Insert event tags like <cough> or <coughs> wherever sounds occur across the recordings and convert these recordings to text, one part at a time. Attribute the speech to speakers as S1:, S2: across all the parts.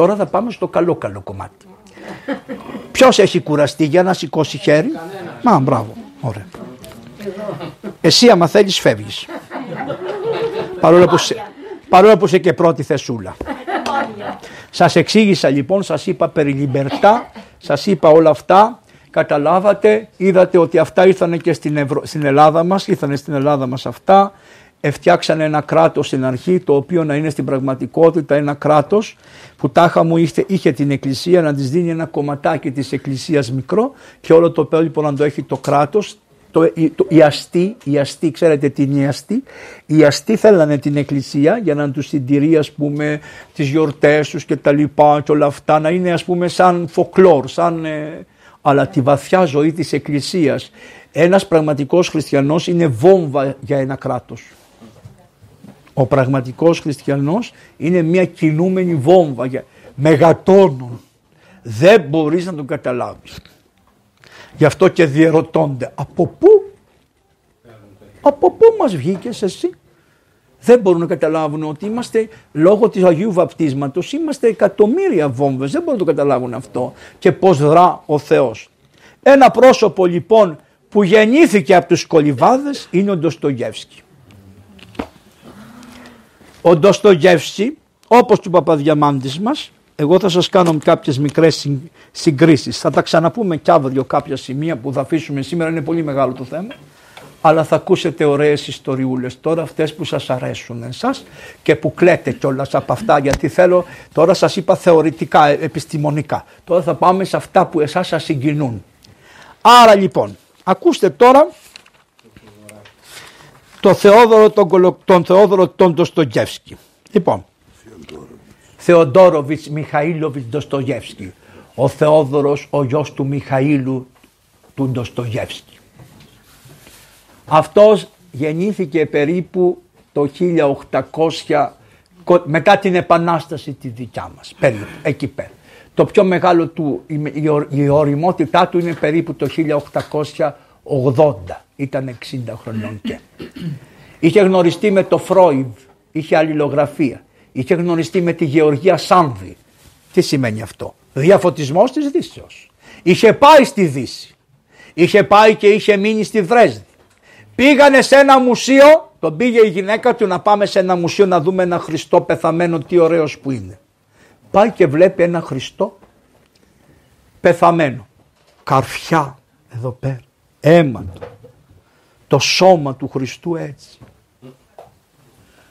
S1: Τώρα θα πάμε στο καλό καλό κομμάτι. Ποιος έχει κουραστεί για να σηκώσει χέρι; Μα μπράβο. Ωραία. Εσύ άμα θέλεις φεύγεις. Παρόλο που, σε, παρόλο που είσαι και πρώτη θεσούλα. Σας εξήγησα λοιπόν, σας είπα περί λιμπερτά, σας είπα όλα αυτά, καταλάβατε, είδατε ότι αυτά ήρθαν και στην, στην Ελλάδα μας, ήρθαν στην Ελλάδα μας αυτά, φτιάξανε ένα κράτος στην αρχή το οποίο να είναι στην πραγματικότητα ένα κράτος που τάχα μου είχε, είχε την εκκλησία να της δίνει ένα κομματάκι της εκκλησίας μικρό και όλο το υπόλοιπο να το έχει το κράτος το, το, οι αστεί, οι αστεί, ξέρετε τι είναι οι αστεί, οι αστεί θέλανε την εκκλησία για να τους συντηρεί ας πούμε τις γιορτές τους και τα λοιπά και όλα αυτά να είναι ας πούμε σαν φοκλόρ, σαν, ε, αλλά τη βαθιά ζωή της εκκλησίας ένας πραγματικός χριστιανός είναι βόμβα για ένα κράτος. Ο πραγματικός χριστιανός είναι μια κινούμενη βόμβα για μεγατόνων. Δεν μπορείς να τον καταλάβεις. Γι' αυτό και διερωτώνται από πού, από πού μας βγήκες εσύ; Δεν μπορούν να καταλάβουν ότι είμαστε λόγω του Αγίου Βαπτίσματος είμαστε εκατομμύρια βόμβες. Δεν μπορούν να το καταλάβουν αυτό και πώς δρά ο Θεός. Ένα πρόσωπο λοιπόν που γεννήθηκε από τους κολυβάδες είναι ο Ντοστογεύσκη. Ο Ντοστογεύσκη όπως του Παπαδιαμάντης μας εγώ θα σας κάνω κάποιες μικρές συγκρίσεις. Θα τα ξαναπούμε κι αύριο κάποια σημεία που θα αφήσουμε σήμερα, είναι πολύ μεγάλο το θέμα. Αλλά θα ακούσετε ωραίες ιστοριούλες τώρα αυτές που σας αρέσουν εσάς και που κλαίτε κιόλας από αυτά γιατί θέλω, τώρα σας είπα θεωρητικά, επιστημονικά. Τώρα θα πάμε σε αυτά που εσάς σας συγκινούν. Άρα λοιπόν, ακούστε τώρα το Θεόδωρο, τον, τον Θεόδωρο τον Ντοστογεύσκη. Λοιπόν, Θεοδόροβιτς Μιχαήλοβιτς Ντοστογεύσκη. Ο Θεόδωρος ο γιος του Μιχαήλου του Ντοστογεύσκη. Αυτός γεννήθηκε περίπου το 1800 μετά την επανάσταση τη δικιά μας, περίπου, εκεί πέρα. Το πιο μεγάλο του, η οριμότητά του είναι περίπου το 1880, ήταν 60 χρονών και. Είχε γνωριστεί με το Φρόιντ, είχε αλληλογραφία είχε γνωριστεί με τη Γεωργία Σάμβη. Τι σημαίνει αυτό; Διαφωτισμός της Δύσεως. Είχε πάει στη Δύση. Είχε πάει και είχε μείνει στη Βρέσδη. Πήγανε σε ένα μουσείο, τον πήγε η γυναίκα του να πάμε σε ένα μουσείο να δούμε ένα Χριστό πεθαμένο, τι ωραίος που είναι. Πάει και βλέπει ένα Χριστό πεθαμένο. Καρφιά εδώ πέρα, αίμα Το σώμα του Χριστού έτσι.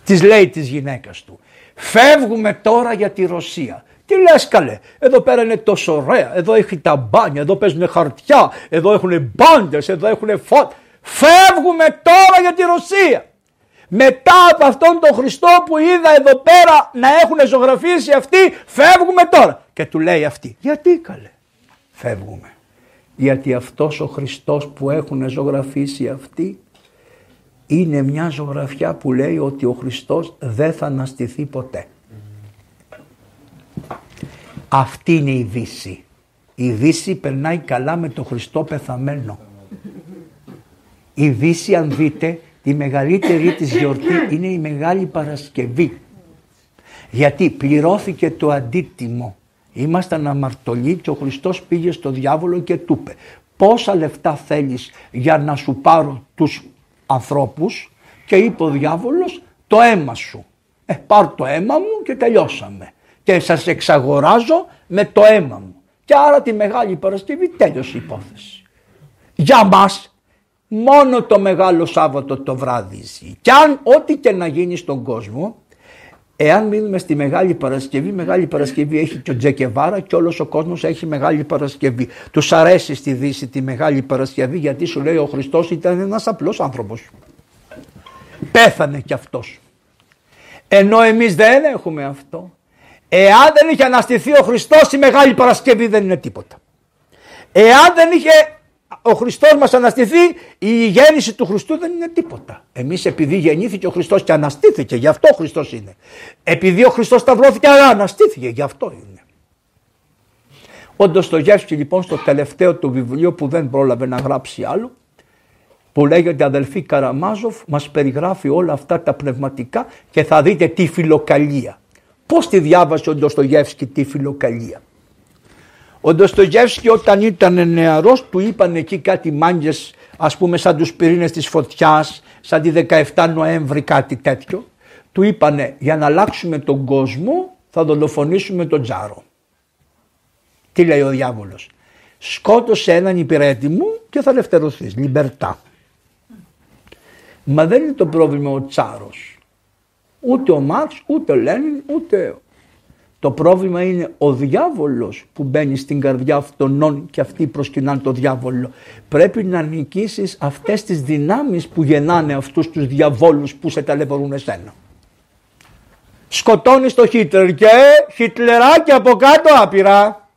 S1: Της λέει της γυναίκας του. Φεύγουμε τώρα για τη Ρωσία. Τι λες καλέ, εδώ πέρα είναι τόσο ωραία, εδώ έχει τα μπάνια, εδώ παίζουν χαρτιά, εδώ έχουν μπάντες, εδώ έχουν φώτα. Φεύγουμε τώρα για τη Ρωσία. Μετά από αυτόν τον Χριστό που είδα εδώ πέρα να έχουν ζωγραφίσει αυτοί, φεύγουμε τώρα. Και του λέει αυτή, γιατί καλέ, φεύγουμε. Γιατί αυτός ο Χριστός που έχουν ζωγραφίσει αυτοί είναι μια ζωγραφιά που λέει ότι ο Χριστός δεν θα αναστηθεί ποτέ. Αυτή είναι η Δύση. Η Δύση περνάει καλά με τον Χριστό πεθαμένο. Η Δύση αν δείτε η μεγαλύτερη της γιορτή είναι η Μεγάλη Παρασκευή. Γιατί πληρώθηκε το αντίτιμο. Ήμασταν αμαρτωλοί και ο Χριστός πήγε στο διάβολο και του είπε πόσα λεφτά θέλεις για να σου πάρω τους ανθρώπους; Και είπε ο διάβολος το αίμα σου. Ε, πάρ το αίμα μου και τελειώσαμε. Και σας εξαγοράζω με το αίμα μου. Και άρα τη Μεγάλη Παρασκευή τέλειωσε η υπόθεση. Για μας μόνο το Μεγάλο Σάββατο το βράδυ ζει. Και αν ό,τι και να γίνει στον κόσμο, εάν μείνουμε στη Μεγάλη Παρασκευή, Μεγάλη Παρασκευή έχει και ο Τζεκεβάρα και όλος ο κόσμος έχει Μεγάλη Παρασκευή. Τους αρέσει στη Δύση τη Μεγάλη Παρασκευή γιατί σου λέει ο Χριστός ήταν ένας απλός άνθρωπος. Πέθανε κι αυτός. Ενώ εμείς δεν έχουμε αυτό. Εάν δεν είχε αναστηθεί ο Χριστός η Μεγάλη Παρασκευή δεν είναι τίποτα. Εάν δεν είχε ο Χριστός μας αναστηθεί η γέννηση του Χριστού δεν είναι τίποτα. Εμείς επειδή γεννήθηκε ο Χριστός και αναστήθηκε γι' αυτό ο Χριστός είναι. Επειδή ο Χριστός σταυρώθηκε αλλά αναστήθηκε γι' αυτό είναι. Ο Ντοστογεύσκη λοιπόν στο τελευταίο του βιβλίο που δεν πρόλαβε να γράψει άλλο που λέγεται αδελφή Καραμάζοφ μας περιγράφει όλα αυτά τα πνευματικά και θα δείτε τη φιλοκαλία. Πώς τη διάβασε ο Ντοστογεύσκη τη φιλοκαλία; Ο Ντοστογεύσκη όταν ήταν νεαρός του είπαν εκεί κάτι μάγκες ας πούμε σαν τους πυρήνες της φωτιάς, σαν τη 17 Νοέμβρη κάτι τέτοιο. Του είπανε για να αλλάξουμε τον κόσμο θα δολοφονήσουμε τον Τζάρο. Τι λέει ο διάβολος. Σκότωσε έναν υπηρέτη μου και θα ελευθερωθείς. Λιμπερτά. Μα δεν είναι το πρόβλημα ο Τσάρος. Ούτε ο Μάρξ, ούτε ο Λένιν, ούτε... Το πρόβλημα είναι ο διάβολος που μπαίνει στην καρδιά αυτών και αυτοί προσκυνάνε το διάβολο. Πρέπει να νικήσεις αυτές τις δυνάμεις που γεννάνε αυτούς τους διαβόλους που σε ταλαιπωρούν εσένα. Σκοτώνεις το Χίτλερ και Χιτλεράκι από κάτω άπειρα.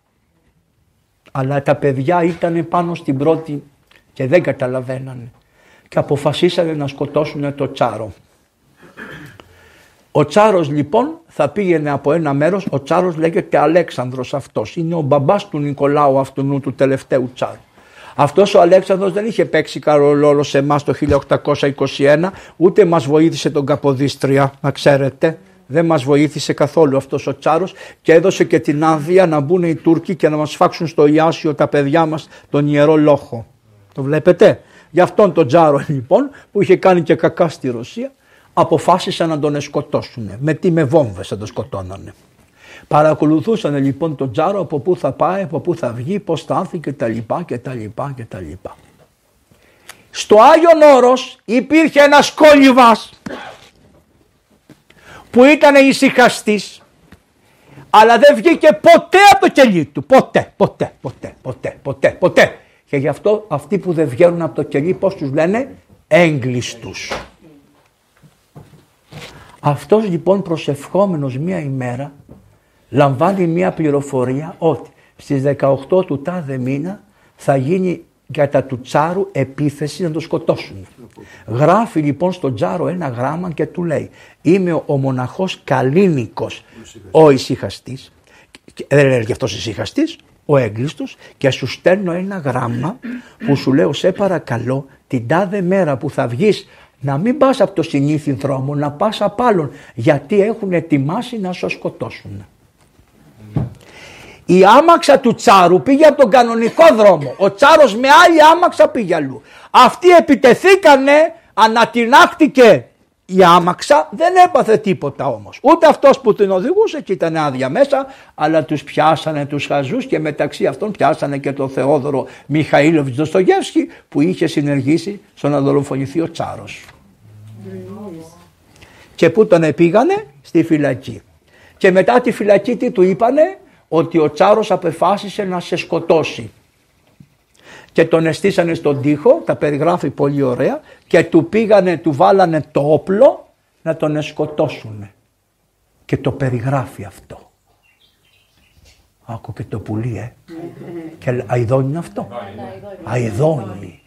S1: Αλλά τα παιδιά ήταν πάνω στην πρώτη και δεν καταλαβαίνανε και αποφασίσανε να σκοτώσουν το Τσάρο. Ο Τσάρος λοιπόν θα πήγαινε από ένα μέρος, ο Τσάρος λέγεται Αλέξανδρος αυτός, είναι ο μπαμπάς του Νικολάου αυτού του τελευταίου Τσάρου. Αυτός ο Αλέξανδρος δεν είχε παίξει καλό ρόλο σε εμάς το 1821, ούτε μας βοήθησε τον Καποδίστρια, να ξέρετε. Δεν μας βοήθησε καθόλου αυτός ο Τσάρος και έδωσε και την άδεια να μπουν οι Τούρκοι και να μας φάξουν στο Ιάσιο τα παιδιά μας τον Ιερό Λόχο. Το βλέπετε; Γι' αυτόν τον Τζάρο λοιπόν που είχε κάνει και κακά στη Ρωσία αποφάσισαν να τον σκοτώσουν. Με τι με βόμβες θα τον σκοτώνανε. Παρακολουθούσαν λοιπόν τον Τζάρο από πού θα πάει, από πού θα βγει, πώς θα έρθει και τα λοιπά και τα λοιπά και τα λοιπά. Στο Άγιον Όρος υπήρχε ένας κόλυβας που ήταν ησυχαστής, αλλά δεν βγήκε ποτέ από το κελί του. Ποτέ, ποτέ, ποτέ, ποτέ, ποτέ, ποτέ. Και γι' αυτό αυτοί που δεν βγαίνουν από το κελί πώς τους λένε; Έγκλειστους. Αυτός λοιπόν προσευχόμενος μία ημέρα λαμβάνει μία πληροφορία ότι στις 18 του τάδε μήνα θα γίνει κατά του Τσάρου επίθεση να το σκοτώσουν. Γράφει λοιπόν στον Τσάρο ένα γράμμα και του λέει είμαι ο μοναχός Καλίνικος ο ησυχαστής δεν λέει και αυτός ησυχαστής ο έγκλειστος και σου στέλνω ένα γράμμα που σου λέω σε παρακαλώ την τάδε μέρα που θα βγεις να μην πας από το συνήθι δρόμο, να πας απ' άλλον γιατί έχουν ετοιμάσει να σου σκοτώσουν. Η άμαξα του Τσάρου πήγε από τον κανονικό δρόμο. Ο Τσάρος με άλλη άμαξα πήγε αλλού. Αυτοί επιτεθήκανε, ανατινάχτηκε η άμαξα, δεν έπαθε τίποτα όμως. Ούτε αυτός που την οδηγούσε και ήταν άδεια μέσα, αλλά τους πιάσανε τους χαζούς και μεταξύ αυτών πιάσανε και τον Θεόδωρο Μιχαήλοβιτς Δοστογεύσκη που είχε συνεργήσει στο να δολοφονηθεί ο Τσάρος. Και πού τον πήγανε στη φυλακή. Και μετά τη φυλακή τι του είπανε, ότι ο Τσάρος απεφάσισε να σε σκοτώσει. Και τον εστίσανε στον τοίχο, τα περιγράφει πολύ ωραία, και του πήγανε, του βάλανε το όπλο να τον σκοτώσουν. Και το περιγράφει αυτό. Άκου και το πουλί, ε. Και αηδόνι είναι αυτό. Αηδόνι.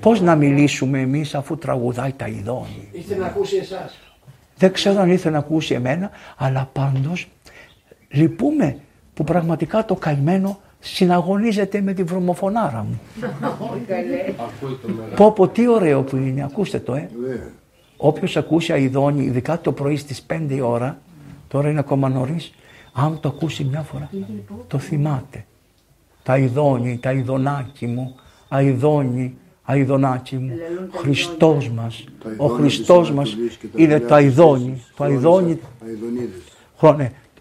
S1: Πώς να μιλήσουμε εμείς αφού τραγουδάει τα αηδόνι.
S2: Ήθελε να ακούσει εσάς.
S1: Δεν ξέρω αν ήθελε να ακούσει εμένα, αλλά πάντως λυπούμε που πραγματικά το καημένο συναγωνίζεται με τη βρωμοφωνάρα μου. πω πω τι ωραίο που είναι, ακούστε το ε. Όποιος ακούσει αηδόνι, ειδικά το πρωί στις 5 η ώρα, τώρα είναι ακόμα νωρίς, αν το ακούσει μια φορά, το θυμάται. Τα αηδόνι, τα αηδονάκι μου, αηδόνι, αηδονάκι μου, Χριστός μας, ο Χριστός μας είναι το αηδόνι, το αηδόνι,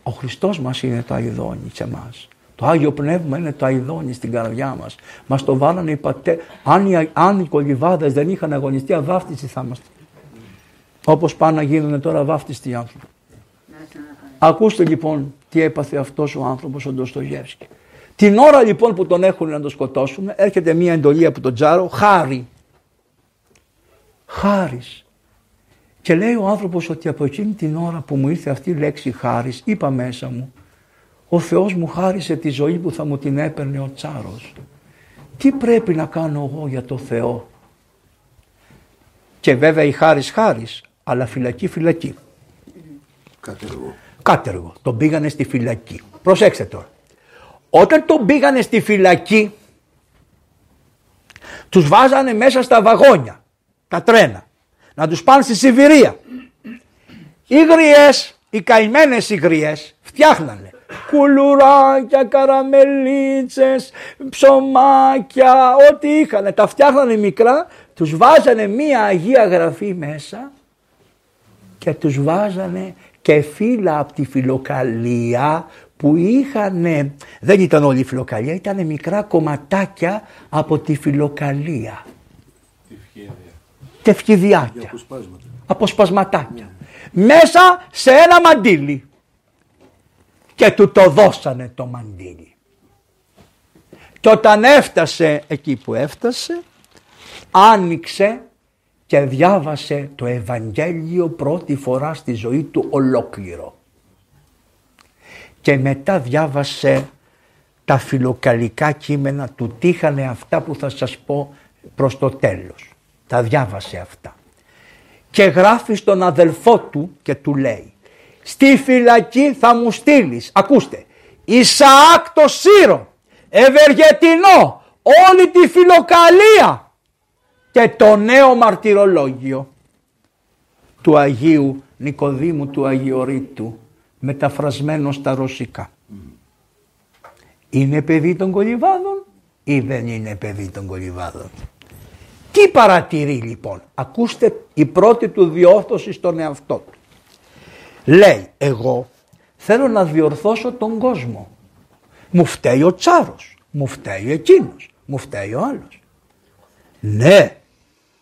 S1: ο Χριστός μας είναι το αηδόνι σε εμάς. Το Άγιο Πνεύμα είναι το αηδόνι στην καρδιά μας. Μας το βάλανε οι πατέ... Αν οι, αν οι κολυβάδες δεν είχαν αγωνιστεί, αβάφτιστοι θα είμαστε. Όπως πάνε να γίνουν τώρα βάφτιστοι άνθρωποι. Ακούστε λοιπόν τι έπαθε αυτός ο άνθρωπος ο Ντοστογεύσκη. Την ώρα λοιπόν που τον έχουν να τον σκοτώσουν έρχεται μια εντολή από τον Τζάρο, χάρη. Χάρης. Και λέει ο άνθρωπος ότι από εκείνη την ώρα που μου ήρθε αυτή η λέξη χάρης, είπα μέσα μου, ο Θεός μου χάρισε τη ζωή που θα μου την έπαιρνε ο Τσάρος. Τι πρέπει να κάνω εγώ για το Θεό; Και βέβαια η χάρης χάρης, αλλά φυλακή φυλακή.
S2: Κάτεργο.
S1: Κάτεργο. Τον πήγανε στη φυλακή. Προσέξτε τώρα. Όταν τον πήγανε στη φυλακή, τους βάζανε μέσα στα βαγόνια, τα τρένα, να τους πάνε στη Σιβηρία. Οι γριές οι καημένες οι γριές φτιάχνανε κουλουράκια, καραμελίτσες, ψωμάκια, ό,τι είχαν. Τα φτιάχνανε μικρά, τους βάζανε μία Αγία Γραφή μέσα και τους βάζανε και φύλλα από τη φιλοκαλία που είχαν, δεν ήταν όλη η φιλοκαλία, ήταν μικρά κομματάκια από τη φιλοκαλία. Τευκιδιάκια.
S2: Αποσπάσματα.
S1: Αποσπασματάκια. Μέσα σε ένα μαντίλι. Και του το δώσανε το μαντίλι. Και όταν έφτασε εκεί που έφτασε, άνοιξε και διάβασε το Ευαγγέλιο πρώτη φορά στη ζωή του ολόκληρο. Και μετά διάβασε τα φιλοκαλικά κείμενα του τύχανε αυτά που θα σας πω προς το τέλος. Τα διάβασε αυτά. Και γράφει στον αδελφό του και του λέει στη φυλακή θα μου στείλεις, ακούστε, Ισαάκ το Σύρο, Ευεργετινό, όλη τη φιλοκαλία και το νέο μαρτυρολόγιο του Αγίου Νικοδήμου του Αγιορείτου μεταφρασμένος στα ρωσικά. Είναι παιδί των κολυβάδων ή δεν είναι παιδί των κολυβάδων; Τι παρατηρεί λοιπόν; Ακούστε η πρώτη του διόρθωση στον εαυτό του. Λέει εγώ θέλω να διορθώσω τον κόσμο. Μου φταίει ο Τσάρος. Μου φταίει εκείνος. Μου φταίει ο άλλος. Ναι,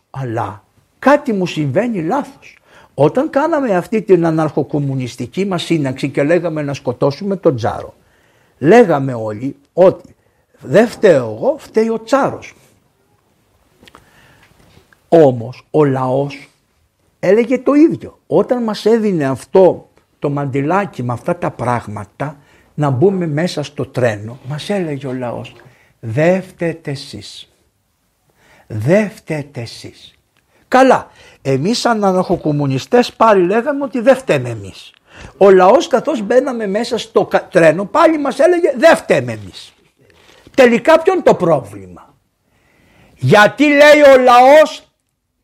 S1: αλλά κάτι μου συμβαίνει λάθος. Όταν κάναμε αυτή την αναρχοκομμουνιστική μας σύναξη και λέγαμε να σκοτώσουμε τον Τσάρο, λέγαμε όλοι ότι δεν φταίω εγώ, φταίει ο Τσάρος. Όμως ο λαός έλεγε το ίδιο. Όταν μας έδινε αυτό το μαντιλάκι με αυτά τα πράγματα να μπούμε μέσα στο τρένο, μας έλεγε ο λαός δεν φταίτε εσείς. Δεν φταίτε εσείς. Καλά, εμείς σαν αναρχοκομμουνιστές πάλι λέγαμε ότι δεν φταίμε εμείς. Ο λαός καθώς μπαίναμε μέσα στο τρένο πάλι μας έλεγε δεν φταίμε εμείς. Τελικά ποιο είναι το πρόβλημα; Γιατί λέει ο λαός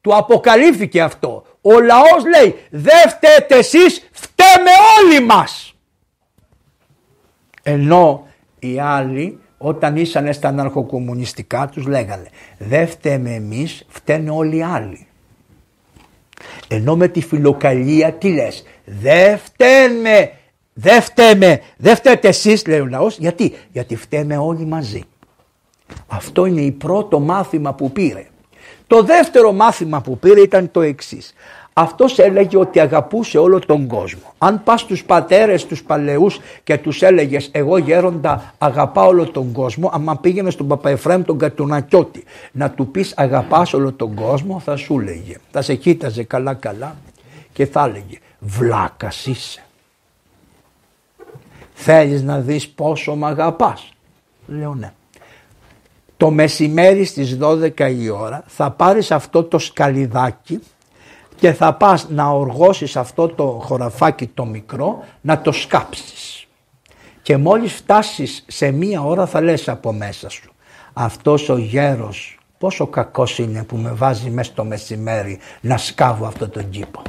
S1: του αποκαλύφθηκε αυτό. Ο λαός λέει δεν φταίτε εσείς φταίμε όλοι μας. Ενώ οι άλλοι όταν ήσανε στα αναρχοκομμουνιστικά τους λέγανε δεν φταίμε εμείς φταίνε όλοι οι άλλοι. Ενώ με τη φιλοκαλία τι λες; Δεν φταίμε, δεν φταίμε, δεν φταίτε εσείς λέει ο λαός γιατί, γιατί φταίμε όλοι μαζί. Αυτό είναι η πρώτο μάθημα που πήρε. Το δεύτερο μάθημα που πήρε ήταν το εξής. Αυτός έλεγε ότι αγαπούσε όλο τον κόσμο. Αν πας στους πατέρες τους παλαιούς και τους έλεγες εγώ γέροντα αγαπάω όλο τον κόσμο, άμα πήγαινε στον Παπαεφραίμ τον Κατουνακιώτη να του πεις αγαπάς όλο τον κόσμο θα σου έλεγε. Θα σε κοίταζε καλά καλά και θα έλεγε βλάκας είσαι. Θέλεις να δεις πόσο μ' αγαπάς; Λέω ναι το μεσημέρι στις 12 η ώρα θα πάρεις αυτό το σκαλιδάκι και θα πας να οργώσεις αυτό το χωραφάκι το μικρό να το σκάψεις. Και μόλις φτάσεις σε μία ώρα θα λες από μέσα σου αυτός ο γέρος πόσο κακός είναι που με βάζει μέσα στο μεσημέρι να σκάβω αυτό το κήπο.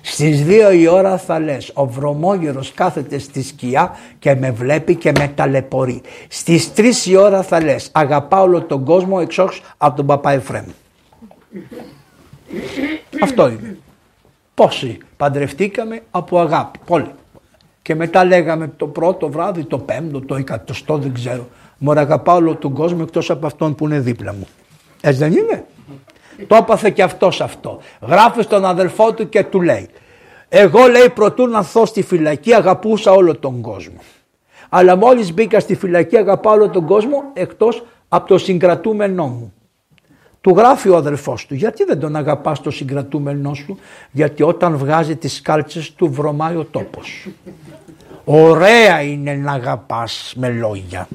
S1: Στις δύο η ώρα θα λες ο βρωμόγερος κάθεται στη σκιά και με βλέπει και με ταλαιπωρεί. Στις τρεις η ώρα θα λες αγαπάω όλο τον κόσμο εξώς από τον παπά Εφραίμ. Αυτό είναι; Πόσοι παντρευτήκαμε από αγάπη. Πολύ. Και μετά λέγαμε το πρώτο βράδυ, το πέμπτο, το εκατοστό δεν ξέρω. Μωρά αγαπάω όλο τον κόσμο εκτός από αυτόν που είναι δίπλα μου. Έτσι δεν είναι; Το έπαθε και αυτός αυτό. Γράφει στον αδελφό του και του λέει εγώ λέει προτού να θώ στη φυλακή αγαπούσα όλο τον κόσμο. Αλλά μόλις μπήκα στη φυλακή αγαπάω όλο τον κόσμο εκτός από το συγκρατούμενό μου. Του γράφει ο αδελφός του γιατί δεν τον αγαπάς το συγκρατούμενό σου; Γιατί όταν βγάζει τις κάλτσες του βρωμάει ο τόπος. Ωραία είναι να αγαπάς με λόγια.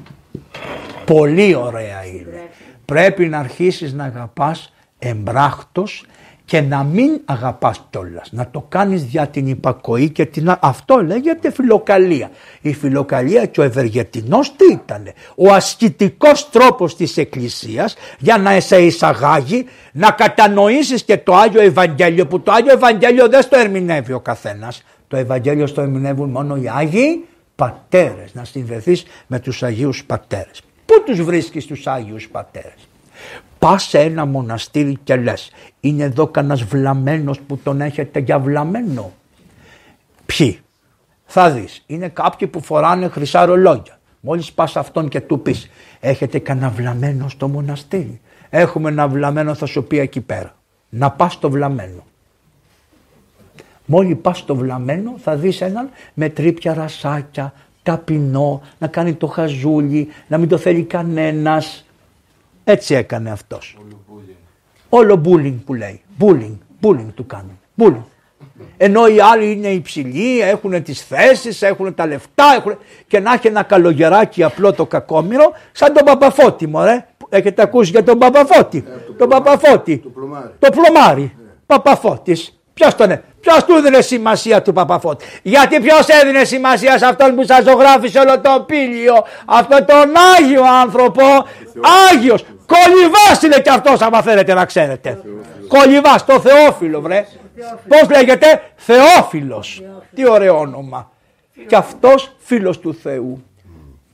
S1: Πολύ ωραία είναι. Πρέπει να αρχίσεις να αγαπάς εμπράχτος και να μην αγαπάς κιόλας, να το κάνεις για την υπακοή και την... Αυτό λέγεται φιλοκαλία. Η φιλοκαλία και ο ευεργετινός τι ήταν, ο ασκητικός τρόπος της Εκκλησίας για να σε εισαγάγει, να κατανοήσεις και το Άγιο Ευαγγέλιο που το Άγιο Ευαγγέλιο δεν στο ερμηνεύει ο καθένας, Το Ευαγγέλιο στο ερμηνεύουν μόνο οι Άγιοι Πατέρες. Να συνδεθείς με τους Αγίους Πατέρες. Πού τους βρίσκεις τους Άγιους Πατέρες; Πας σε ένα μοναστήρι και λες είναι εδώ κανένας βλαμμένος που τον έχετε για βλαμμένο. Ποιοι; Θα δεις είναι κάποιοι που φοράνε χρυσά ρολόγια. Μόλις πας αυτόν και του πεις έχετε κανένα βλαμμένο στο μοναστήρι; Έχουμε ένα βλαμμένο θα σου πει εκεί πέρα. Να πας στο βλαμμένο. Μόλις πας στο βλαμμένο θα δεις έναν με τρίπια ρασάκια, ταπεινό, να κάνει το χαζούλι, να μην το θέλει κανένας. Έτσι έκανε αυτός. Όλο bullying που λέει. Bullying, bullying του κάνουν. Bullying. Ενώ οι άλλοι είναι υψηλοί, έχουν τις θέσεις, έχουν τα λεφτά έχουν... και να έχει ένα καλογεράκι απλό το κακόμοιρο σαν τον Παπαφώτη μωρέ. Έχετε ακούσει για τον Παπαφώτη; Ε, τον Παπαφώτη.
S2: Το πλωμάρι.
S1: Το πλωμάρι. Ε. Παπαφώτης. Ποιος τον είναι. Ποιος του έδινε σημασία του Παπαφώτη; Γιατί ποιος έδινε σημασία σε αυτόν που σας ζωγράφησε όλο το πύλιο; Αυτόν τον Άγιο άνθρωπο. Άγιος. Κολυβάς είναι κι αυτός, άμα θέλετε να ξέρετε. Κολυβάς, το Θεόφιλο, βρε. Πώς λέγεται, Θεόφιλος. Τι ωραίο όνομα. Και αυτός φίλος του Θεού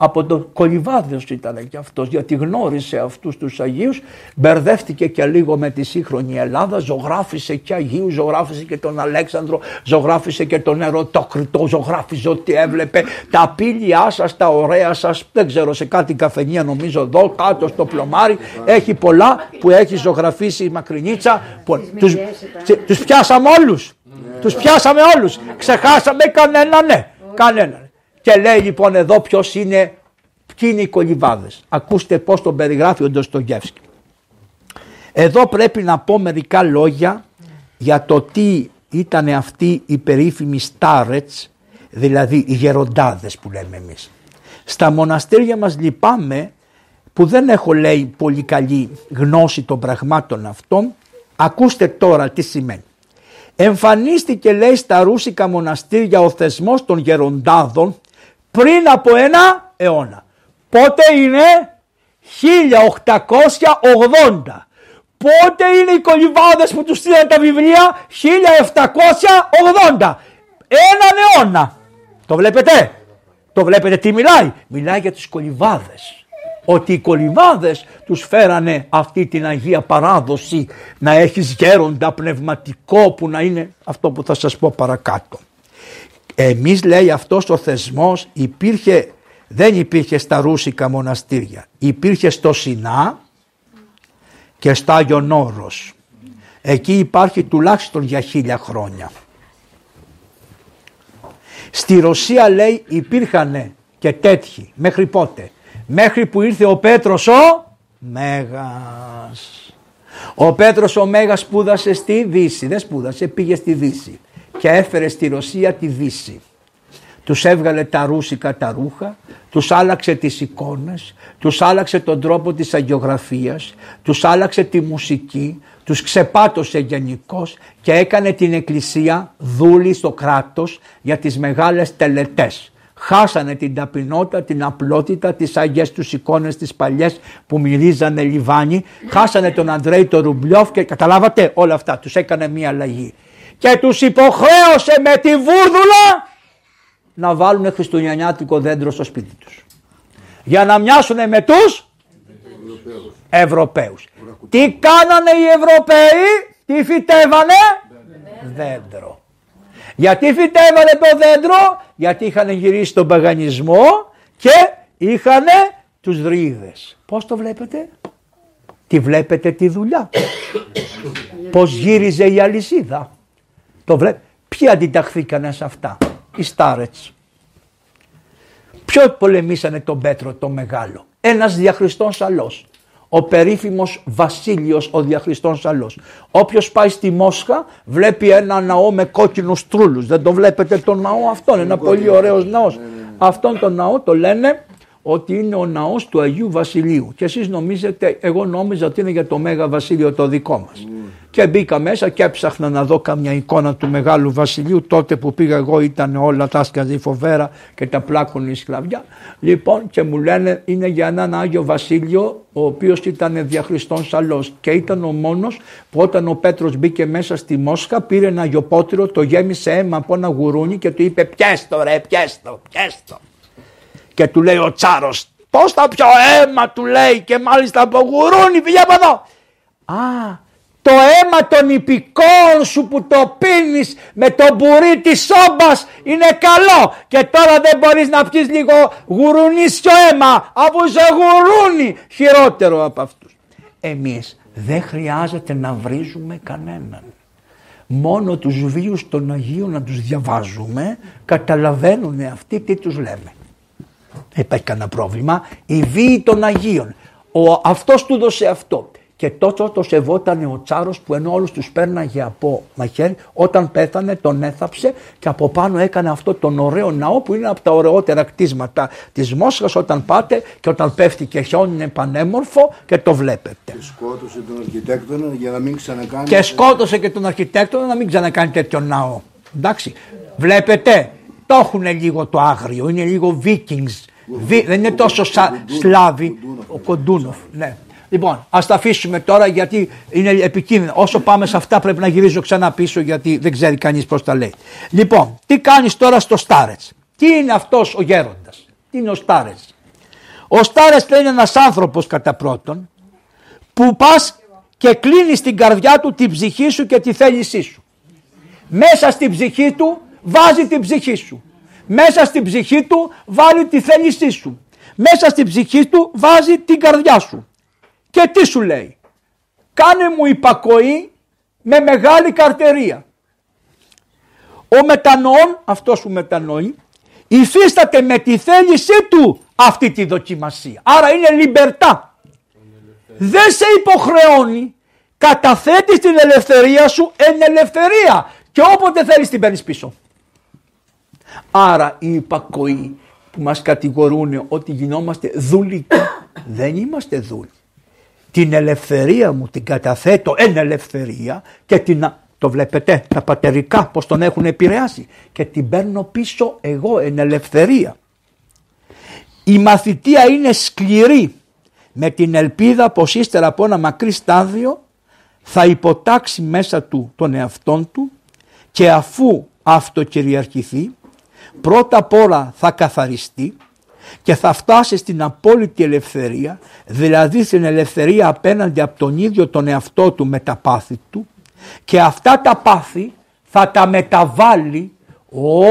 S1: από το κολυβάδιος ήταν και αυτός γιατί γνώρισε αυτούς τους Αγίους μπερδεύτηκε και λίγο με τη σύγχρονη Ελλάδα ζωγράφισε και Αγίου, ζωγράφισε και τον Αλέξανδρο ζωγράφισε και τον Ερωτόκριτο ζωγράφισε ό,τι έβλεπε. Τα πύλια σας, τα ωραία σας δεν ξέρω σε κάτι καφενεία νομίζω εδώ κάτω στο πλωμάρι έχει πολλά που έχει ζωγραφίσει η Μακρινίτσα που, τους, τους πιάσαμε όλους. Τους πιάσαμε όλους. Ξεχάσαμε κανένα ναι κανένα και λέει λοιπόν εδώ ποιος είναι, ποιοι είναι οι κολυβάδες. Ακούστε πώς τον περιγράφει ο Ντοστογεύσκη. Εδώ πρέπει να πω μερικά λόγια για το τι ήταν αυτοί οι περίφημοι στάρετς, δηλαδή οι γεροντάδες που λέμε εμείς. Στα μοναστήρια μας λυπάμαι που δεν έχω λέει πολύ καλή γνώση των πραγμάτων αυτών. Ακούστε τώρα τι σημαίνει. Εμφανίστηκε λέει στα ρούσικα μοναστήρια ο θεσμός των γεροντάδων πριν από ένα αιώνα. Πότε είναι; 1880. Πότε είναι οι κολυβάδες που τους στείλαν τα βιβλία; 1780. Έναν αιώνα. Το βλέπετε; Το βλέπετε τι μιλάει; Μιλάει για τους κολυβάδες. Ότι οι κολυβάδες τους φέρανε αυτή την Αγία παράδοση να έχεις γέροντα πνευματικό που να είναι αυτό που θα σας πω παρακάτω. Εμείς λέει αυτός ο θεσμός υπήρχε, δεν υπήρχε στα ρούσικα μοναστήρια. Υπήρχε στο Σινά και στα Άγιον Όρος. Εκεί υπάρχει τουλάχιστον για χίλια χρόνια. Στη Ρωσία λέει υπήρχαν και τέτοιοι. Μέχρι πότε; Μέχρι που ήρθε ο Πέτρος ο Μέγας. Ο Πέτρος ο Μέγας σπούδασε στη Δύση. Δεν σπούδασε, πήγε στη Δύση και έφερε στη Ρωσία τη Δύση. Τους έβγαλε τα ρούσικα τα ρούχα, τους άλλαξε τις εικόνες, τους άλλαξε τον τρόπο της αγιογραφίας, τους άλλαξε τη μουσική, τους ξεπάτωσε γενικώς και έκανε την εκκλησία δούλη στο κράτος για τις μεγάλες τελετές. Χάσανε την ταπεινότητα, την απλότητα, τις αγιές τους εικόνες τις παλιές που μυρίζανε λιβάνι. Χάσανε τον Αντρέη τον Ρουμπλιόφ και καταλάβατε όλα αυτά. Τους έκανε μια αλλαγή και τους υποχρέωσε με τη βούρδουλα να βάλουν χριστουγεννιάτικο δέντρο στο σπίτι τους. Για να μοιάσουν με τους Ευρωπαίους. Τι κάνανε οι Ευρωπαίοι, τι φυτέβανε, δέντρο. Γιατί φυτέβανε το δέντρο, γιατί είχαν γυρίσει τον παγανισμό και είχαν τους δρύδες. Πώς το βλέπετε, τι βλέπετε τη δουλειά. <coughs> Πώς γύριζε η αλυσίδα. Το βλέ... Ποιοι αντιταχθήκανε σε αυτά, οι Στάρετς. Ποιο πολεμήσανε τον Πέτρο το μεγάλο; Ένας διαχριστών σαλός. Ο περίφημος Βασίλειος ο διαχριστών σαλός. Όποιος πάει στη Μόσχα βλέπει ένα ναό με κόκκινους τρούλους. Δεν το βλέπετε το ναό αυτόν, ένα πολύ ωραίος ναός. Ναι, ναι, ναι. Αυτόν τον ναό το λένε ότι είναι ο ναός του Αγίου Βασιλείου και εσείς νομίζετε, εγώ νόμιζα ότι είναι για το Μέγα Βασίλειο το δικό μας. Και μπήκα μέσα και έψαχνα να δω καμιά εικόνα του Μεγάλου Βασιλείου τότε που πήγα εγώ ήταν όλα τα σκαζί φοβέρα και τα πλάκουν η σκλαβιά. Λοιπόν και μου λένε είναι για έναν Άγιο Βασίλειο ο οποίος ήταν διαχριστών σαλός και ήταν ο μόνος που όταν ο Πέτρος μπήκε μέσα στη Μόσχα πήρε ένα γιοπότηρο, το γέμισε αίμα από ένα γουρούνι και του είπε πιέστο ρε πιέστο, πιέστο. Και του λέει ο Τσάρος πώς θα πιω αίμα του λέει και μάλιστα από γουρούνι πήγε από εδώ. Α, το αίμα των υπηκών σου που το πίνεις με το μπουρί της σόμπας είναι καλό και τώρα δεν μπορείς να πιεις λίγο γουρουνίσιο αίμα αφού σε γουρούνι χειρότερο από αυτούς. Εμείς δεν χρειάζεται να βρίζουμε κανέναν. Μόνο τους βίους των Αγίων να τους διαβάζουμε καταλαβαίνουν αυτοί τι τους λέμε. Δεν υπάρχει κανένα πρόβλημα. Οι βίοι των Αγίων. Ο, αυτός του δώσε αυτό. Και τόσο το σεβόταν ο Τσάρος που ενώ όλους τους πέρναγε από μαχαίρι όταν πέθανε τον έθαψε και από πάνω έκανε αυτό τον ωραίο ναό που είναι από τα ωραιότερα κτίσματα της Μόσχας όταν πάτε και όταν πέφτει και χιόνι είναι πανέμορφο και το βλέπετε.
S2: Και σκότωσε τον αρχιτέκτονα για να μην ξανακάνει.
S1: Και σκότωσε και τον αρχιτέκτονα να μην ξανακάνει τέτοιο ναό. Εντάξει. Βλέπετε, το έχουν λίγο το άγριο, είναι λίγο Vikings. δεν είναι τόσο σα, Σλάβοι. Ο Κοντούνοφ. Ναι. Λοιπόν, ας τα αφήσουμε τώρα γιατί είναι επικίνδυνο. Όσο πάμε σε αυτά πρέπει να γυρίζω ξανά πίσω γιατί δεν ξέρει κανείς πώς τα λέει. Λοιπόν, τι κάνεις τώρα στο Στάρετς; Τι είναι αυτός ο γέροντας; Τι είναι ο Στάρετς; Ο Στάρετς είναι ένας άνθρωπος κατά πρώτον που πας και κλείνεις την καρδιά του την ψυχή σου και τη θέλησή σου. Μέσα στην ψυχή του βάζει την ψυχή σου. Μέσα στην ψυχή του βάλει τη θέλησή σου. Μέσα στην ψυχή του βάζει την καρδιά σου. Και τι σου λέει; Κάνε μου υπακοή με μεγάλη καρτερία. Ο μετανοών, αυτός που μετανοεί, υφίσταται με τη θέλησή του αυτή τη δοκιμασία. Άρα είναι λιμπερτά. Δεν σε υποχρεώνει, καταθέτεις την ελευθερία σου εν ελευθερία και όποτε θέλεις την παίρνεις πίσω. Άρα η υπακοή που μας κατηγορούν ότι γινόμαστε δούλικοι, δεν είμαστε δούλοι την ελευθερία μου την καταθέτω εν ελευθερία και την, το βλέπετε τα πατερικά πως τον έχουν επηρεάσει και την παίρνω πίσω εγώ εν ελευθερία. Η μαθητεία είναι σκληρή με την ελπίδα πως ύστερα από ένα μακρύ στάδιο θα υποτάξει μέσα του τον εαυτόν του και αφού αυτοκυριαρχηθεί πρώτα απ' όλα θα καθαριστεί και θα φτάσει στην απόλυτη ελευθερία, δηλαδή στην ελευθερία απέναντι από τον ίδιο τον εαυτό του με τα πάθη του και αυτά τα πάθη θα τα μεταβάλει,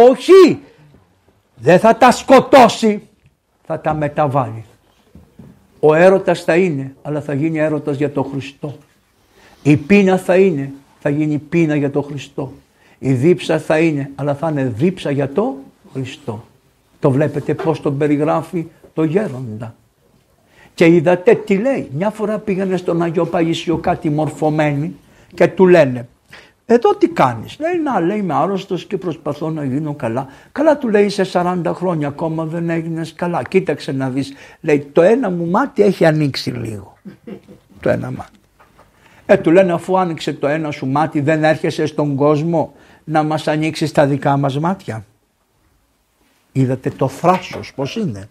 S1: όχι, δεν θα τα σκοτώσει, θα τα μεταβάλει. Ο έρωτας θα είναι, αλλά θα γίνει έρωτας για τον Χριστό. Η πείνα θα είναι, θα γίνει πείνα για τον Χριστό. Η δίψα θα είναι, αλλά θα είναι δίψα για τον Χριστό. Το βλέπετε πώς τον περιγράφει το γέροντα. Και είδατε τι λέει. Μια φορά πήγανε στον Αγιο Παγισιο κάτι μορφωμένοι και του λένε εδώ τι κάνεις. Λέει να λέει είμαι άρρωστος και προσπαθώ να γίνω καλά. Καλά του λέει σε 40 χρόνια ακόμα δεν έγινες καλά. Κοίταξε να δεις. Λέει το ένα μου μάτι έχει ανοίξει λίγο. το ένα μάτι. Ε του λένε αφού άνοιξε το ένα σου μάτι δεν έρχεσαι στον κόσμο να μας ανοίξεις τα δικά μας μάτια. Είδατε το θράσος πως είναι;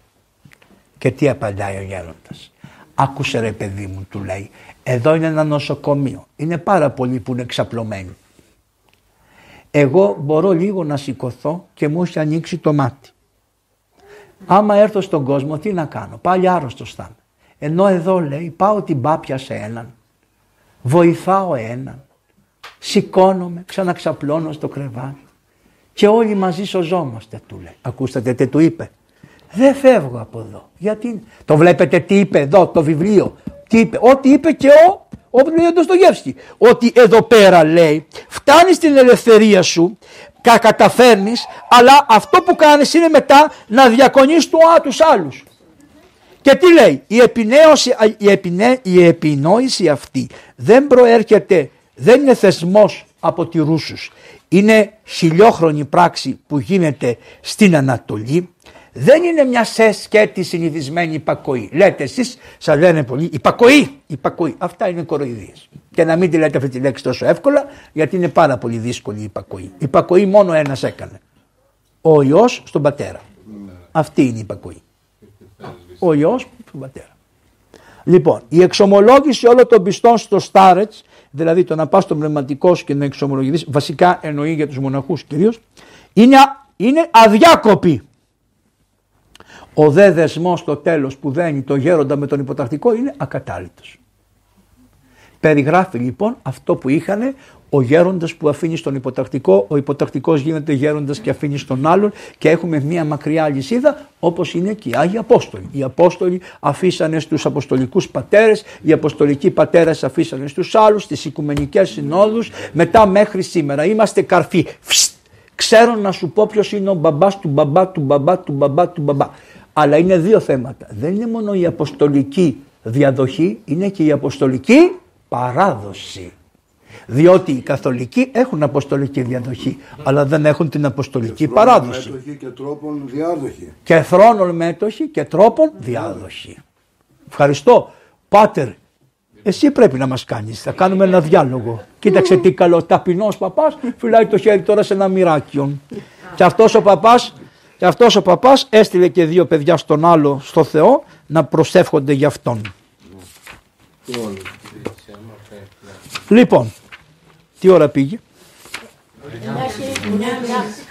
S1: Και τι απαντάει ο γέροντας; Άκουσε ρε παιδί μου του λέει. Εδώ είναι ένα νοσοκομείο. Είναι πάρα πολλοί που είναι ξαπλωμένοι. Εγώ μπορώ λίγο να σηκωθώ και μου έχει ανοίξει το μάτι. Άμα έρθω στον κόσμο τι να κάνω; Πάλι άρρωστος θα είμαι. Ενώ εδώ λέει πάω την πάπια σε έναν. Βοηθάω έναν. Σηκώνομαι, ξαναξαπλώνω στο κρεβάτι και όλοι μαζί σωζόμαστε του λέει. Ακούσατε τι του είπε; Δεν φεύγω από εδώ. Γιατί; Το βλέπετε τι είπε εδώ το βιβλίο. Τι είπε; Ό,τι είπε και ο, ο λέει ο Ότι εδώ πέρα λέει φτάνεις στην ελευθερία σου και καταφέρνεις αλλά αυτό που κάνεις είναι μετά να διακονείς του α, τους άλλους. Και τι λέει, η, η, επινέ, η επινόηση αυτή δεν προέρχεται, δεν είναι θεσμός από τη Ρούσους είναι χιλιόχρονη πράξη που γίνεται στην Ανατολή δεν είναι μια σε σκέτη συνηθισμένη υπακοή. Λέτε εσείς, σας λένε πολύ υπακοή, υπακοή. Αυτά είναι κοροϊδίες. Και να μην τη λέτε αυτή τη λέξη τόσο εύκολα, γιατί είναι πάρα πολύ δύσκολη η υπακοή. Υπακοή μόνο ένας έκανε. Ο ιό στον πατέρα. Αυτή είναι η υπακοή. Ο ιό στον πατέρα. Λοιπόν, η εξομολόγηση όλων των πιστών στο Στάρετς, δηλαδή το να πας στον πνευματικός και να εξομολογηθείς, βασικά εννοεί για τους μοναχούς κυρίως, είναι, είναι αδιάκοπη. Ο δε δεσμός στο τέλος που δένει το γέροντα με τον υποτακτικό είναι ακατάλητος. Περιγράφει λοιπόν αυτό που είχαν ο γέροντας που αφήνει στον υποτακτικό, ο υποτακτικός γίνεται γέροντας και αφήνει στον άλλον και έχουμε μια μακριά λυσίδα όπως είναι και οι Άγιοι Απόστολοι. Οι Απόστολοι αφήσανε στους Αποστολικούς πατέρες, οι Αποστολικοί πατέρες αφήσανε στους άλλους, στις Οικουμενικές Συνόδους, μετά μέχρι σήμερα. Είμαστε καρφοί. Ξέρω να σου πω ποιος είναι ο μπαμπάς του μπαμπά του μπαμπά του μπαμπά του μπαμπά. Αλλά είναι δύο θέματα. Δεν είναι μόνο η αποστολική διαδοχή, είναι και η αποστολική παράδοση. Διότι οι καθολικοί έχουν αποστολική διαδοχή, αλλά δεν έχουν την αποστολική
S2: και
S1: παράδοση.
S2: Μέτοχη και τρόπον διάδοχη.
S1: Και θρόνων μέτοχη και τρόπον διάδοχη. Ευχαριστώ. Πάτερ, εσύ πρέπει να μας κάνεις. Θα κάνουμε ένα διάλογο. Κοίταξε τι καλό. Ταπεινός παπάς φυλάει το χέρι τώρα σε ένα μοιράκιο. Και αυτός ο παπάς και αυτός ο παπάς έστειλε και δύο παιδιά στον άλλο στο Θεό να προσεύχονται για αυτόν. Λοιπόν, τι ώρα πήγε;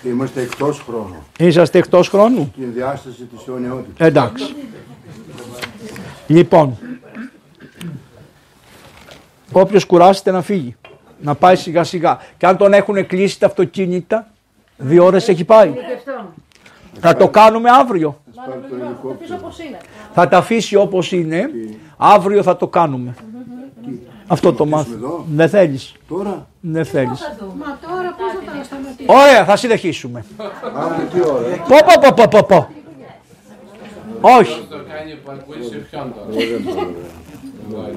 S2: Είμαστε εκτός χρόνου.
S1: Είσαστε εκτός χρόνου;
S2: Την διάσταση της αιωνιότητας.
S1: Εντάξει. Λοιπόν, όποιος κουράσεται να φύγει. Να πάει σιγά σιγά. Και αν τον έχουν κλείσει τα αυτοκίνητα, δύο ώρες έχει πάει. Θα το κάνουμε αύριο.
S2: Πάρε το ελικόπτερο.
S1: Θα τα αφήσει όπως είναι. Αύριο θα το κάνουμε. Αυτό το μάθημα.
S2: εδώ;
S1: Δεν θέλεις.
S2: Τώρα,
S1: Δεν θέλεις.
S3: Μα τώρα πώς θα τα σταματήσει.
S1: Ωραία, θα συνεχίσουμε.
S2: άντε τι ώρα;
S1: Πω, πω, πω, πω, πω, πω. Όχι.
S4: Το κάνει που ακούει σε ποιον τώρα;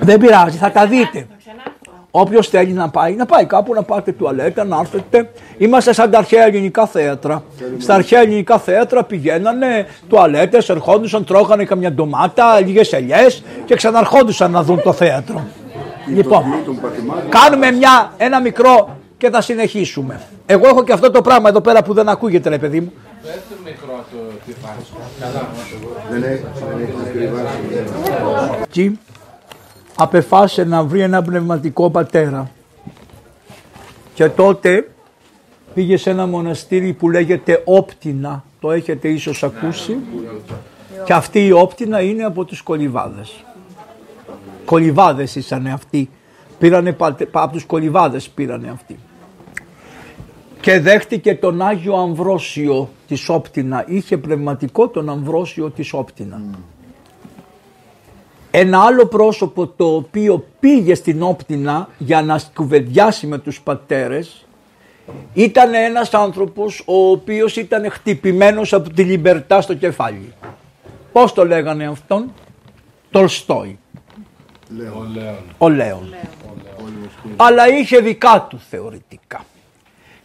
S1: Δεν πειράζει, θα τα δείτε. Όποιος θέλει να πάει, να πάει κάπου να πάτε τουαλέτα, να έρθετε. Είμαστε σαν τα αρχαία ελληνικά θέατρα. Στα αρχαία ελληνικά θέατρα πηγαίνανε τουαλέτες, ερχόντουσαν, τρώγανε καμιά ντομάτα, λίγες ελιές και ξαναρχόντουσαν να δουν το θέατρο. Λοιπόν,
S2: Των πατημάτων.
S1: κάνουμε μια, ένα μικρό και θα συνεχίσουμε. Εγώ έχω και αυτό το πράγμα εδώ πέρα που δεν ακούγεται ρε παιδί μου.
S4: Πες το μικρό το τι;
S1: Απεφάσισε να βρει ένα πνευματικό πατέρα. Και τότε πήγε σε ένα μοναστήρι που λέγεται Όπτινα. Το έχετε ίσως ακούσει. Και αυτή η Όπτινα είναι από τους κολυβάδες. Κολυβάδες ήσαν αυτοί. Πήρανε, πατε- από τους κολυβάδες πήρανε αυτοί. Και δέχτηκε τον Άγιο Αμβρόσιο της Όπτινα. Είχε πνευματικό τον Αμβρόσιο της Όπτινα. Ένα άλλο πρόσωπο το οποίο πήγε στην Όπτινα για να κουβεντιάσει με τους πατέρες ήταν ένας άνθρωπος ο οποίος ήταν χτυπημένος από τη λιμπερτά στο κεφάλι. Πώς το λέγανε αυτόν; Τολστόι,
S4: Ο Λέων.
S1: ο Λέων. Αλλά είχε δικά του θεωρητικά.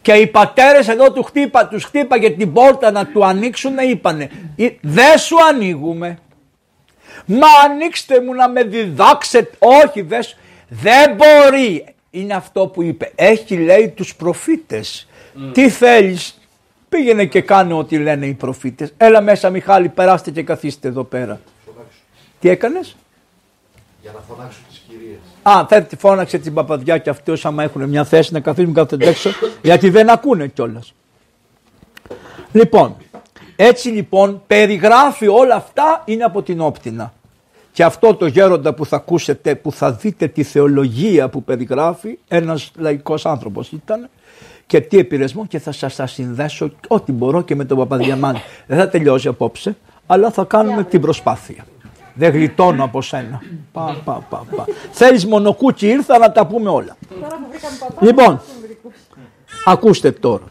S1: Και οι πατέρες εδώ του χτύπα, τους χτύπαγε την πόρτα να του ανοίξουν είπανε «Ε, δεν σου ανοίγουμε. Μα ανοίξτε μου να με διδάξετε. Όχι δεν, σου- δεν μπορεί. Είναι αυτό που είπε. Έχει λέει τους προφήτες. Τι θέλεις; Πήγαινε και κάνε ό,τι λένε οι προφήτες. Έλα μέσα Μιχάλη περάστε και καθίστε εδώ πέρα. Τι έκανες;
S5: για να φωνάξω τις κυρίες.
S1: Α, θα τη φώναξε την παπαδιά και αυτοί άμα έχουν μια θέση να καθίσουν κάθονται έξω, γιατί δεν ακούνε κιόλας. Λοιπόν, έτσι λοιπόν περιγράφει όλα αυτά είναι από την όπτινα. Και αυτό το γέροντα που θα ακούσετε, που θα δείτε τη θεολογία που περιγράφει, ένας λαϊκός άνθρωπος ήταν και τι επηρεσμό και θα σας τα συνδέσω ό,τι μπορώ και με τον Παπαδιαμάντη. Δεν θα τελειώσει απόψε, αλλά θα κάνουμε την προσπάθεια. Δεν γλιτώνω από σένα. Πα, πα, πα, πα. Θέλεις μονοκούτσι ήρθα να τα πούμε όλα. Λοιπόν, ακούστε τώρα.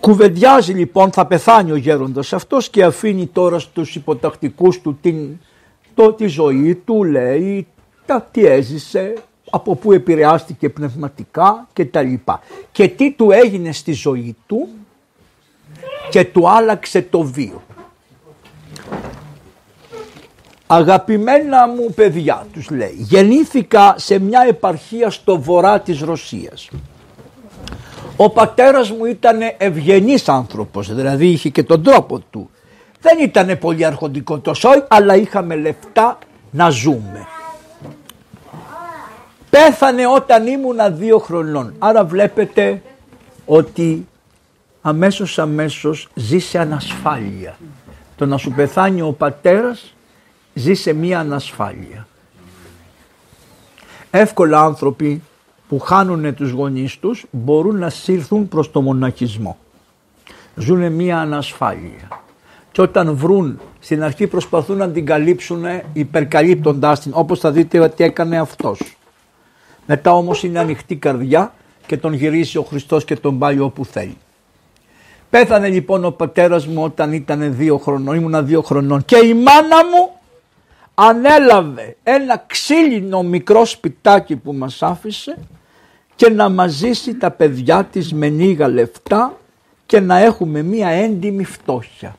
S1: Κουβεντιάζει λοιπόν, θα πεθάνει ο γέροντας αυτός και αφήνει τώρα στους υποτακτικούς του την, το, τη ζωή του, λέει, τα τι έζησε, από πού επηρεάστηκε πνευματικά και τα λοιπά. Και τι του έγινε στη ζωή του, και του άλλαξε το βίο. Αγαπημένα μου παιδιά τους λέει γεννήθηκα σε μια επαρχία στο βορρά της Ρωσίας. Ο πατέρας μου ήταν ευγενής άνθρωπος δηλαδή είχε και τον τρόπο του. Δεν ήταν πολύ αρχοντικό το σόι αλλά είχαμε λεφτά να ζούμε. Πέθανε όταν ήμουνα δύο χρονών. Άρα βλέπετε ότι αμέσως αμέσως ζει σε ανασφάλεια. Το να σου πεθάνει ο πατέρας ζει σε μία ανασφάλεια. Εύκολα άνθρωποι που χάνουν τους γονείς τους μπορούν να σύρθουν προς το μοναχισμό. Ζούνε μία ανασφάλεια. Και όταν βρουν, στην αρχή προσπαθούν να την καλύψουν υπερκαλύπτοντάς την, όπως θα δείτε ότι έκανε αυτός. Μετά όμως είναι ανοιχτή καρδιά και τον γυρίσει ο Χριστός και τον πάει όπου θέλει. Πέθανε λοιπόν ο πατέρας μου όταν ήταν δύο χρονών, ήμουνα δύο χρονών και η μάνα μου ανέλαβε ένα ξύλινο μικρό σπιτάκι που μας άφησε και να μαζίσει τα παιδιά της με λίγα λεφτά και να έχουμε μία έντιμη φτώχεια.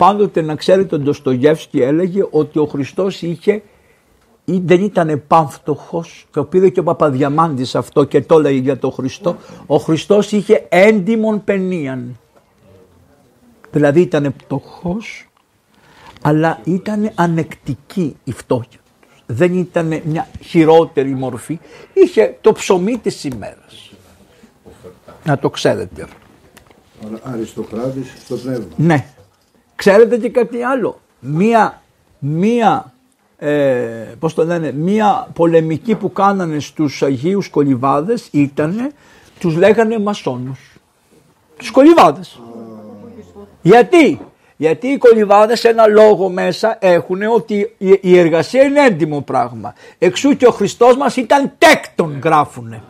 S1: Πάντοτε να ξέρετε ο Ντοστογεύσκη έλεγε ότι ο Χριστός είχε ή δεν ήταν πανφτωχός, το πήρε και ο Παπαδιαμάντης αυτό και το λέει για τον Χριστό, ο Χριστός είχε έντιμον παινίαν. Δηλαδή ήταν πτωχός, αλλά ήταν ανεκτική η φτώχεια Δεν ήταν μια χειρότερη μορφή, είχε το ψωμί της ημέρας. Να το ξέρετε.
S2: Αριστοκράτης στο πνεύμα.
S1: Ναι. Ξέρετε και κάτι άλλο. Μία, μία ε, πώς το λένε, μία πολεμική που κάνανε στους Αγίους Κολυβάδες ήταν, τους λέγανε μασόνους. Τους Κολυβάδες. Γιατί, γιατί οι Κολυβάδες ένα λόγο μέσα έχουν ότι η εργασία είναι έντιμο πράγμα. Εξού και ο Χριστός μας ήταν τέκτον γράφουνε.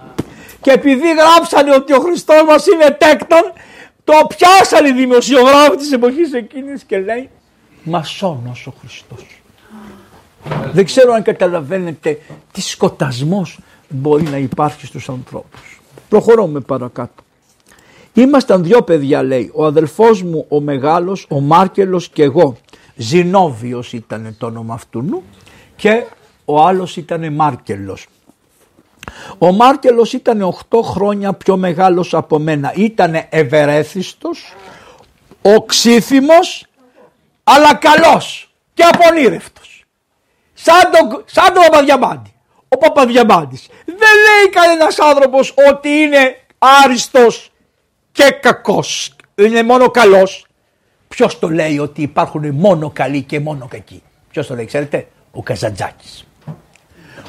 S1: Και επειδή γράψανε ότι ο Χριστός μας είναι τέκτον, το πιάσανε οι δημοσιογράφοι της εποχής εκείνης και λέει μασόνος ο Χριστός. Δεν ξέρω αν καταλαβαίνετε τι σκοτασμός μπορεί να υπάρχει στους ανθρώπους. Προχωρούμε παρακάτω. Ήμασταν δυο παιδιά λέει, ο αδελφός μου ο μεγάλος, ο Μάρκελος και εγώ. Ζινόβιος ήταν το όνομα αυτού και ο άλλος ήταν Μάρκελος. Ο Μάρκελος ήταν 8 χρόνια πιο μεγάλος από μένα. Ήταν ευερέθιστος, οξύθυμος, αλλά καλός και απονήρευτος. Σαν τον, σαν τον Παπαδιαμάντη. Ο Παπαδιαμάντης. Δεν λέει κανένας άνθρωπος ότι είναι άριστος και κακός. Είναι μόνο καλός. Ποιος το λέει ότι υπάρχουν μόνο καλοί και μόνο κακοί. Ποιος το λέει ξέρετε; Ο Καζαντζάκης.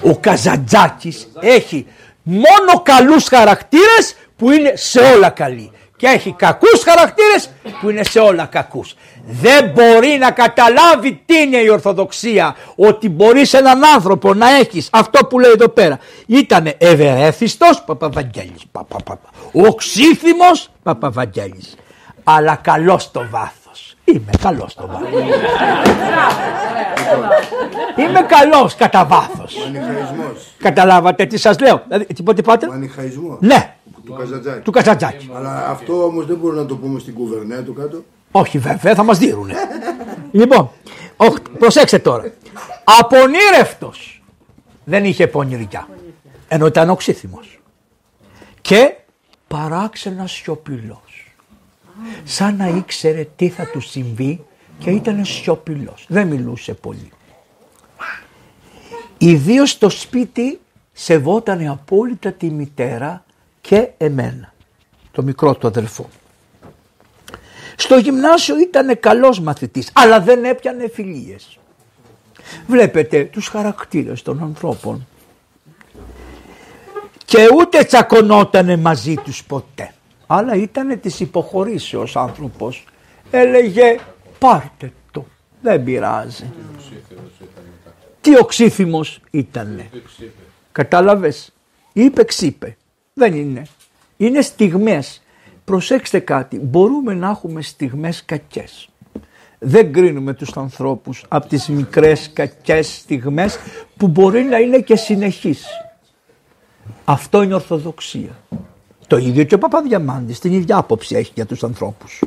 S1: Ο Καζαντζάκης έχει μόνο καλούς χαρακτήρες που είναι σε όλα καλοί και έχει κακούς χαρακτήρες που είναι σε όλα κακούς. Δεν μπορεί να καταλάβει τι είναι η Ορθοδοξία ότι μπορείς σε έναν άνθρωπο να έχεις αυτό που λέει εδώ πέρα. Ήταν ευερέθιστος Παπαβαγγέλης, οξύθυμος Παπαβαγγέλης, αλλά καλός στο βάθος. Είμαι καλός στο βάθος. Είμαι καλός κατά βάθος. Καταλάβατε τι σας λέω. Δηλαδή, τι πάτε; Ναι.
S2: Του Καζατζάκη.
S1: Του Καζατζάκη.
S2: Αλλά αυτό όμως δεν μπορούμε να το πούμε στην κουβερνέα του κάτω.
S1: Όχι βέβαια, θα μας δίνουνε. λοιπόν, προσέξτε τώρα. Απονήρευτος δεν είχε πονηριά. Ενώ ήταν οξύθυμος. Και παράξενας σιωπηλός. Σαν να ήξερε τι θα του συμβεί και ήταν σιωπηλός. Δεν μιλούσε πολύ. Ιδίως στο σπίτι σεβότανε απόλυτα τη μητέρα και εμένα, το μικρό του αδελφό. Στο γυμνάσιο ήταν καλός μαθητής, αλλά δεν έπιανε φιλίες. Βλέπετε τους χαρακτήρες των ανθρώπων. Και ούτε τσακωνότανε μαζί τους ποτέ. Αλλά ήταν της υποχωρήσεως άνθρωπος. Έλεγε πάρτε το, δεν πειράζει. Τι οξύθυμος ήτανε; Κατάλαβες; Είπε ξύπε. Δεν είναι. Είναι στιγμές. Προσέξτε κάτι. Μπορούμε να έχουμε στιγμές κακές. Δεν κρίνουμε τους ανθρώπους από τις μικρές κακές στιγμές που μπορεί να είναι και συνεχείς. Αυτό είναι ορθοδοξία. Το ίδιο και ο Παπαδιαμάντης την ίδια άποψη έχει για τους ανθρώπους.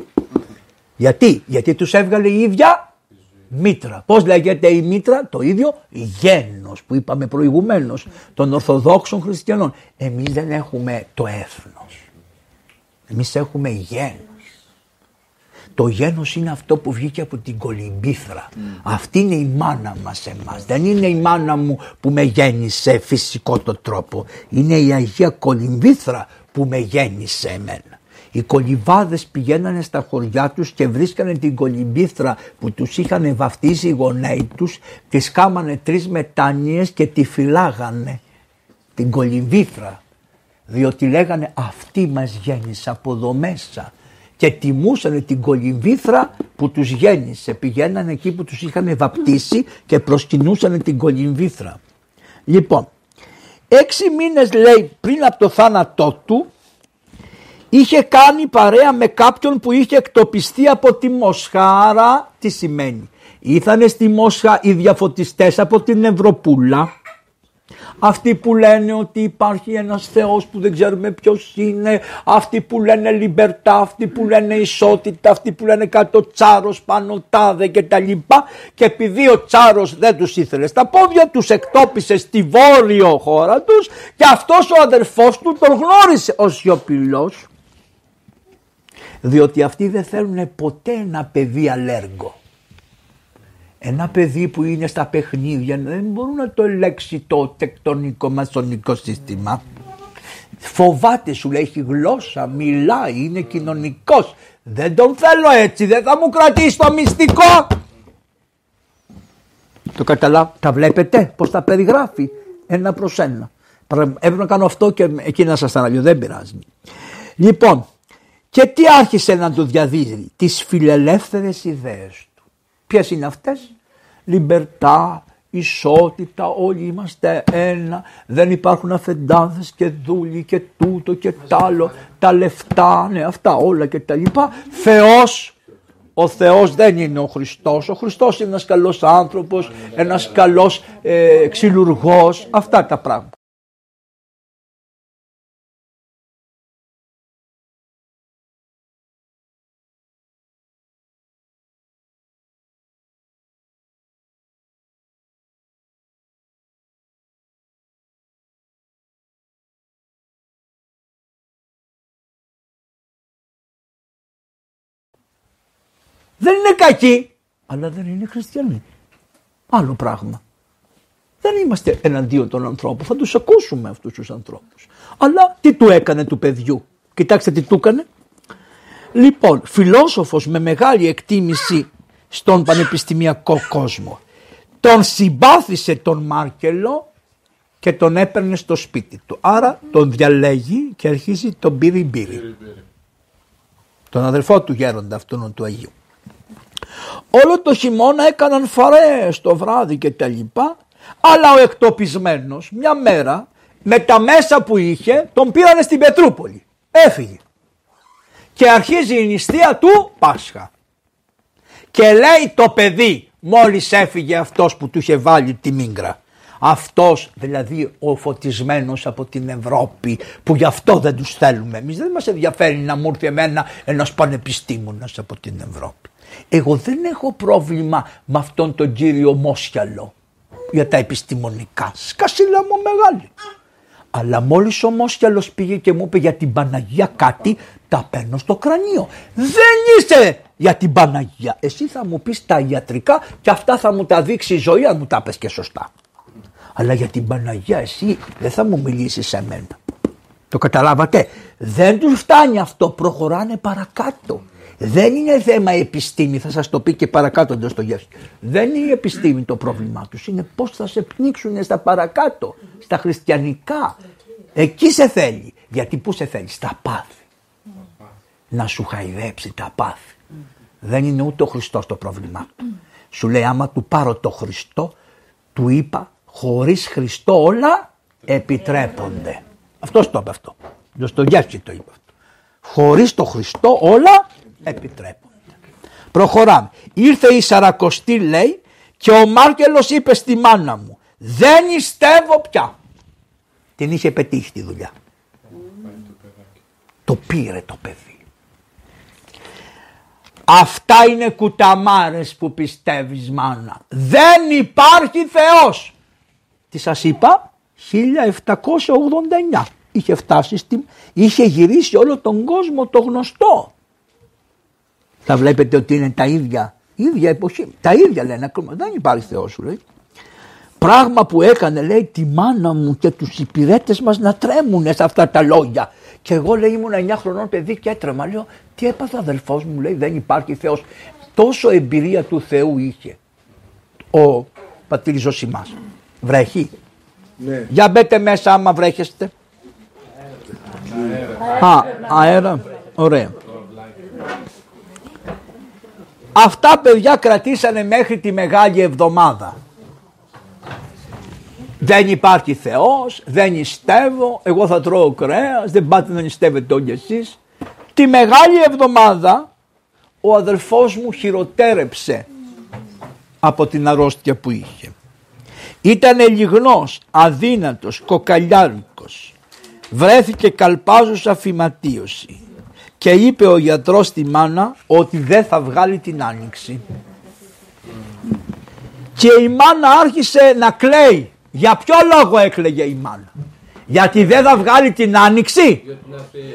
S1: Γιατί, γιατί τους έβγαλε η ίδια μήτρα. Πώς λέγεται η μήτρα, το ίδιο γένος που είπαμε προηγουμένως των Ορθοδόξων Χριστιανών. Εμείς δεν έχουμε το έθνος. Εμείς έχουμε γένος. Το γένος είναι αυτό που βγήκε από την κολυμπήθρα. Αυτή είναι η μάνα μας εμάς. Δεν είναι η μάνα μου που με γέννησε φυσικό το τρόπο. Είναι η Αγία Κολυμπήθρα που με γέννησε εμένα. Οι κολυβάδες πηγαίνανε στα χωριά τους και βρίσκανε την κολυμπήθρα που τους είχαν βαφτίσει οι γονέοι τους, τη σκάμανε τρεις μετάνιες και τη φυλάγανε. Την κολυμπήθρα. Διότι λέγανε αυτή μας γέννησε από εδώ μέσα και τιμούσαν την κολυμβήθρα που τους γέννησε. Πηγαίνανε εκεί που τους είχαν βαπτίσει και προσκυνούσαν την κολυμβήθρα. Λοιπόν, έξι μήνες λέει πριν από το θάνατό του είχε κάνει παρέα με κάποιον που είχε εκτοπιστεί από τη Μοσχάρα. Τι σημαίνει; Ήρθανε στη Μόσχα οι διαφωτιστές από την Ευρωπούλα αυτοί που λένε ότι υπάρχει ένας Θεός που δεν ξέρουμε ποιος είναι, αυτοί που λένε λιμπερτά, αυτοί που λένε ισότητα, αυτοί που λένε κάτω τσάρος πάνω τάδε και τα λοιπά και επειδή ο τσάρος δεν τους ήθελε στα πόδια τους εκτόπισε στη βόρειο χώρα τους και αυτός ο αδερφός του τον γνώρισε ο σιωπηλός διότι αυτοί δεν θέλουν ποτέ ένα παιδί αλέργο. Ένα παιδί που είναι στα παιχνίδια δεν μπορούν να το ελέξει το τεκτονικό μασονικό σύστημα. Φοβάται σου λέει έχει γλώσσα, μιλάει, είναι κοινωνικός. Δεν τον θέλω έτσι, δεν θα μου κρατήσει το μυστικό. Το καταλάβω, τα βλέπετε πώς τα περιγράφει ένα προς ένα. Έπρεπε να κάνω αυτό και εκεί να σας αναλύω, δεν πειράζει. Λοιπόν, και τι άρχισε να του διαδίδει, τις φιλελεύθερες ιδέες του. Ποιες είναι αυτές, λιμπερτά, ισότητα, όλοι είμαστε ένα, δεν υπάρχουν αφεντάδες και δούλοι και τούτο και τ' άλλο, τα λεφτά, ναι αυτά όλα και τα λοιπά. Θεός, ο Θεός δεν είναι ο Χριστός, ο Χριστός είναι ένας καλός άνθρωπος, ένας καλός ε, ξυλουργός, αυτά τα πράγματα. Δεν είναι κακοί, αλλά δεν είναι χριστιανοί. Άλλο πράγμα. Δεν είμαστε εναντίον των ανθρώπων, θα τους ακούσουμε αυτούς τους ανθρώπους. Αλλά τι του έκανε του παιδιού. Κοιτάξτε τι του έκανε. Λοιπόν, φιλόσοφος με μεγάλη εκτίμηση στον πανεπιστημιακό κόσμο. Τον συμπάθησε τον Μάρκελο και τον έπαιρνε στο σπίτι του. Άρα τον διαλέγει και αρχίζει τον μπύρι μπύρι. Τον αδερφό του γέροντα αυτόν του Αγίου. Όλο το χειμώνα έκαναν φαρές το βράδυ και τα λοιπά. Αλλά ο εκτοπισμένος μια μέρα με τα μέσα που είχε τον πήρανε στην Πετρούπολη. Έφυγε. Και αρχίζει η νηστεία του Πάσχα. Και λέει το παιδί μόλις έφυγε αυτός που του είχε βάλει τη μίγκρα. Αυτός δηλαδή ο φωτισμένος από την Ευρώπη που γι' αυτό δεν τους θέλουμε. Εμείς δεν μας ενδιαφέρει να μου έρθει εμένα ένας πανεπιστήμονας από την Ευρώπη. Εγώ δεν έχω πρόβλημα με αυτόν τον κύριο Μόσιαλο για τα επιστημονικά. Σκασίλα μου μεγάλη. Αλλά μόλις ο Μόσιαλος πήγε και μου είπε για την Παναγία κάτι, τα παίρνω στο κρανίο. Δεν είσαι για την Παναγία. Εσύ θα μου πεις τα ιατρικά και αυτά θα μου τα δείξει η ζωή αν μου τα πες και σωστά. Αλλά για την Παναγία εσύ δεν θα μου μιλήσεις σε μένα. Το καταλάβατε. Δεν τους φτάνει αυτό. Προχωράνε παρακάτω. Δεν είναι θέμα επιστήμη, θα σας το πει και παρακάτω το Στογεύσκη. Δεν είναι η επιστήμη το πρόβλημά τους, είναι πώς θα σε πνίξουν στα παρακάτω, στα χριστιανικά. Εκεί σε θέλει. Γιατί πού σε θέλει, στα πάθη. Να σου χαϊδέψει τα πάθη. Δεν είναι ούτε ο Χριστός το πρόβλημά του. Σου λέει άμα του πάρω το Χριστό, του είπα χωρίς Χριστό όλα επιτρέπονται. Αυτός το είπε αυτό. Το Στογεύσκη το είπε αυτό. Χωρίς το Χριστό όλα επιτρέπονται. Προχωράμε. Ήρθε η Σαρακοστή λέει και ο Μάρκελος είπε στη μάνα μου δεν ιστεύω πια. Την είχε πετύχει τη δουλειά. Το πήρε το παιδί. Αυτά είναι κουταμάρες που πιστεύεις μάνα. Δεν υπάρχει Θεός. Τι σας είπα; 1789 είχε φτάσει στη... είχε γυρίσει όλο τον κόσμο το γνωστό. Θα βλέπετε ότι είναι τα ίδια, ίδια εποχή. Τα ίδια λένε ακόμα. Δεν υπάρχει Θεός σου λέει. Πράγμα που έκανε λέει τη μάνα μου και τους υπηρέτες μας να τρέμουν σε αυτά τα λόγια. Και εγώ λέει ήμουν 9 χρονών παιδί και έτρεμα. Λέω τι έπαθα αδελφός μου λέει δεν υπάρχει Θεός. Τόσο εμπειρία του Θεού είχε ο πατήρ Ζωσιμάς. Βρέχει;
S2: Ναι.
S1: Για μπέτε μέσα άμα βρέχεστε. Α, αέρα. Ωραία. Αυτά παιδιά κρατήσανε μέχρι τη Μεγάλη Εβδομάδα. Δεν υπάρχει Θεός, δεν νηστεύω, εγώ θα τρώω κρέας, δεν πάτε να νηστεύετε όλοι εσείς. Τη Μεγάλη Εβδομάδα ο αδελφός μου χειροτέρεψε από την αρρώστια που είχε. Ήταν λιγνός, αδύνατος, κοκαλιάρικος. Βρέθηκε καλπάζουσα φυματίωση και είπε ο γιατρός στη μάνα ότι δεν θα βγάλει την άνοιξη. Και η μάνα άρχισε να κλαίει. Για ποιο λόγο έκλαιγε η μάνα; Γιατί δεν θα βγάλει την άνοιξη;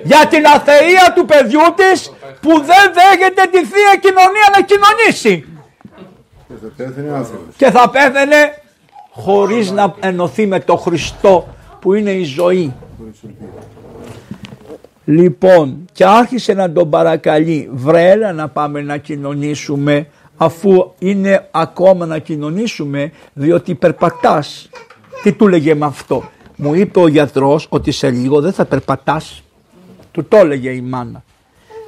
S1: Για την αθεία του παιδιού της που δεν δέχεται τη Θεία Κοινωνία να κοινωνήσει.
S2: Και θα πέθανε άνθρωπος.
S1: Και θα πέθαινε χωρίς να ενωθεί με το Χριστό που είναι η ζωή. Λοιπόν και άρχισε να τον παρακαλεί βρε έλα να πάμε να κοινωνήσουμε αφού είναι ακόμα να κοινωνήσουμε διότι περπατάς. Τι του λέγε με αυτό; Μου είπε ο γιατρός ότι σε λίγο δεν θα περπατάς. Του το έλεγε η μάνα.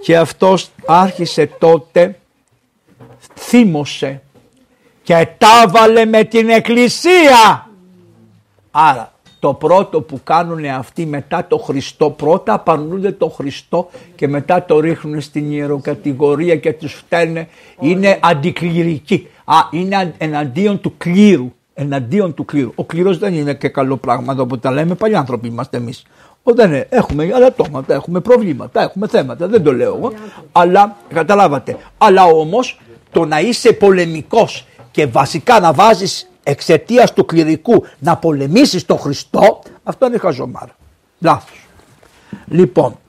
S1: Και αυτός άρχισε τότε, θύμωσε και τα βάλε με την εκκλησία. Άρα το πρώτο που κάνουν αυτοί μετά το Χριστό, πρώτα απαρνούνται το Χριστό και μετά το ρίχνουν στην ιεροκατηγορία και τους φταίνε, είναι αντικληρικοί. Α, είναι εναντίον του κλήρου. Εναντίον του κλήρου. Ο κλήρος δεν είναι και καλό πράγμα εδώ που τα λέμε, παλιοί άνθρωποι είμαστε εμείς. Ο, δεν είναι. Έχουμε αλατώματα, έχουμε προβλήματα, έχουμε θέματα, δεν το λέω εγώ. Αλλά, καταλάβατε, αλλά όμως το να είσαι πολεμικός και βασικά να βάζεις εξαιτίας του κληρικού να πολεμήσεις τον Χριστό, αυτό είναι χαζομάρα. Λάθος. Λοιπόν,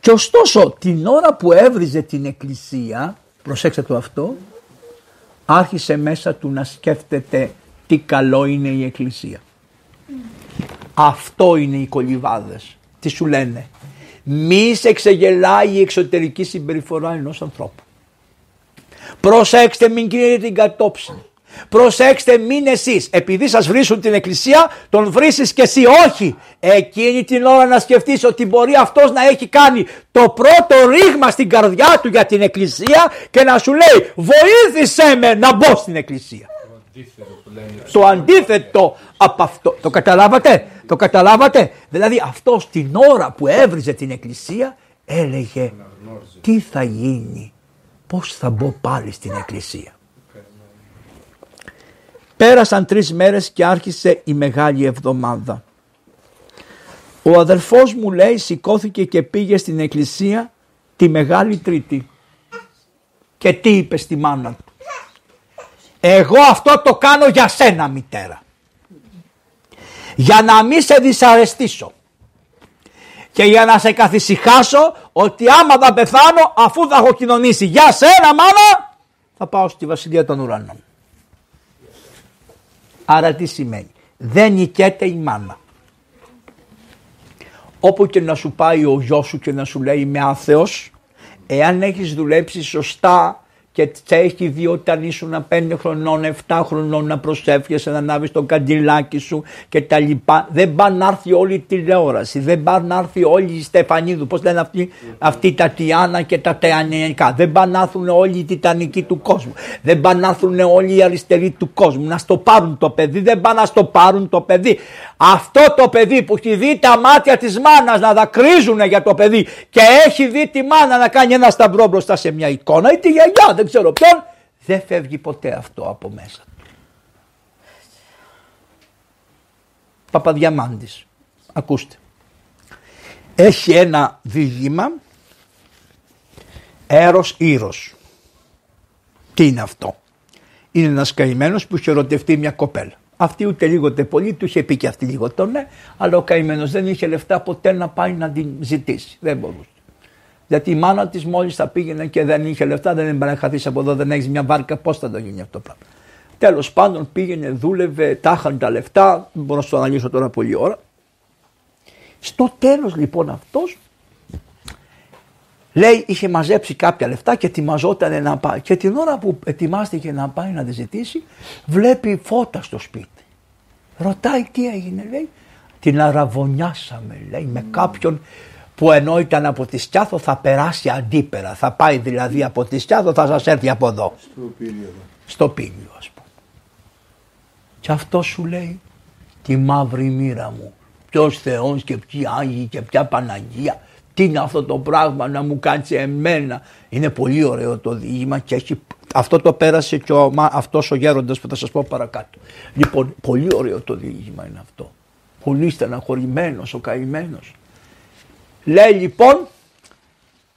S1: και ωστόσο την ώρα που έβριζε την εκκλησία, προσέξτε το αυτό, άρχισε μέσα του να σκέφτεται τι καλό είναι η εκκλησία. Αυτό είναι οι κολυβάδες. Τι σου λένε; Μη σε ξεγελάει η εξωτερική συμπεριφορά ενός ανθρώπου. Προσέξτε μην κρίνετε την κατόψη. Προσέξτε μην εσείς επειδή σας βρίσουν την εκκλησία τον βρίσεις και εσύ όχι. Εκείνη την ώρα να σκεφτείς ότι μπορεί αυτός να έχει κάνει το πρώτο ρήγμα στην καρδιά του για την εκκλησία και να σου λέει βοήθησέ με να μπω στην εκκλησία. Το αντίθετο από αυτό. Το καταλάβατε; Το καταλάβατε; Δηλαδή αυτός την ώρα που έβριζε την εκκλησία έλεγε τι θα γίνει; Πώς θα μπω πάλι στην εκκλησία; Πέρασαν τρεις μέρες και άρχισε η Μεγάλη Εβδομάδα. Ο αδελφός μου λέει σηκώθηκε και πήγε στην εκκλησία τη Μεγάλη Τρίτη. Και τι είπε στη μάνα του; Εγώ αυτό το κάνω για σένα μητέρα. Για να μην σε δυσαρεστήσω. Και για να σε καθησυχάσω ότι άμα θα πεθάνω αφού θα έχω κοινωνήσει για σένα μάνα θα πάω στη Βασιλεία των Ουρανών. Άρα τι σημαίνει; Δεν νικέται η μάνα. Όπου και να σου πάει ο γιος σου και να σου λέει είμαι άθεος, εάν έχεις δουλέψει σωστά και σε έχει δει όταν ήσουν 5 χρονών, 7 χρονών να προσεύχεσαι, να ανάβεις το καντιλάκι σου και τα λοιπά. Δεν πάει να έρθει όλη η τηλεόραση, δεν πάει να έρθει όλη η Στεφανίδου, πώς λένε αυτοί, αυτοί τα Τιάννα και τα Τεανιακά. Δεν πάει να έρθουν όλοι οι Τιτανικοί του κόσμου. Δεν πάει να έρθουν όλοι οι αριστεροί του κόσμου. Να στο πάρουν το παιδί, δεν πάει να στο πάρουν το παιδί. Αυτό το παιδί που έχει δει τα μάτια της μάνας να δακρύζουν για το παιδί και έχει δει τη μάνα να κάνει ένα σταυρό μπροστά σε μια εικόνα ή τη γιαγιά, δεν ξέρω ποιον, δεν φεύγει ποτέ αυτό από μέσα του. Παπαδιαμάντης, ακούστε. έχει ένα δίγημα έρος ήρος. Τι είναι αυτό; Είναι ένας καημένος που είχε ερωτευτεί μια κοπέλα. Αυτή ούτε λίγο ούτε πολύ του είχε πει και αυτή λίγο το ναι, αλλά ο καημένος δεν είχε λεφτά ποτέ να πάει να την ζητήσει. Δεν μπορούσε. Γιατί η μάνα της μόλις θα πήγαινε και δεν είχε λεφτά, δεν μπορεί να χαθείς από εδώ, δεν έχεις μια βάρκα, πώς θα το γίνει αυτό το πράγμα. Τέλος πάντων πήγαινε, δούλευε, τάχαν τα λεφτά, δεν μπορώ να σου το αναλύσω τώρα πολλή ώρα. Στο τέλος λοιπόν αυτός λέει είχε μαζέψει κάποια λεφτά και ετοιμαζόταν να πάει. Και την ώρα που ετοιμάστηκε να πάει να τη ζητήσει, βλέπει φώτα στο σπίτι. Ρωτάει τι έγινε, λέει. Την αραβωνιάσαμε, λέει, με κάποιον που ενώ ήταν από τη Σκιάθο θα περάσει αντίπερα. Θα πάει δηλαδή από τη Σκιάθο, θα σας έρθει από εδώ.
S2: Στο πήλιο.
S1: Στο πήλιο ας πούμε. Και αυτό σου λέει τη μαύρη μοίρα μου. Ποιος Θεός και ποιοι Άγιοι και ποια Παναγία. Τι είναι αυτό το πράγμα να μου κάτσει εμένα. Είναι πολύ ωραίο το διήγημα και έχει, αυτό το πέρασε και ο, αυτός ο γέροντας που θα σας πω παρακάτω. Λοιπόν, πολύ ωραίο το διήγημα είναι αυτό. Πολύ στεναχωρημένος ο καημένος. Λέει λοιπόν,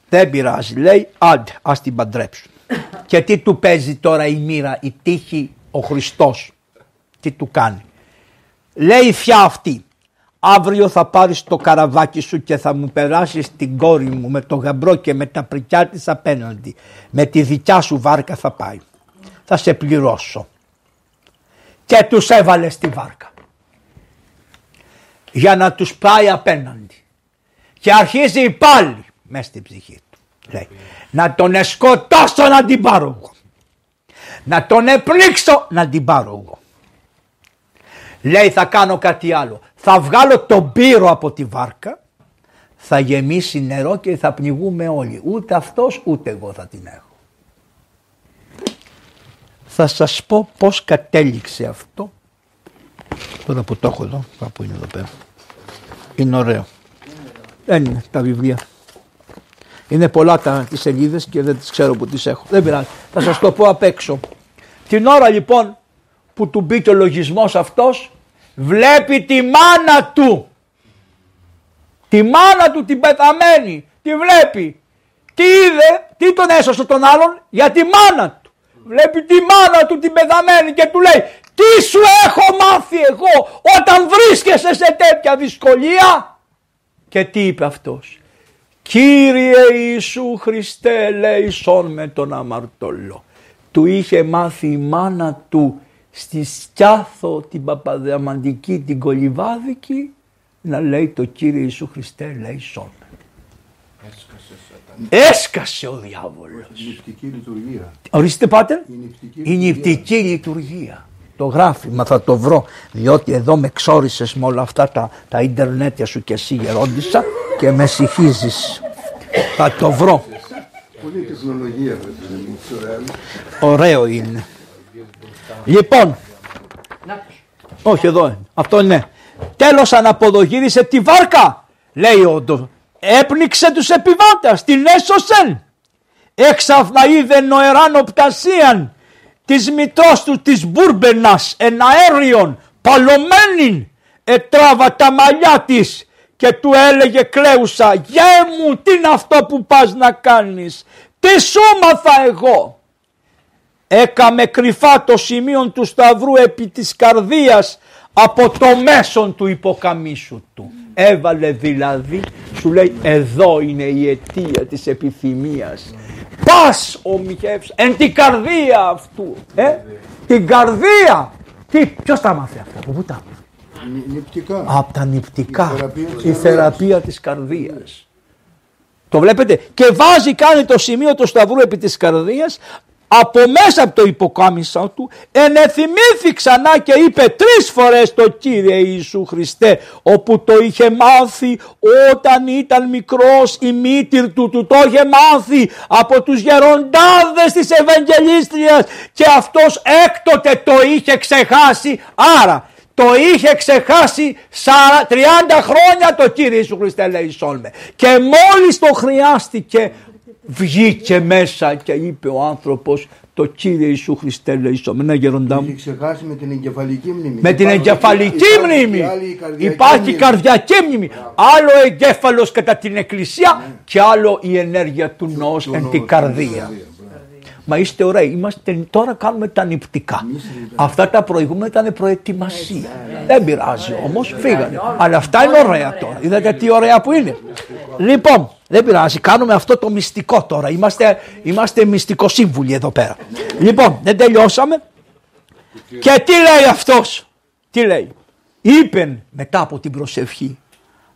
S1: δεν πειράζει, λέει άντε ας την παντρέψουν. <laughs> και τι του παίζει τώρα η μοίρα, η τύχη, ο Χριστός; Τι του κάνει; Λέει η φιά αυτή, αύριο θα πάρεις το καραβάκι σου και θα μου περάσεις την κόρη μου με το γαμπρό και με τα πρικιά της απέναντι. Με τη δικιά σου βάρκα θα πάει. Θα σε πληρώσω. Και τους έβαλε στη βάρκα. Για να τους πάει απέναντι. Και αρχίζει πάλι μέσα στην ψυχή του. Λέει, να τον εσκοτώσω να την πάρω εγώ. Να τον επλήξω να την πάρω εγώ. Λέει θα κάνω κάτι άλλο. Θα βγάλω τον πύρο από τη βάρκα, θα γεμίσει νερό και θα πνιγούμε όλοι. Ούτε αυτός ούτε εγώ θα την έχω. Θα σας πω πώς κατέληξε αυτό. Τώρα που το έχω εδώ, κάπου είναι εδώ πέρα. Είναι ωραίο. Δεν είναι τα βιβλία. Είναι πολλά τα, τις σελίδες και δεν τις ξέρω που τις έχω. Δεν πειράζει. Θα σας το πω απ' έξω. Την ώρα λοιπόν που του μπήκε ο λογισμός αυτός βλέπει τη μάνα του. Τη μάνα του την πεθαμένη. Τη βλέπει. Τι είδε, τι τον έσωσε τον άλλον; Για τη μάνα του. Βλέπει τη μάνα του την πεθαμένη και του λέει τι σου έχω μάθει εγώ όταν βρίσκεσαι σε τέτοια δυσκολία; Και τι είπε αυτός; Κύριε Ιησού Χριστέ σον με τον αμαρτωλό. Του είχε μάθει η μάνα του στη Σκιάθο την Παπαδιαμαντική την Κολυβάδικη να λέει το Κύριε Ιησού Χριστέ σον. Έσκασε ο διάβολος.
S2: Η νηπτική λειτουργία.
S1: Ορίστε πάτερ.
S2: Η νηπτική
S1: Η νηπτική λειτουργία. Το γράφει, μα θα το βρω, διότι εδώ με ξόρισες με όλα αυτά τα, τα ίντερνετια σου και εσύ γερόντισα και με συγχύζεις. Θα το βρω.
S2: Πολύ τεχνολογία βέβαια. είναι ωραίο.
S1: Ωραίο είναι. Λοιπόν, όχι εδώ είναι, αυτό είναι. Τέλος αναποδογύρισε τη βάρκα, λέει ο Ντο. Έπνιξε τους επιβάτες, την έσωσεν. Έξαφνα είδε νοεράν οπτασίαν της μητρός του της Μπούρμπενας εν αέριον παλωμένην ετράβα τα μαλλιά της και του έλεγε κλαίουσα «Γε μου τι είναι αυτό που πας να κάνεις, τι σου μάθα εγώ» έκαμε κρυφά το σημείο του σταυρού επί της καρδίας από το μέσον του υποκαμίσου του. Έβαλε δηλαδή, σου λέει εδώ είναι η αιτία της επιθυμίας. Πας ο Μιχεύς εν την καρδία αυτού. Ε, την καρδία. Τι, ποιος τα μάθει αυτά, από πού τα μάθει.
S2: Νη- Νηπτικά.
S1: Από τα νηπτικά.
S2: Η θεραπεία της
S1: Η
S2: καρδιάς.
S1: θεραπεία της καρδίας. Το βλέπετε και βάζει κάνει το σημείο του σταυρού επί της καρδίας από μέσα από το υποκάμισό του ενεθυμήθη ξανά και είπε τρεις φορές το Κύριε Ιησού Χριστέ όπου το είχε μάθει όταν ήταν μικρός η μήτυρ του του το είχε μάθει από τους γεροντάδες της Ευαγγελίστριας και αυτός έκτοτε το είχε ξεχάσει άρα το είχε ξεχάσει 30 χρόνια το Κύριε Ιησού Χριστέ λέει σόλμε. Και μόλις το χρειάστηκε βγήκε μέσα και είπε ο άνθρωπος το Κύριε Ιησού Χριστέ λεϊσόμεν. Ναι γεροντά μου.
S2: Έχει ξεχάσει με την εγκεφαλική μνήμη.
S1: Με την
S2: Υπάρχει-
S1: εγκεφαλική
S2: υπάρχει
S1: μνήμη
S2: και άλλη καρδιακή
S1: υπάρχει
S2: μνήμη.
S1: καρδιακή μνήμη. Άλλο εγκέφαλος κατά την εκκλησία και άλλο η ενέργεια του νόος
S2: Του
S1: εν
S2: νόου,
S1: την
S2: στην
S1: καρδία.
S2: μπράβο.
S1: Μα είστε ωραίοι. Είμαστε, τώρα κάνουμε τα νηπτικά. Αυτά τα προηγούμενα ήταν προετοιμασία. Δεν πειράζει όμως, φύγανε. Αλλά αυτά είναι ωραία τώρα. Είδατε τι ωραία που είναι. Λοιπόν, δεν πειράζει. Κάνουμε αυτό το μυστικό τώρα. Είμαστε, είμαστε μυστικοσύμβουλοι εδώ πέρα. Λοιπόν, δεν τελειώσαμε. Και τι λέει αυτός; Τι λέει; Είπεν μετά από την προσευχή.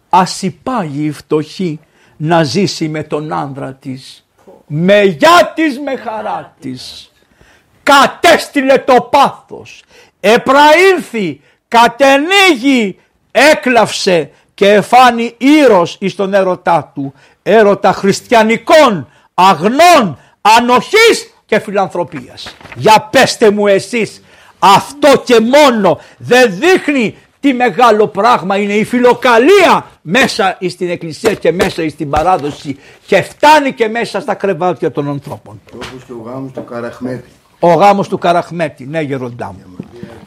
S1: Ας υπάγει η φτωχή να ζήσει με τον άνδρα της. Με γιά της με χαρά της. Κατέστηλε το πάθος. Επραήλθη, κατενήγει, έκλαυσε και εφάνει ήρος εις τον έρωτά του. Έρωτα χριστιανικών, αγνών, ανοχής και φιλανθρωπίας. Για πέστε μου εσείς, αυτό και μόνο δεν δείχνει τι μεγάλο πράγμα είναι η φιλοκαλία μέσα στην εκκλησία και μέσα στην παράδοση και φτάνει και μέσα στα κρεβάτια των ανθρώπων.
S2: Όπως και ο γάμος του Καραχμέτη.
S1: Ο γάμος του Καραχμέτη, ναι γεροντά μου.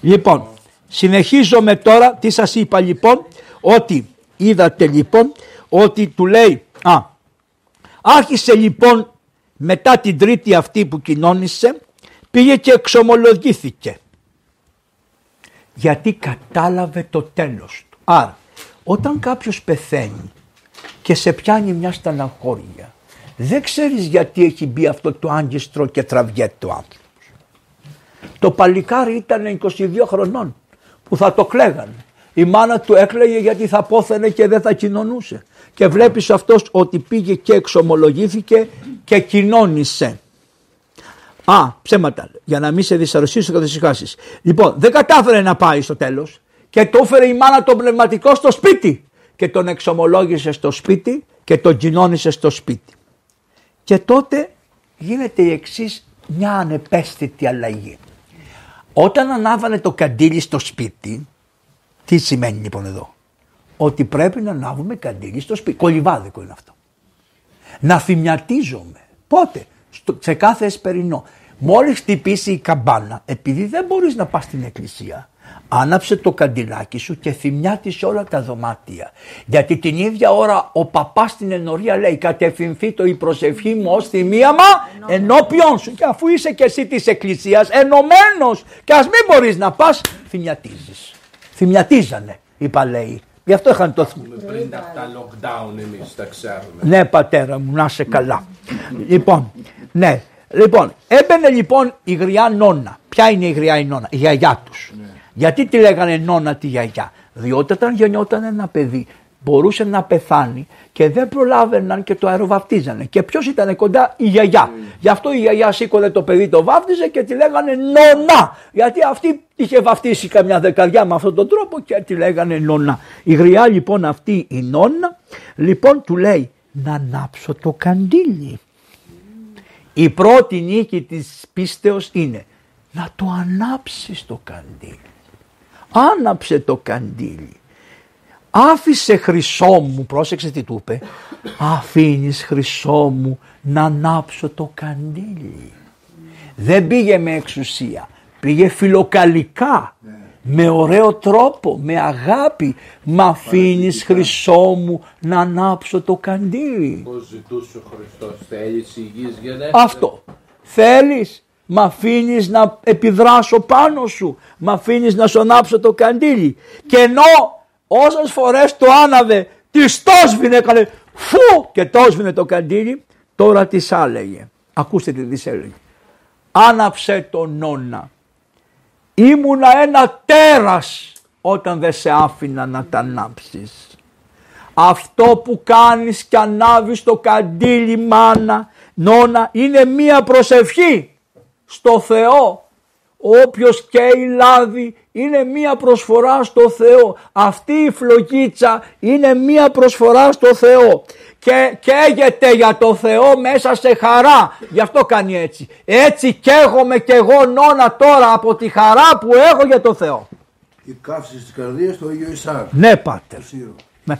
S1: Λοιπόν, συνεχίζομαι τώρα, τι σας είπα λοιπόν, ότι είδατε λοιπόν, ότι του λέει, α, άρχισε λοιπόν μετά την τρίτη αυτή που κοινώνησε, πήγε και εξομολογήθηκε. Γιατί κατάλαβε το τέλος του. Άρα, όταν κάποιος πεθαίνει και σε πιάνει μια στεναχώρια, δεν ξέρεις γιατί έχει μπει αυτό το άγγιστρο και τραβιέται ο άνθρωπος. Το παλικάρι ήταν 22 χρονών που θα το κλαίγανε. Η μάνα του έκλαιγε γιατί θα πόθαινε και δεν θα κοινωνούσε. Και βλέπεις αυτός ότι πήγε και εξομολογήθηκε και κοινώνησε. Α, ψέματα. λέω, Για να μην σε δυσαρρωσίσω και δυσυχάσεις. Λοιπόν, δεν κατάφερε να πάει στο τέλος και το έφερε η μάνα τον πνευματικό στο σπίτι. Και τον εξομολόγησε στο σπίτι και τον κοινώνησε στο σπίτι. Και τότε γίνεται η εξής μια ανεπαίσθητη αλλαγή. Όταν ανάβανε το καντήλι στο σπίτι, τι σημαίνει λοιπόν εδώ; Ότι πρέπει να ανάβουμε καντήλι στο σπίτι. Κολυβάδικο είναι αυτό. Να θυμιατίζομαι. Πότε; Στο, σε κάθε εσπερινό. Μόλις χτυπήσει η καμπάνα, επειδή δεν μπορείς να πας στην εκκλησία, άναψε το καντιλάκι σου και θυμιάτισε όλα τα δωμάτια. Γιατί την ίδια ώρα ο παπάς στην ενορία λέει κατευθυνθεί το η προσευχή μου ως θυμίαμα ενώπιον σου. Και αφού είσαι και εσύ της εκκλησίας ενωμένος και ας μην μπορείς να πας, θυμιατίζεις. Θυμιατίζανε, είπα λέει. Γι' αυτό είχαν το θυμ-
S4: Πριν από τα lockdown εμείς τα ξέρουμε.
S1: ναι, πατέρα μου, να είσαι καλά. λοιπόν, ναι. Λοιπόν, έμπαινε λοιπόν η γριά νόνα. Ποια είναι η γριά η νόνα, η γιαγιά τους. Γιατί τη λέγανε νόνα τη γιαγιά, Διότι όταν γεννιόταν ένα παιδί, μπορούσε να πεθάνει και δεν προλάβαιναν και το αεροβαφτίζανε. Και ποιος ήταν κοντά, η γιαγιά. Γι' αυτό η γιαγιά σήκωνε το παιδί, το βάφτιζε και τη λέγανε νόνα. Γιατί αυτή είχε βαφτίσει καμιά δεκαριά με αυτόν τον τρόπο και τη λέγανε νόνα. Η γριά λοιπόν αυτή η νόνα, λοιπόν του λέει να ανάψω το καντήλι. Η πρώτη νίκη της πίστεως είναι να το ανάψεις το καντήλι. Άναψε το καντήλι. Άφησε χρυσό μου, πρόσεξε τι του είπε, αφήνεις χρυσό μου να ανάψω το καντήλι. Δεν πήγε με εξουσία, πήγε φιλοκαλικά, με ωραίο τρόπο, με αγάπη. Μ' αφήνεις χρυσό μου να ανάψω το καντήλι.
S4: Πώς ζητούσε ο Χριστός, θέλεις υγιής γενέθλια.
S1: Αυτό. Θέλεις, μ' αφήνεις να επιδράσω πάνω σου, μ' αφήνεις να σου ανάψω το καντήλι. Και ενώ όσες φορές το άναβε, της το σβήνε, έκανε φου και το σβήνε το καντήλι, τώρα τη άλεγε. Ακούστε τι της έλεγε. Άναψε τον νόνα. Ήμουνα ένα τέρας όταν δεν σε άφηνα να τα ανάψεις. Αυτό που κάνεις και ανάβεις το καντήλι μάνα, νόνα, είναι μία προσευχή στο Θεό. Όποιος καίει λάδι είναι μία προσφορά στο Θεό. Αυτή η φλογίτσα είναι μία προσφορά στο Θεό. Και καίγεται για το Θεό μέσα σε χαρά. Γι' αυτό κάνει έτσι. Έτσι καίγομαι κι εγώ νόνα τώρα από τη χαρά που έχω για το Θεό.
S2: Η καύση της καρδίας του Αγίου Ισάκ.
S1: Ναι πάτερ.
S2: Σύρο.
S1: Ναι.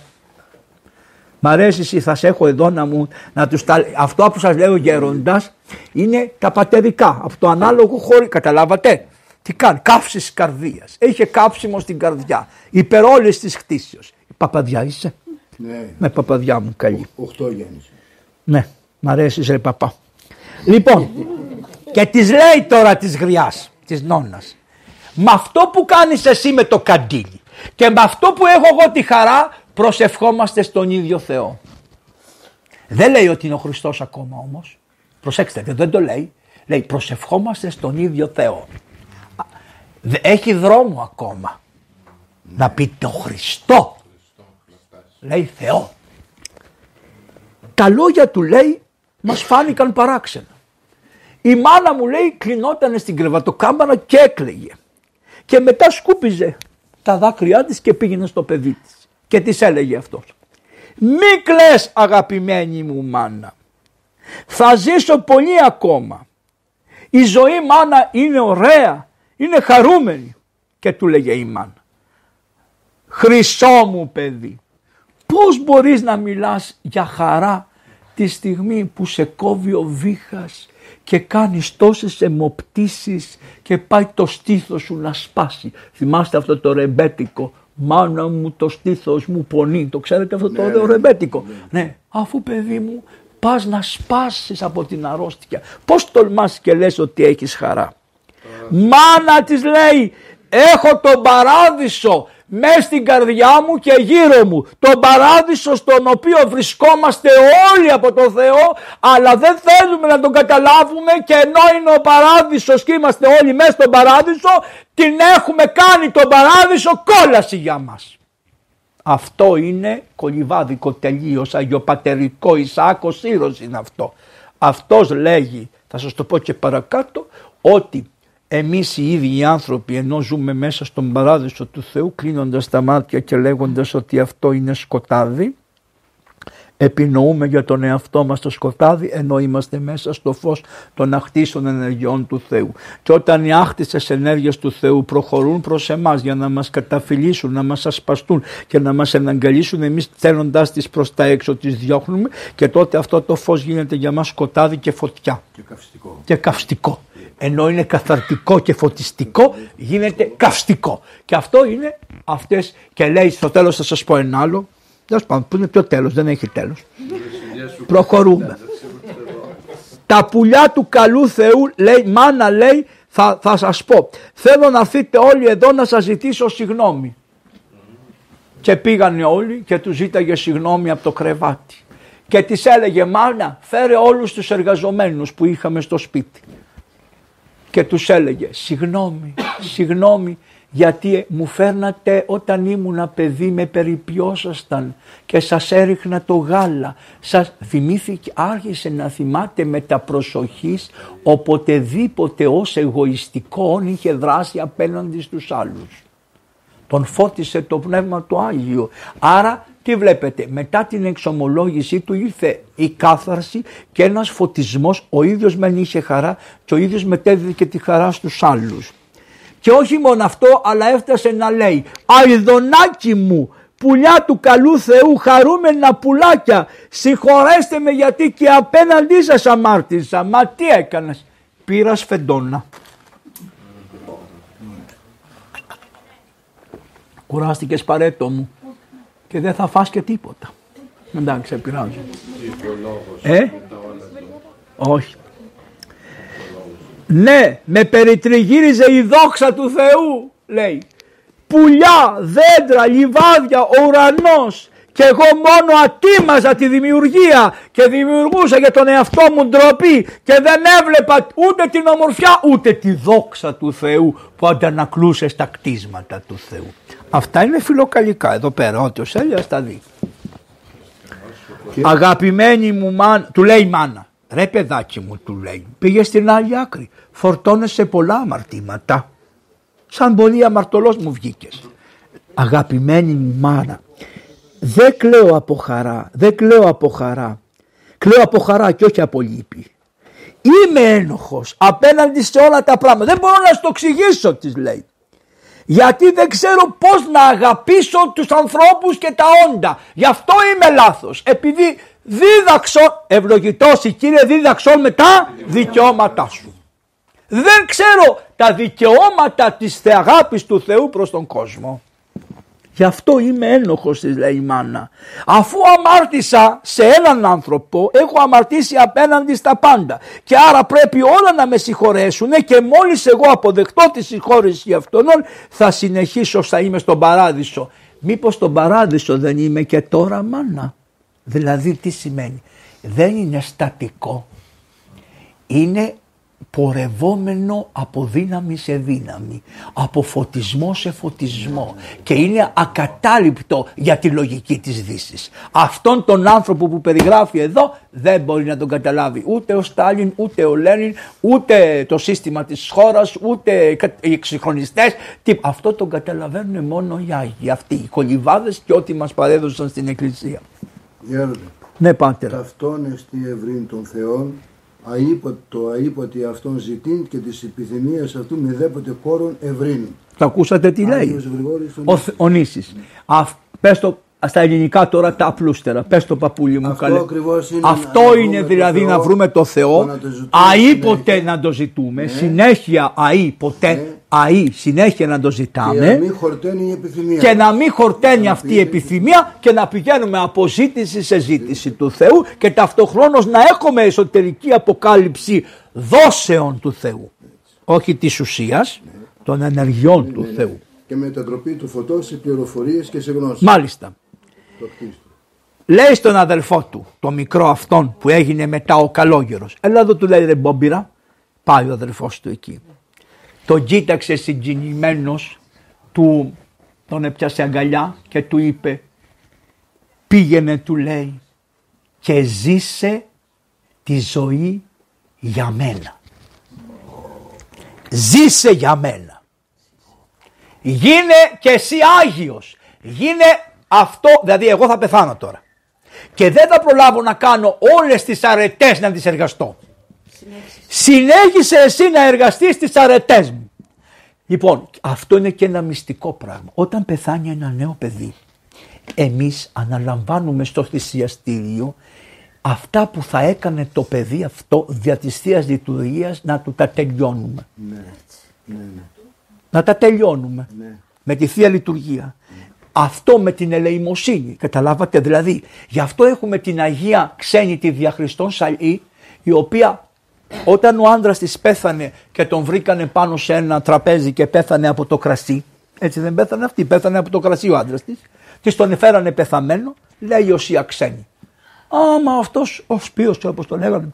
S1: Μ' αρέσει εσύ, θα σε έχω εδώ να μου να τους τα... Αυτό που σας λέω γέροντας είναι τα πατερικά. Από το ανάλογο χώρι, καταλάβατε; Τι κάνει, καύσης καρδίας. Έχει κάψιμο στην καρδιά. Υπερ όλης της χτίσεως. Παπαδιά είσαι;
S2: Ναι,
S1: Με παπαδιά μου καλή.
S2: οχτώ γέννησε.
S1: Ναι, μ' αρέσεις ρε παπά. Λοιπόν, και τη λέει τώρα της γριάς, της νόνας. Με αυτό που κάνεις εσύ με το καντήλι και με αυτό που έχω εγώ τη χαρά προσευχόμαστε στον ίδιο Θεό. Δεν λέει ότι είναι ο Χριστός ακόμα όμως. Προσέξτε, δεν το λέει. Λέει προσευχόμαστε στον ίδιο Θεό. Δε- Έχει δρόμο ακόμα. Να πει το Χριστό. Λέει Θεό. Τα λόγια του λέει μας φάνηκαν παράξενα. Η μάνα μου λέει κλεινόταν στην κρεβατοκάμαρα και έκλαιγε. Και μετά σκούπιζε τα δάκρυά της και πήγαινε στο παιδί της. Και της έλεγε αυτός. Μη κλαις αγαπημένη μου μάνα. Θα ζήσω πολύ ακόμα. Η ζωή μάνα είναι ωραία. Είναι χαρούμενη. Και του λέγε η μάνα. Χρυσό μου παιδί. Πώς μπορείς να μιλάς για χαρά τη στιγμή που σε κόβει ο βήχας και κάνεις τόσες αιμοπτήσεις και πάει το στήθος σου να σπάσει. Θυμάστε αυτό το ρεμπέτικο. Μάνα μου το στήθος μου πονεί. Το ξέρετε αυτό το ωραίο ρεμπέτικο; Ναι. αφού παιδί μου πας να σπάσεις από την αρρώστια. Πώς τολμάς και λες ότι έχεις χαρά; Μάνα της λέει έχω τον παράδεισο μέσα στην καρδιά μου και γύρω μου. Τον παράδεισο στον οποίο βρισκόμαστε όλοι από το Θεό αλλά δεν θέλουμε να τον καταλάβουμε και ενώ είναι ο παράδεισος και είμαστε όλοι μέσα στον παράδεισο την έχουμε κάνει τον παράδεισο κόλαση για μας. Αυτό είναι κολυβάδικο τελείως, αγιοπατερικό Ισάκος Σύρος είναι αυτό. Αυτός λέγει, θα σας το πω και παρακάτω, ότι εμείς οι ίδιοι οι άνθρωποι ενώ ζούμε μέσα στον παράδεισο του Θεού κλείνοντας τα μάτια και λέγοντας ότι αυτό είναι σκοτάδι επινοούμε για τον εαυτό μας το σκοτάδι ενώ είμαστε μέσα στο φως των αχτίσεων ενεργειών του Θεού. Και όταν οι άχτισες ενέργειες του Θεού προχωρούν προς εμάς για να μας καταφυλίσουν, να μας ασπαστούν και να μας εναγκαλίσουν εμείς θέλοντας τις προς τα έξω τις διώχνουμε και τότε αυτό το φως γίνεται για μας σκοτάδι και φωτιά
S2: Και καυστικό.
S1: και καυστικό. Ενώ είναι καθαρτικό και φωτιστικό γίνεται καυστικό. Και αυτό είναι αυτές και λέει στο τέλος θα σας πω ένα άλλο. Δεν πάντων που είναι πιο τέλος, δεν έχει τέλος. Προχωρούμε. Τα πουλιά του καλού Θεού λέει, μάνα λέει, θα, θα σας πω. Θέλω να έρθετε όλοι εδώ να σας ζητήσω συγγνώμη. Και πήγανε όλοι και τους ζήταγε συγγνώμη από το κρεβάτι. Και της έλεγε μάνα φέρε όλους τους εργαζομένους που είχαμε στο σπίτι. Και τους έλεγε συγγνώμη, συγγνώμη γιατί μου φέρνατε όταν ήμουνα παιδί με περιποιόσασταν και σας έριχνα το γάλα. Σας θυμήθηκε, άρχισε να θυμάται με τα προσοχής οποτεδήποτε ως εγωιστικό είχε δράσει απέναντι στους άλλους. Τον φώτισε το Πνεύμα του Άγιο. Άρα τι βλέπετε, μετά την εξομολόγησή του ήρθε η κάθαρση και ένας φωτισμός, ο ίδιος μεν είχε χαρά και ο ίδιος μετέδιδε και τη χαρά στους άλλους. Και όχι μόνο αυτό, αλλά έφτασε να λέει «Αιδονάκι μου, πουλιά του καλού Θεού, χαρούμενα πουλάκια, συγχωρέστε με γιατί και απέναντί σας αμάρτησα». Μα τι έκανες, πήρας σφεντόνα. Κουράστηκες παρέτο μου και δεν θα φας και τίποτα. Εντάξει, σε πειράζει. Ε, όχι. Ναι, με περιτριγύριζε η δόξα του Θεού, λέει. Πουλιά, δέντρα, λιβάδια, ο ουρανός και εγώ μόνο ατίμαζα τη δημιουργία και δημιουργούσα για τον εαυτό μου ντροπή και δεν έβλεπα ούτε την ομορφιά ούτε τη δόξα του Θεού που αντανακλούσε στα κτίσματα του Θεού. Αυτά είναι φιλοκαλικά εδώ πέρα, ό,τι ο Σέλιας τα δει. Αγαπημένη μου μάνα, του λέει η μάνα, ρε παιδάκι μου του λέει, πήγε στην άλλη άκρη, φορτώνεσαι πολλά αμαρτήματα. Σαν πολύ αμαρτωλός μου βγήκες. Αγαπημένη μου μάνα, δεν κλαίω από χαρά, δεν κλαίω από χαρά. Κλαίω από χαρά και όχι από λύπη. Είμαι ένοχος απέναντι σε όλα τα πράγματα. Δεν μπορώ να σου το εξηγήσω, της λέει. Γιατί δεν ξέρω πώς να αγαπήσω τους ανθρώπους και τα όντα. Γι' αυτό είμαι λάθος. Επειδή δίδαξω, ευλογητός η Κύριε δίδαξω με τα δικαιώματά σου. Δεν ξέρω τα δικαιώματα της αγάπης του Θεού προς τον κόσμο. Γι' αυτό είμαι ένοχος της λέει η μάνα. Αφού αμάρτησα σε έναν άνθρωπο έχω αμαρτήσει απέναντι στα πάντα. Και άρα πρέπει όλα να με συγχωρέσουν και μόλις εγώ αποδεχτώ τη συγχώρεση αυτών θα συνεχίσω θα είμαι στον παράδεισο. Μήπως στον παράδεισο δεν είμαι και τώρα μάνα; Δηλαδή τι σημαίνει; Δεν είναι στατικό. Είναι πορευόμενο από δύναμη σε δύναμη, από φωτισμό σε φωτισμό και είναι ακατάληπτο για τη λογική της Δύσης. Αυτόν τον άνθρωπο που περιγράφει εδώ δεν μπορεί να τον καταλάβει ούτε ο Στάλιν, ούτε ο Λένιν, ούτε το σύστημα της χώρας, ούτε οι εξυγχρονιστές. Αυτό τον καταλαβαίνουν μόνο οι Άγιοι, αυτοί οι κολυβάδες και ό,τι μας παρέδωσαν στην Εκκλησία.
S2: Γέροντα.
S1: Ναι, Πάτερ.
S2: Ταυτόν εστί ευρύν των Θεών, αείποτο αείποτε αυτόν ζητήν και της επιθυμίας αυτού με δέποτε κόρον ευρύν.
S1: Το ακούσατε τι λέει;
S2: Άγιος Γρηγόρης ο
S1: Ο, Θ- ο Νήσης. Αφ- πες το στα ελληνικά τώρα τα απλούστερα. Πες το παππούλι μου
S2: Αυτό
S1: καλέ.
S2: ακριβώς είναι
S1: Αυτό
S2: να βρούμε
S1: είναι
S2: το
S1: δηλαδή
S2: Θεό,
S1: να βρούμε το Θεό.
S2: να το ζητούμε
S1: Αήποτε
S2: συνέχεια.
S1: να το ζητούμε. Συνέχεια αή ποτέ.
S2: Ναι.
S1: Αή συνέχεια να το
S2: και
S1: ζητάμε.
S2: να μην χορταίνει η επιθυμία.
S1: Και να μην χορταίνει αυτή η επιθυμία και να πηγαίνουμε από ζήτηση σε ζήτηση του Θεού και ταυτοχρόνως να έχουμε εσωτερική αποκάλυψη δόσεων του Θεού. Όχι της ουσίας, των ενεργειών του
S2: Ναι, ναι.
S1: Θεού.
S2: Και μετατροπή του φωτός σε πληροφορίες και σε γνώση.
S1: Μάλιστα.
S2: Το κτίστο.
S1: Λέει στον αδελφό του, το μικρό αυτόν που έγινε μετά ο καλόγερος. Έλα εδώ του λέει ρε Μπόμπιρα, πάει ο αδελφός του εκεί. Τον κοίταξε συγκινημένος, του, τον έπιασε αγκαλιά και του είπε πήγαινε του λέει και ζήσε τη ζωή για μένα. Ζήσε για μένα. Γίνε και εσύ Άγιος. Γίνε αυτό, δηλαδή εγώ θα πεθάνω τώρα. Και δεν θα προλάβω να κάνω όλες τις αρετές να τις εργαστώ. Συνέχισε εσύ να εργαστείς τις αρετές μου. Λοιπόν, αυτό είναι και ένα μυστικό πράγμα. Όταν πεθάνει ένα νέο παιδί, εμείς αναλαμβάνουμε στο θυσιαστήριο αυτά που θα έκανε το παιδί αυτό δια της Θείας Λειτουργίας να του τα τελειώνουμε.
S2: Ναι, ναι, ναι.
S1: Να τα τελειώνουμε
S2: Ναι.
S1: με τη Θεία Λειτουργία. Αυτό με την ελεημοσύνη, καταλάβατε δηλαδή. Γι' αυτό έχουμε την Αγία Ξένη τη Διαχριστόν Σαλή, η οποία όταν ο άντρας της πέθανε και τον βρήκανε πάνω σε ένα τραπέζι και πέθανε από το κρασί, έτσι δεν πέθανε αυτή, πέθανε από το κρασί ο άντρας της, της τον εφέρανε πεθαμένο, λέει η Οσία Ξένη. Άμα αυτός ο Σπίος όπως τον λέγανε,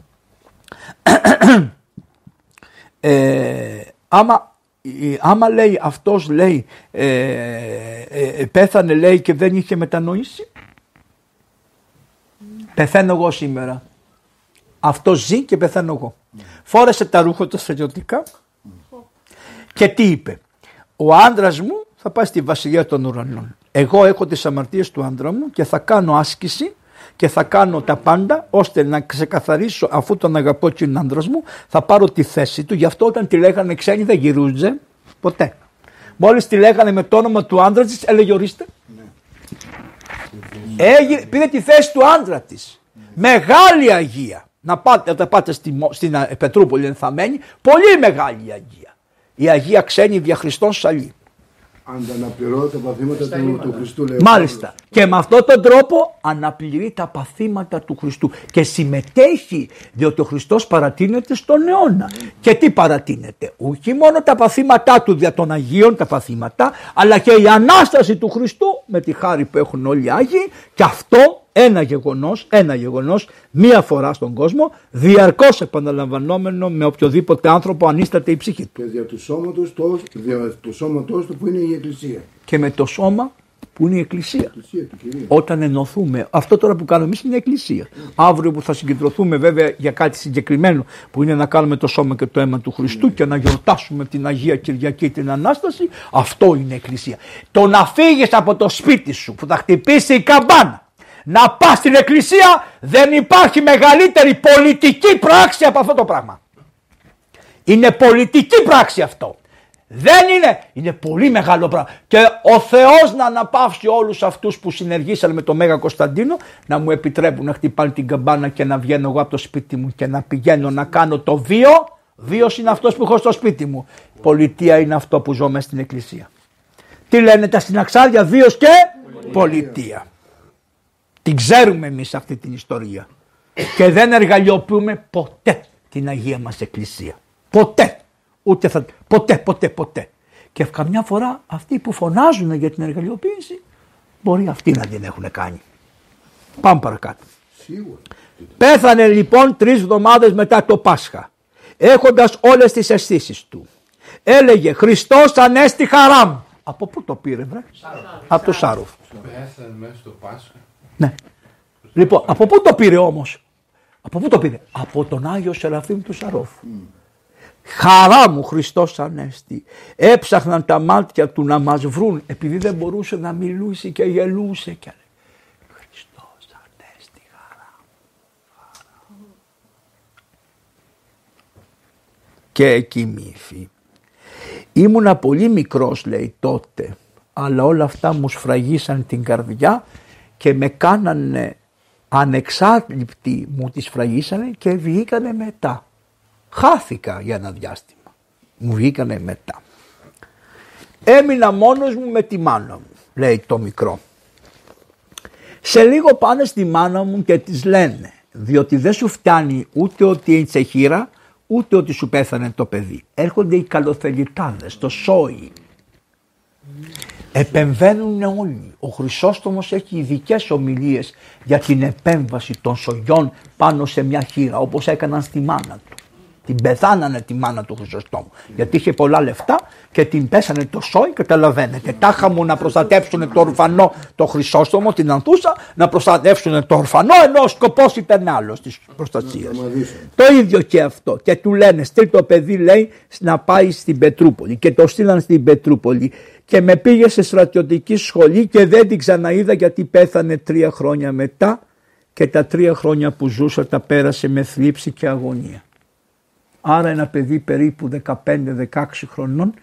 S1: <coughs> ε, άμα, ε, άμα λέει αυτός λέει ε, ε, ε, πέθανε λέει και δεν είχε μετανοήσει πεθαίνω εγώ σήμερα αυτός ζει και πεθαίνω εγώ φόρεσε τα ρούχα του στρατιωτικά και τι είπε; Ο άντρας μου θα πάει στη βασιλεία των ουρανών. Εγώ έχω τις αμαρτίες του άντρα μου και θα κάνω άσκηση και θα κάνω τα πάντα ώστε να ξεκαθαρίσω αφού τον αγαπώ και είναι άντρας μου θα πάρω τη θέση του. Γι' αυτό όταν τη λέγανε ξένοι δεν γυρούζε ποτέ. Μόλις τη λέγανε με το όνομα του άντρα της έλεγε ορίστε. Έγινε, πήρε τη θέση του άντρα της. Μεγάλη αγία να πάτε, να τα πάτε στη, Μο- στην α, Πετρούπολη ενθαμένη πολύ μεγάλη αγία η Αγία Ξένη Διαχριστών Σαλή
S2: Ανταναπληρώ τα παθήματα του, του Χριστού, λέει. ο
S1: Μάλιστα. Και με αυτόν τον τρόπο αναπληρεί τα παθήματα του Χριστού και συμμετέχει διότι ο Χριστός παρατείνεται στον αιώνα. Και τι παρατείνεται; Όχι μόνο τα παθήματά του δια των Αγίων τα παθήματα αλλά και η Ανάσταση του Χριστού με τη χάρη που έχουν όλοι οι Άγιοι και αυτό ένα γεγονός, ένα γεγονός μία φορά στον κόσμο διαρκώς επαναλαμβανόμενο με οποιοδήποτε άνθρωπο ανίσταται η ψυχή του.
S2: Και δια του σώματος, το, δια του σώματος του που είναι η Εκκλησία.
S1: Και με το σώμα που είναι η Εκκλησία.
S2: Η Εκκλησία του Κυρίου.
S1: όταν ενωθούμε, αυτό τώρα που κάνουμε εμείς είναι η Εκκλησία. Αύριο που θα συγκεντρωθούμε βέβαια για κάτι συγκεκριμένο που είναι να κάνουμε το σώμα και το αίμα του Χριστού και να γιορτάσουμε την Αγία Κυριακή την Ανάσταση, αυτό είναι η Εκκλησία. Το να φύγεις από το σπίτι σου που θα χτυπήσει η καμπάνα, να πας στην Εκκλησία δεν υπάρχει μεγαλύτερη πολιτική πράξη από αυτό το πράγμα. Είναι πολιτική πράξη αυτό. Δεν είναι. Είναι πολύ μεγάλο πράγμα. Και ο Θεός να αναπαύσει όλους αυτούς που συνεργήσαν με τον Μέγα Κωνσταντίνο να μου επιτρέπουν να χτυπάνε την καμπάνα και να βγαίνω εγώ από το σπίτι μου και να πηγαίνω να κάνω το βίο. Βίος είναι αυτός που έχω στο σπίτι μου. Πολιτεία είναι αυτό που ζω μέσα στην εκκλησία. Τι λένε τα συναξάρια, βίος και πολιτεία. Την ξέρουμε εμείς αυτή την ιστορία. Και δεν εργαλειοποιούμε ποτέ την Αγία μας Εκκλησία. Ποτέ. Ούτε θα... Ποτέ, ποτέ, ποτέ. Και καμιά φορά αυτοί που φωνάζουν για την εργαλειοποίηση μπορεί αυτοί να την έχουν κάνει. Πάμε παρακάτω.
S2: Σίγουρα.
S1: Πέθανε λοιπόν τρεις εβδομάδες μετά το Πάσχα έχοντας όλες τις αισθήσεις του. Έλεγε Χριστός ανέστη χαράμ. Από πού το πήρε βρε; Από το Σάρουφ.
S4: Πέθανε μέσα στο Πάσχα.
S1: Ναι. Λοιπόν, από πού το πήρε όμως; Από πού το πήρε; Από τον Άγιο Σεραφείμ του Σαρόφ. Χαρά μου Χριστός Ανέστη. Έψαχναν τα μάτια του να μας βρουν επειδή δεν μπορούσε να μιλούσε και γελούσε και λέει Χριστός Ανέστη χαρά μου. Και κοιμήθη. Ήμουνα πολύ μικρός λέει τότε αλλά όλα αυτά μου σφραγίσαν την καρδιά και με κάνανε ανεξάρτητοι μου τις σφραγίσανε και βγήκανε μετά. Χάθηκα για ένα διάστημα. Μου βγήκανε μετά. Έμεινα μόνος μου με τη μάνα μου, λέει το μικρό. Σε λίγο πάνε στη μάνα μου και της λένε, διότι δεν σου φτάνει ούτε ότι είσαι χείρα, ούτε ότι σου πέθανε το παιδί. Έρχονται οι καλοθελητάδες, το σόι. Επεμβαίνουν όλοι. Ο Χρυσόστομος έχει ειδικές ομιλίες για την επέμβαση των σογιών πάνω σε μια χείρα όπως έκαναν στη μάνα του. Την πεθάνανε τη μάνα του Χρυσοστόμου γιατί είχε πολλά λεφτά και την πέσανε το σόι καταλαβαίνετε. Τάχα μου να προστατεύσουν το ορφανό το Χρυσόστομο την ανθούσα να προστατεύσουν το ορφανό ενώ ο σκοπός ήταν άλλος της προστασίας. Το ίδιο και αυτό και του λένε στείλ το παιδί λέει να πάει στην Πετρούπολη και το στείλαν στην Πετρούπολη και με πήγε σε στρατιωτική σχολή και δεν την ξαναείδα γιατί πέθανε τρία χρόνια μετά και τα τρία χρόνια που ζούσα τα πέρασε με θλίψη και αγωνία. Άρα ένα παιδί περίπου 15-16 χρονών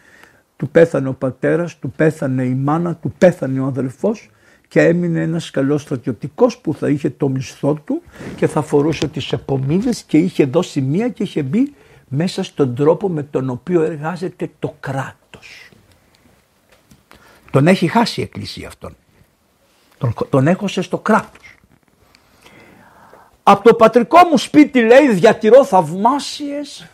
S1: του πέθανε ο πατέρας, του πέθανε η μάνα, του πέθανε ο αδελφός και έμεινε ένας καλός στρατιωτικός που θα είχε το μισθό του και θα φορούσε τις επομίδες και είχε δώσει μία και είχε μπει μέσα στον τρόπο με τον οποίο εργάζεται το κράτος. Τον έχει χάσει η εκκλησία αυτόν. Τον, τον έχωσε στο κράτος. Από το πατρικό μου σπίτι λέει διατηρώ θαυμάσιες,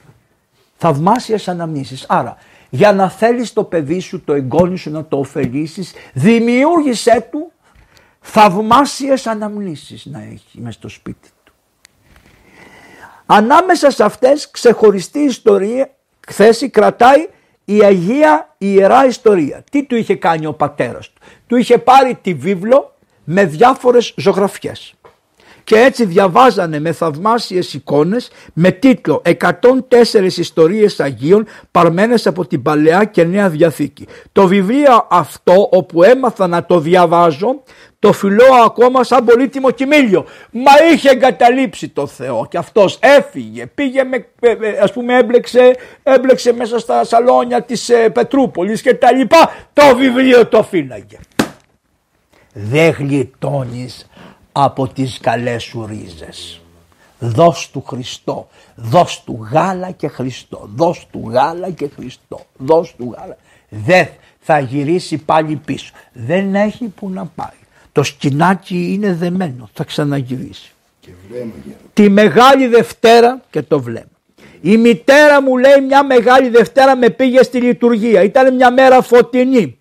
S1: θαυμάσιες αναμνήσεις. Άρα για να θέλεις το παιδί σου, το εγγόνι σου να το ωφελήσεις, δημιούργησέ του θαυμάσιες αναμνήσεις να έχει μέσα στο σπίτι του. Ανάμεσα σε αυτές ξεχωριστή ιστορία, θέση κρατάει η Αγία Ιερά Ιστορία. Τι του είχε κάνει ο πατέρας του; Του είχε πάρει τη βίβλο με διάφορες ζωγραφιές. Και έτσι διαβάζανε με θαυμάσιες εικόνες με τίτλο 104 ιστορίες Αγίων παρμένες από την Παλαιά και Νέα Διαθήκη. Το βιβλίο αυτό όπου έμαθα να το διαβάζω το φιλώ ακόμα σαν πολύτιμο κοιμήλιο. Μα είχε εγκαταλείψει το Θεό και αυτός έφυγε, πήγε με, ε, ε, ας πούμε έμπλεξε, έμπλεξε μέσα στα σαλόνια της ε, Πετρούπολης και τα λοιπά. Το βιβλίο το φύλαγε. Δεν γλιτώνεις από τις καλές σου ρίζες. Δώσ' του Χριστό, δώσ' του γάλα και Χριστό, δώσ' του γάλα και Χριστό, δώσ' του γάλα. Δεν θα γυρίσει πάλι πίσω. Δεν έχει που να πάει. Το σκηνάκι είναι δεμένο, θα ξαναγυρίσει.
S2: Και βλέμμα,
S1: Τη Μεγάλη Δευτέρα και το βλέμμα. Η μητέρα μου λέει μια Μεγάλη Δευτέρα με πήγε στη λειτουργία. Ήταν μια μέρα φωτεινή.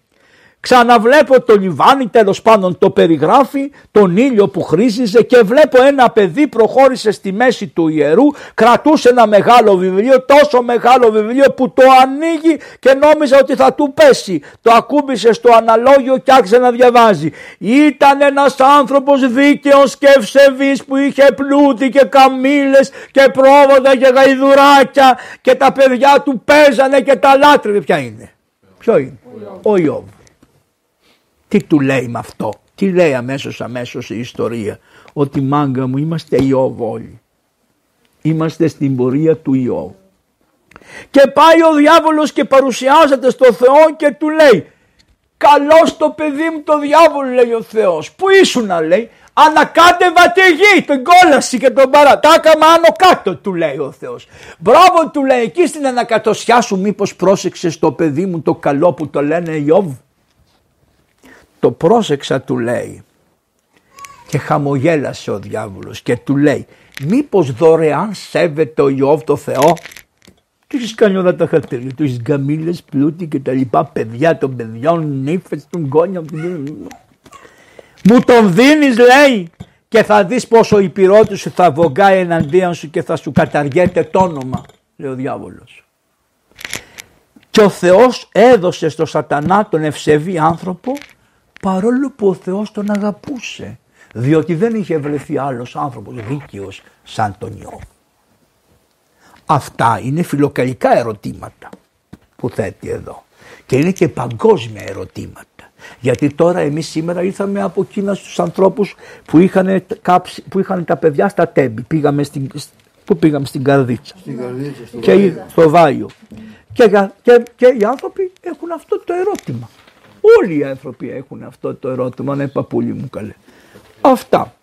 S1: Ξαναβλέπω το λιβάνι τέλος πάντων το περιγράφει, τον ήλιο που χρήζιζε και βλέπω ένα παιδί προχώρησε στη μέση του ιερού, κρατούσε ένα μεγάλο βιβλίο, τόσο μεγάλο βιβλίο που το ανοίγει και νόμιζα ότι θα του πέσει. Το ακούμπησε στο αναλόγιο και άρχισε να διαβάζει. Ήταν ένας άνθρωπος δίκαιος και ευσεβής που είχε πλούτη και καμήλες και πρόβατα και γαϊδουράκια και τα παιδιά του παίζανε και τα λάτρευε. Ποια είναι; Ποιο είναι; Ο Ιώβ. Τι του λέει με αυτό; Τι λέει αμέσως αμέσως η ιστορία; Ότι μάγκα μου είμαστε Ιώβ όλοι. Είμαστε στην πορεία του Ιώβ. Και πάει ο διάβολος και παρουσιάζεται στο Θεό και του λέει Καλό το παιδί μου το διάβολο λέει ο Θεός. Πού ήσουν να λέει. Ανακάτευα τη γη, την κόλαση και τον παρατάκαμα άνω κάτω του λέει ο Θεός. Μπράβο του λέει εκεί στην ανακατοσιά σου μήπως πρόσεξες το παιδί μου το καλό που το λένε Ιώβ. Το πρόσεξα του λέει και χαμογέλασε ο διάβολος και του λέει μήπως δωρεάν σέβεται ο Ιώβ το Θεό; Του έχεις κάνει όλα τα χαρτιά, του έχεις γκαμίλες, πλούτη και τα λοιπά, παιδιά των παιδιών, νύφες, των γόνια. Μου τον δίνεις, λέει, και θα δεις πόσο η πυρότη σου θα βογκάει εναντίον σου και θα σου καταργέται το όνομα, λέει ο διάβολος. Και ο Θεός έδωσε στο σατανά τον ευσεβή άνθρωπο παρόλο που ο Θεός τον αγαπούσε διότι δεν είχε βρεθεί άλλος άνθρωπος δίκαιος σαν τον Ιώβ. Αυτά είναι φιλοκαλικά ερωτήματα που θέτει εδώ και είναι και παγκόσμια ερωτήματα. Γιατί τώρα εμείς σήμερα ήρθαμε από Κίνα στους ανθρώπους που είχαν, κάψει, που είχαν τα παιδιά στα τέμπη. Πήγαμε στην, που πήγαμε στην Καρδίτσα.
S2: Στην Καρδίτσα, στο
S1: και
S2: Βάιο.
S1: στο Βάιο. Και, και, και οι άνθρωποι έχουν αυτό το ερώτημα. Όλοι οι άνθρωποι έχουν αυτό το ερώτημα, ναι παππούλι μου καλέ. Αυτά.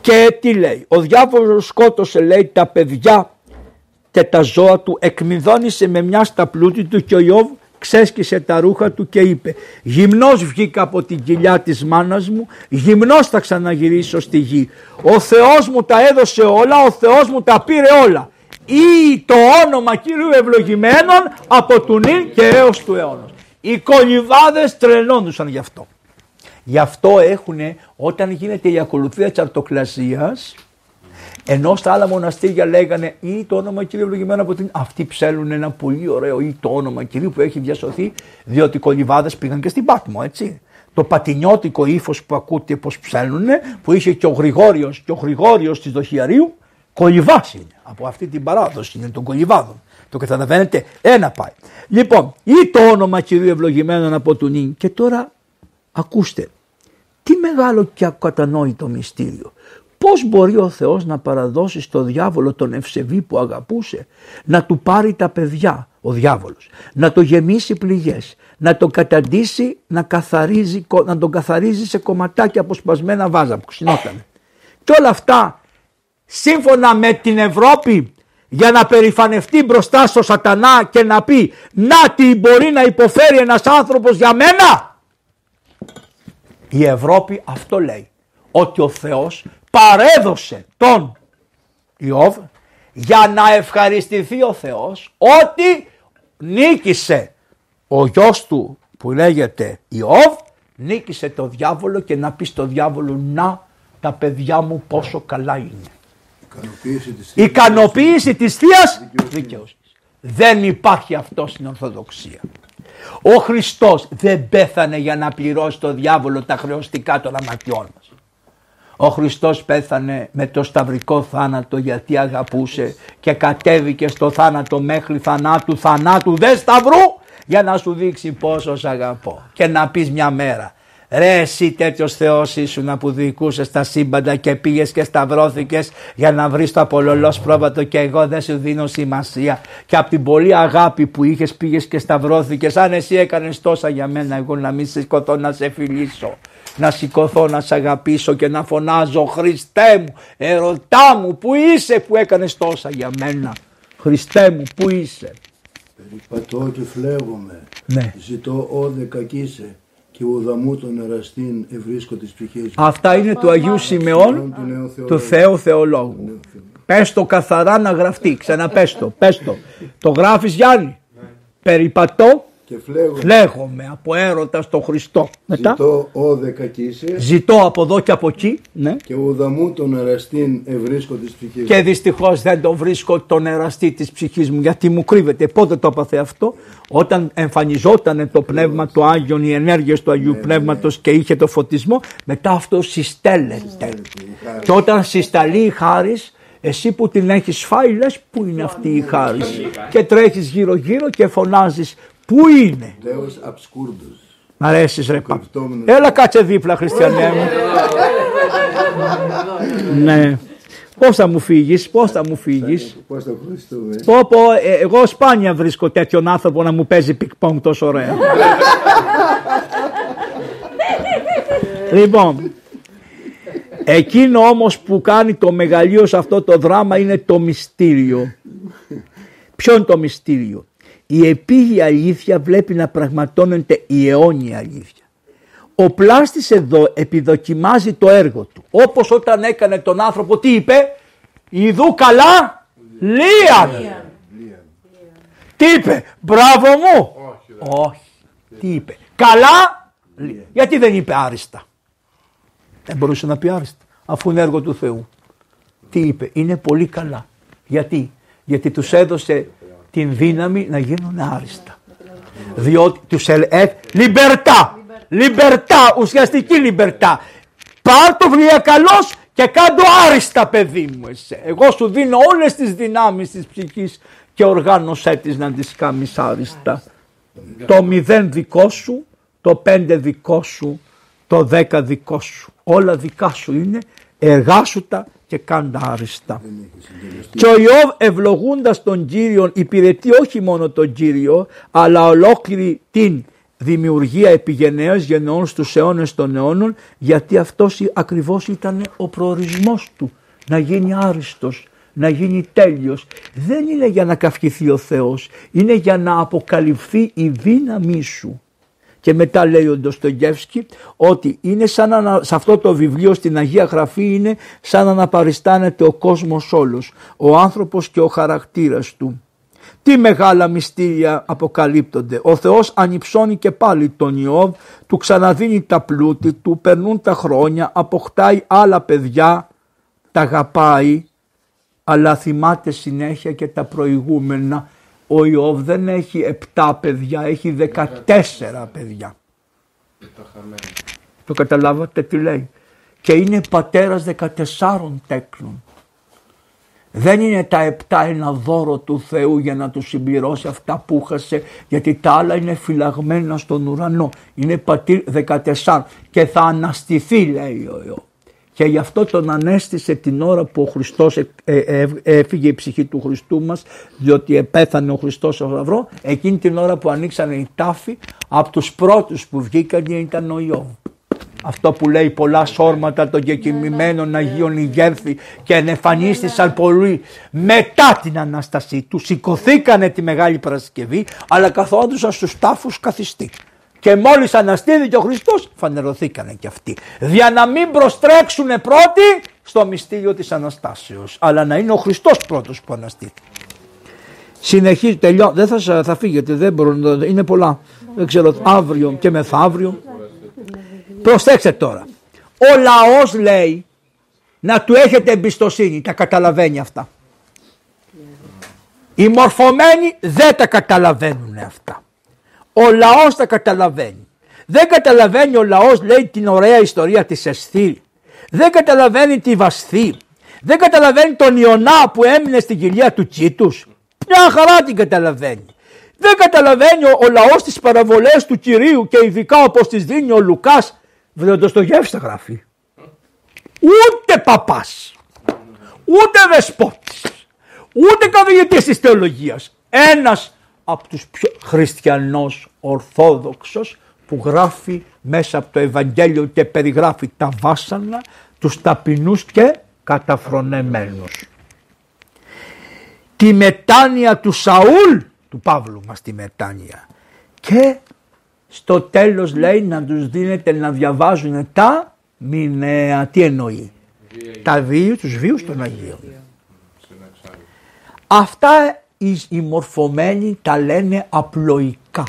S1: Και τι λέει, ο διάβολος σκότωσε λέει τα παιδιά και τα ζώα του εκμυδόνισε με μια στα πλούτη του και ο Ιώβ ξέσκησε τα ρούχα του και είπε «Γυμνός βγήκα από την κοιλιά της μάνας μου, γυμνός θα ξαναγυρίσω στη γη. Ο Θεός μου τα έδωσε όλα, ο Θεός μου τα πήρε όλα. Ή το όνομα Κύριου ευλογημένων από του νυν και έως του αιώνος». Οι κολυβάδες τρελόντουσαν γι' αυτό. Γι' αυτό έχουν όταν γίνεται η ακολουθία της αρτοκλασίας ενώ στα άλλα μοναστήρια λέγανε ή το όνομα Κυρίου ευλογημένο από την. Αυτοί ψέλνουν ένα πολύ ωραίο ή το όνομα Κυρίου που έχει διασωθεί, διότι οι κολυβάδες πήγαν και στην Πάτμο, έτσι. Το πατινιώτικο ύφος που ακούτε πώ ψέλνουν, που είχε και ο Γρηγόριος και ο Γρηγόριος της Δοχιαρίου, κολυβάς είναι. Από αυτή την παράδοση είναι των κολυβάδων. Το καταλαβαίνετε, ένα πάει. Λοιπόν, ή το όνομα Κυρίου ευλογημένων από του νυν. Και τώρα ακούστε, τι μεγάλο και ακατανόητο μυστήριο. Πώς μπορεί ο Θεός να παραδώσει στο διάβολο τον ευσεβή που αγαπούσε, να του πάρει τα παιδιά, ο διάβολος, να το γεμίσει πληγές, να τον καταντήσει, να, καθαρίζει, να τον καθαρίζει σε κομματάκια αποσπασμένα βάζα που ξυνότανε. Και όλα αυτά σύμφωνα με την Ευρώπη για να περηφανευτεί μπροστά στο σατανά και να πει να τι μπορεί να υποφέρει ένας άνθρωπος για μένα; Η Ευρώπη αυτό λέει ότι ο Θεός παρέδωσε τον Ιώβ για να ευχαριστηθεί ο Θεός ότι νίκησε ο γιος του που λέγεται Ιώβ νίκησε το διάβολο και να πει στο διάβολο να τα παιδιά μου πόσο καλά είναι.
S2: Ικανοποίηση της
S1: Η ικανοποίηση της Θείας δικαιοσύνης. Δεν υπάρχει αυτό στην Ορθοδοξία. Ο Χριστός δεν πέθανε για να πληρώσει το διάβολο τα χρεωστικά των αματιών μας. Ο Χριστός πέθανε με το σταυρικό θάνατο γιατί αγαπούσε και κατέβηκε στο θάνατο μέχρι θανάτου θανάτου δε σταυρού για να σου δείξει πόσο σ' αγαπώ και να πεις μια μέρα Ρε εσύ τέτοιος Θεός ήσουν που διοικούσες τα σύμπαντα και πήγες και σταυρώθηκες για να βρεις το απολολός πρόβατο και εγώ δεν σου δίνω σημασία και από την πολλή αγάπη που είχες πήγες και σταυρώθηκες αν εσύ έκανες τόσα για μένα εγώ να μην σηκωθώ να σε φιλήσω να σηκωθώ να σε αγαπήσω και να φωνάζω Χριστέ μου, ερωτά μου που είσαι που έκανες τόσα για μένα; Χριστέ μου που είσαι;
S2: Περιπατώ και φλέγομαι.
S1: Ναι.
S2: Ζητώ όδε κακίσε και ουδαμού τον εραστήν ευρίσκω της ψυχής μου.
S1: Αυτά είναι του Αγίου Σιμεών
S2: του νέου
S1: του
S2: Θεολόγου.
S1: Θεού Θεολόγου. Πες το καθαρά να γραφτεί, ξαναπες το, πες το. Το γράφεις Γιάννη. Περιπατώ,
S2: Και φλέγομαι.
S1: λέγομαι από έρωτα στο Χριστό. Μετά,
S2: Ζητώ όδε κακίσε
S1: ζητώ από εδώ και από εκεί, ναι.
S2: και ουδαμού τον εραστήν ευρίσκω της ψυχής μου.
S1: Και δυστυχώς δεν τον βρίσκω τον εραστή της ψυχής μου γιατί μου κρύβεται. Πότε το έπαθε αυτό, όταν εμφανιζόταν το πνεύμα το Άγιον, οι ενέργειες του Αγίου Πνεύματος και είχε το φωτισμό, μετά αυτό συστέλλεται. Και όταν συσταλεί η χάρη, εσύ που την έχεις φάει λες πού είναι αυτή η χάρη; και τρέχεις γύρω γύρω και φωνάζεις πού είναι;
S2: Deus absconditus.
S1: Μ' αρέσεις ρε παι.
S2: Κρυπτόμενος.
S1: Έλα κάτσε δίπλα χριστιανέ μου. ναι. Πώς θα μου φύγεις, πώς θα μου φύγεις;
S2: Πώς το ευχαριστούμε.
S1: Πω πω, ε, εγώ σπάνια βρίσκω τέτοιον άνθρωπο να μου παίζει πινγκ-πονγκ τόσο ωραία. λοιπόν, εκείνο όμως που κάνει το μεγαλείο σε αυτό το δράμα είναι το μυστήριο. Ποιο είναι το μυστήριο; Η επίγεια αλήθεια βλέπει να πραγματώνεται η αιώνια αλήθεια. Ο πλάστης εδώ επιδοκιμάζει το έργο του. Όπως όταν έκανε τον άνθρωπο τι είπε; Ιδού καλά λίαν. Τι είπε; Μπράβο μου. Όχι. Τι είπε; Καλά. λίαν. Γιατί δεν είπε άριστα; Δεν μπορούσε να πει άριστα. Αφού είναι έργο του Θεού. Τι είπε; Είναι πολύ καλά. Γιατί; Γιατί τους έδωσε την δύναμη να γίνουν άριστα. Διότι τους ελε... Λιμπερτά. Λιμπερτά. Ουσιαστική λιμπερτά. Πάρ το βιβλία καλός και κάντο άριστα παιδί μου εσέ. Εγώ σου δίνω όλες τις δυνάμεις της ψυχής και οργάνωσέ τις να τις κάνεις άριστα. Το μηδέν δικό σου, το πέντε δικό σου, το δέκα δικό σου. Όλα δικά σου είναι, εργάσου τα και κάντα άριστα. Και ο Ιώβ ευλογούντας τον Κύριον υπηρετεί όχι μόνο τον Κύριο αλλά ολόκληρη την δημιουργία επιγενέως γενναιών στους αιώνες των αιώνων γιατί αυτός ακριβώς ήταν ο προορισμός του να γίνει άριστος, να γίνει τέλειος. Δεν είναι για να καυχηθεί ο Θεός, είναι για να αποκαλυφθεί η δύναμή σου. Και μετά λέει ο Ντοστογεύσκη ότι είναι σαν να, σε αυτό το βιβλίο στην Αγία Γραφή είναι σαν να αναπαριστάνεται ο κόσμος όλος, ο άνθρωπος και ο χαρακτήρας του. Τι μεγάλα μυστήρια αποκαλύπτονται. Ο Θεός ανυψώνει και πάλι τον Ιώβ, του ξαναδίνει τα πλούτη του, περνούν τα χρόνια, αποκτάει άλλα παιδιά, τα αγαπάει, αλλά θυμάται συνέχεια και τα προηγούμενα. Ο Ιώβ δεν έχει 7 παιδιά, έχει 14 παιδιά.
S4: Το χαμένο.
S1: Το καταλάβατε τι λέει. Και είναι πατέρας 14 τέκλων. Δεν είναι τα επτά ένα δώρο του Θεού για να τους συμπληρώσει αυτά που χασε γιατί τα άλλα είναι φυλαγμένα στον ουρανό. Είναι πατήρ 14 και θα αναστηθεί λέει ο Ιω. Και γι' αυτό τον ανέστησε την ώρα που ο Χριστός ε, ε, ε, έφυγε η ψυχή του Χριστού μας διότι επέθανε ο Χριστός στο Σταυρό εκείνη την ώρα που ανοίξανε οι τάφοι από τους πρώτους που βγήκαν ήταν ο Ιώβ. Αυτό που λέει πολλά σόρματα των κεκοιμημένων Αγίων ηγέρθη και ενεφανίστησαν πολλοί μετά την Ανάστασή του. Σηκωθήκανε τη Μεγάλη Παρασκευή αλλά καθόντουσαν στους τάφους καθιστή. Και μόλις αναστήθηκε ο Χριστός φανερωθήκανε κι αυτοί. Για να μην προστρέξουν πρώτοι στο μυστήριο της Αναστάσεως. Αλλά να είναι ο Χριστός πρώτος που αναστήθηκε. Συνεχίζει, τελειώ, δεν θα, σα- θα φύγετε, δεν μπορώ, να- είναι πολλά. Δεν ξέρω, αύριο και μεθαύριο. Προσέξτε τώρα. Ο λαός λέει να του έχετε εμπιστοσύνη. Τα καταλαβαίνει αυτά. Οι μορφωμένοι δεν τα καταλαβαίνουν αυτά. Ο λαός τα καταλαβαίνει. Δεν καταλαβαίνει ο λαός λέει την ωραία ιστορία της Εσθήρ. Δεν καταλαβαίνει τη Βασθή. Δεν καταλαβαίνει τον Ιωνά που έμεινε στην κοιλία του Τσίτους. Μια χαρά την καταλαβαίνει. Δεν καταλαβαίνει ο, ο λαός τις παραβολές του Κυρίου και ειδικά όπως τις δίνει ο Λουκάς. Βρε το γεύση τα γράφει. Ούτε παπάς. Ούτε δεσπότης. Ούτε καθηγητής της θεολογίας. Ένας από τους πιο χριστιανός ορθόδοξος που γράφει μέσα από το Ευαγγέλιο και περιγράφει τα βάσανα, τους ταπεινούς και καταφρονεμένους. Τη μετάνοια του Σαούλ, του Παύλου μας τη μετάνοια. Και στο τέλος λέει να τους δίνετε να διαβάζουν τα μηνέα. Τι εννοεί; Τα βίους, τους βίους των Αγίων. Αυτά οι, οι μορφωμένοι τα λένε απλοϊκά.